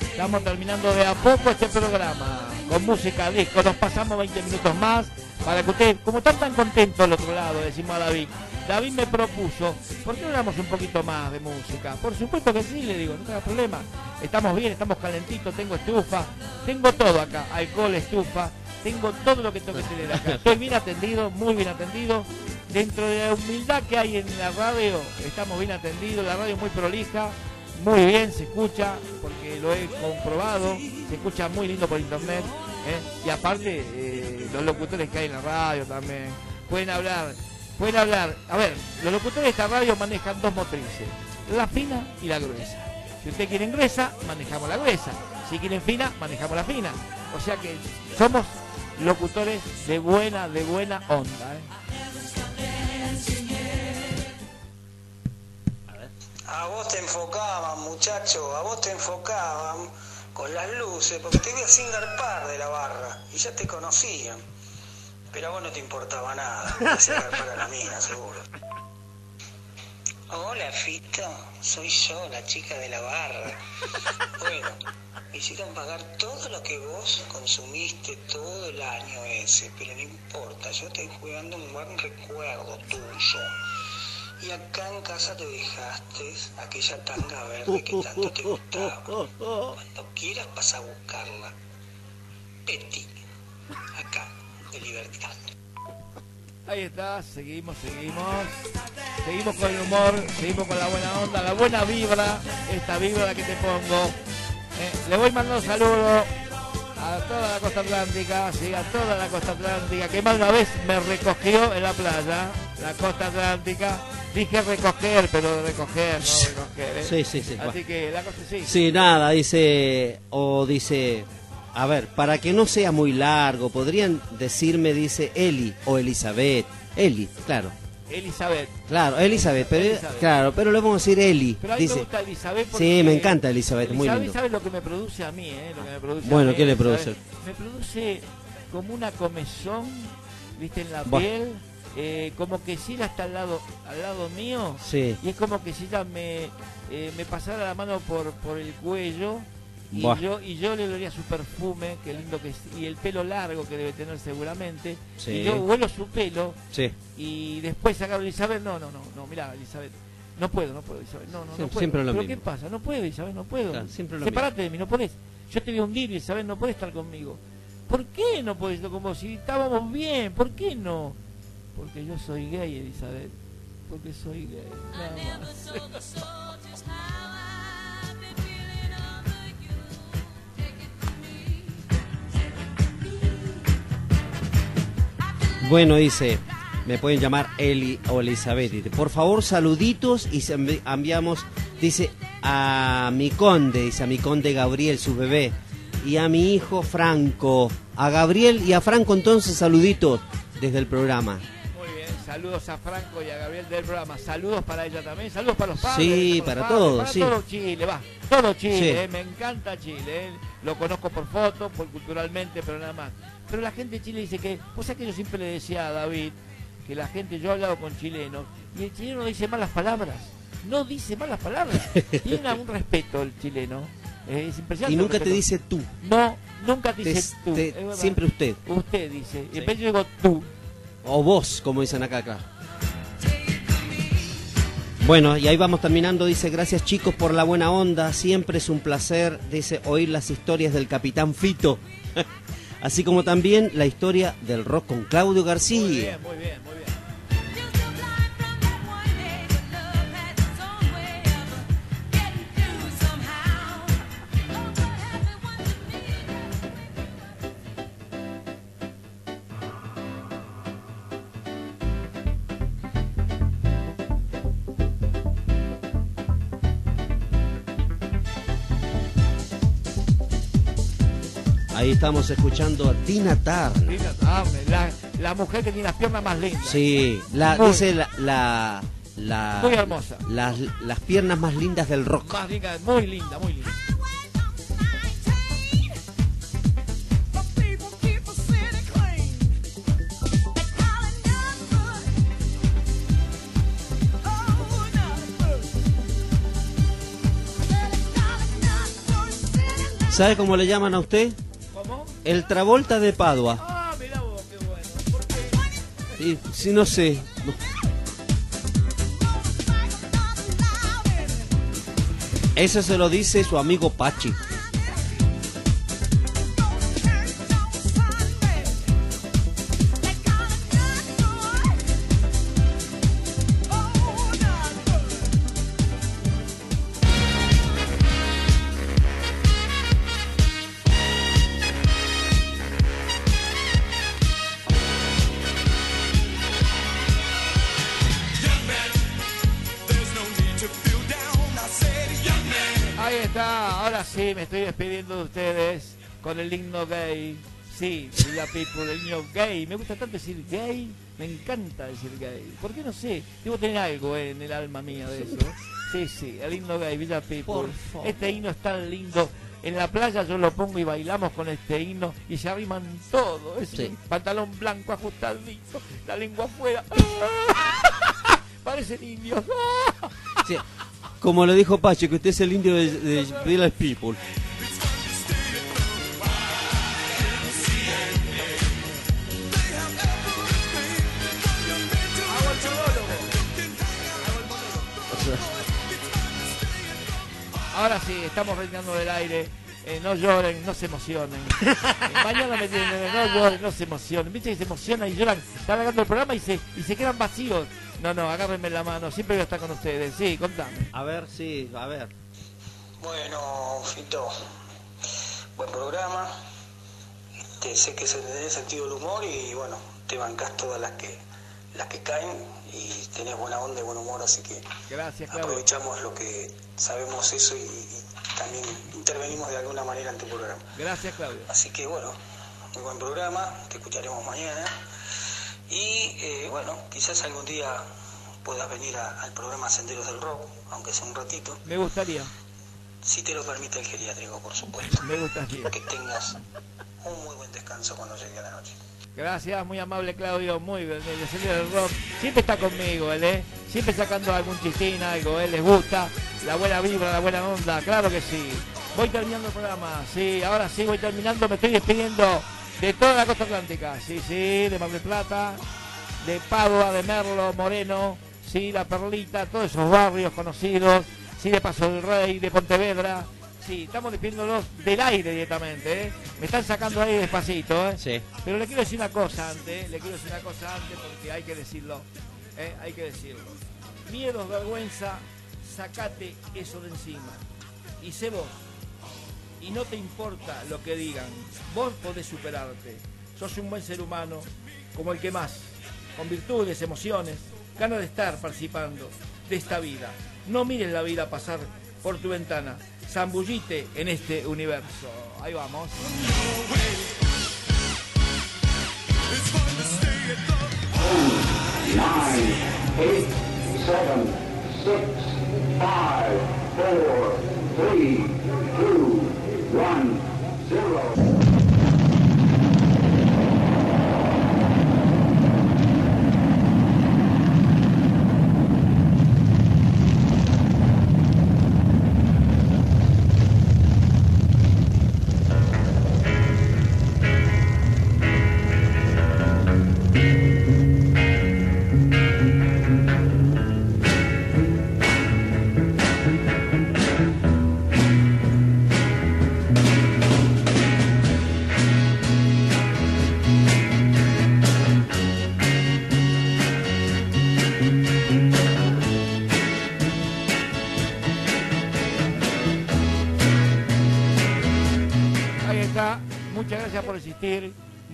Estamos terminando de a poco este programa con música disco. Nos pasamos 20 minutos más para que ustedes, como están tan contentos al otro lado, decimos a David. David me propuso, ¿por qué no hablamos un poquito más de música? Por supuesto que sí, le digo, no tenga problema. Estamos bien, estamos calentitos, tengo estufa, tengo todo acá, alcohol, estufa, tengo todo lo que tengo que tener acá. *laughs* Estoy bien atendido, muy bien atendido. Dentro de la humildad que hay en la radio, estamos bien atendidos, la radio es muy prolija, muy bien, se escucha, porque lo he comprobado, se escucha muy lindo por internet, ¿eh? y aparte eh, los locutores que hay en la radio también, pueden hablar, pueden hablar, a ver, los locutores de esta radio manejan dos motrices, la fina y la gruesa. Si usted quiere gruesa, manejamos la gruesa, si quieren fina, manejamos la fina. O sea que somos locutores de buena, de buena onda. ¿eh? A vos te enfocaban, muchacho, a vos te enfocaban con las luces, porque te veías sin garpar de la barra y ya te conocían. Pero a vos no te importaba nada, te a la mina, seguro. Hola, Fito, soy yo, la chica de la barra. Bueno, hicieron pagar todo lo que vos consumiste todo el año ese, pero no importa, yo estoy jugando un buen recuerdo tuyo. Y acá en casa te dejaste aquella tanga verde que tanto te gustaba. Cuando quieras vas a buscarla. Petty, acá, de libertad. Ahí está, seguimos, seguimos. Seguimos con el humor, seguimos con la buena onda, la buena vibra, esta vibra que te pongo. Eh, le voy mandando saludos a toda la costa atlántica, sí, a toda la costa atlántica, que más una vez me recogió en la playa. la costa atlántica. Dije recoger, pero recoger, no recoger. ¿eh? Sí, sí, sí, Así bueno. que la cosa sí. Sí, nada, dice, o dice, a ver, para que no sea muy largo, podrían decirme, dice Eli o Elizabeth. Eli, claro, Elizabeth. claro, Elizabeth, pero, Elizabeth. claro, pero le vamos a decir Eli. Pero a mí me Dice, gusta Elizabeth porque... sí, me encanta Elizabeth, muy Elizabeth, lindo. ¿sabes lo que me produce a mí, eh? Lo que me produce a Bueno, mí, ¿qué le Elizabeth? produce? Me produce como una comezón, viste, en la Buah. piel, eh, como que si ella está al lado, al lado mío, Sí. y es como que si ella me, eh, me pasara la mano por, por el cuello, y Buah. yo, y yo le olería su perfume, qué lindo que es, y el pelo largo que debe tener seguramente, Sí. y yo huelo su pelo, Sí. y después agarro a Elizabeth, no, no, no, no, mira, Elizabeth, no puedo, no puedo, Elizabeth, no, no, no Siempre- puedo. siempre lo ¿Pero mismo. qué pasa? No puedo, Elizabeth, no puedo. Claro, siempre lo Separate de mí, no podés. Yo te voy a hundir, Elizabeth, no podés estar conmigo. ¿Por qué no podés como si estábamos bien? ¿Por qué no? Porque yo soy gay, Elizabeth. Porque soy gay. Nada más. Bueno, dice, me pueden llamar Eli o Elizabeth. Dice, por favor, saluditos y enviamos, dice, a mi conde, dice, a mi conde Gabriel, su bebé, y a mi hijo Franco. A Gabriel y a Franco, entonces, saluditos desde el programa. Saludos a Franco y a Gabriel del programa. Saludos para ella también. Saludos para los padres. Sí, para todos, Para sí. todo Chile, va. Todo Chile, Sí. eh, me encanta Chile. eh. Lo conozco por fotos, por culturalmente, pero nada más. Pero la gente de Chile dice que, o sea que yo siempre le decía a David, que la gente, yo he hablado con chilenos, y el chileno no dice malas palabras. No dice malas palabras. *laughs* Tiene un respeto el chileno. eh, es impresionante. Y nunca te dice tú. No, nunca te Te- dice tú. te- es verdad. siempre usted. Usted dice. Y vez yo digo tú. O vos, como dicen acá, claro. Bueno, y ahí vamos terminando. Dice, gracias chicos por la buena onda. Siempre es un placer, dice, oír las historias del Capitán Fito. *laughs* Así como también la historia del rock con Claudio García. Muy bien, muy bien, muy bien. Ahí estamos escuchando a Tina Turner. Tina Turner, la, la mujer que tiene las piernas más lindas. Sí, la, Muy- dice la, la, la- Muy hermosa. Las, las piernas más lindas del rock. Más linda, muy linda, muy linda. ¿Sabe cómo le llaman a usted? El Travolta de Padua. Si no sé. Eso se lo dice su amigo Pachi. Sí, me estoy despidiendo de ustedes con el himno gay. Sí, Villa People, el himno gay. Me gusta tanto decir gay, me encanta decir gay. ¿Por qué no sé? Debo tener algo en el alma mía de eso. Sí, sí, el himno gay, Villa People. Por favor. Este himno es tan lindo. En la playa yo lo pongo y bailamos con este himno y se arriman todo. Es Sí. pantalón blanco ajustadito, la lengua afuera. *laughs* Parecen indios. Sí. Como le dijo Pachi, que usted es el indio de, de Village People. Ahora sí, estamos reinando del aire. Eh, no lloren, no se emocionen. *laughs* Eh, mañana me tienen, no lloren, no se emocionen. Viste que se emocionan y lloran. Están agarrando el programa y se, y se quedan vacíos. No, no, agárrenme la mano. Siempre voy a estar con ustedes. Sí, contame. A ver, sí, a ver. Bueno, Fito, buen programa. Este, sé que se te tiene sentido el humor y bueno, te bancas todas las que las que caen y tenés buena onda y buen humor, así que Gracias, Claudio. aprovechamos lo que sabemos eso y, y también intervenimos de alguna manera en tu programa. Gracias, Claudio. Así que bueno, muy buen programa, te escucharemos mañana. Y eh, bueno, quizás algún día puedas venir a- al programa Senderos del Rock, aunque sea un ratito, Me gustaría, si te lo permite el geriátrico, por supuesto. me gustaría. Que tengas un muy buen descanso cuando llegue la noche. Gracias, muy amable Claudio, muy bien, del Rock. Siempre está conmigo él, ¿eh? Siempre sacando algún chistín, algo, él les gusta. La buena vibra, la buena onda, claro que sí. Voy terminando el programa, sí, ahora sí voy terminando, me estoy despidiendo de toda la costa atlántica, sí, sí, de Mar del Plata, de Padua, de Merlo, Moreno, sí, La Perlita, todos esos barrios conocidos, sí, de Paso del Rey, de Pontevedra, sí, estamos despidiéndolos del aire directamente, ¿eh? Me están sacando ahí despacito, ¿eh? Sí. Pero le quiero decir una cosa antes, le quiero decir una cosa antes porque hay que decirlo, ¿eh? hay que decirlo. Miedo, vergüenza, sacate eso de encima. Y sé vos. Y no te importa lo que digan. Vos podés superarte. Sos un buen ser humano, como el que más. Con virtudes, emociones, ganas de estar participando de esta vida. No mires la vida pasar por tu ventana. Zambullite en este universo. Ahí vamos.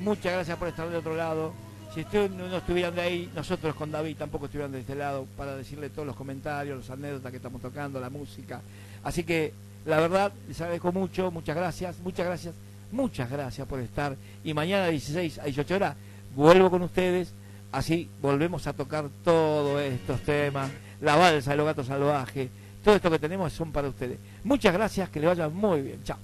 Muchas gracias por estar de otro lado. Si ustedes no estuvieran de ahí, nosotros con David tampoco estuvieran de este lado para decirle todos los comentarios, las anécdotas que estamos tocando, la música. Así que, la verdad, les agradezco mucho. Muchas gracias. Muchas gracias. Muchas gracias por estar. Y mañana a 16 a 18 horas vuelvo con ustedes. Así volvemos a tocar todos estos temas. La balsa de los gatos salvajes. Todo esto que tenemos son para ustedes. Muchas gracias. Que le vayan muy bien. Chao.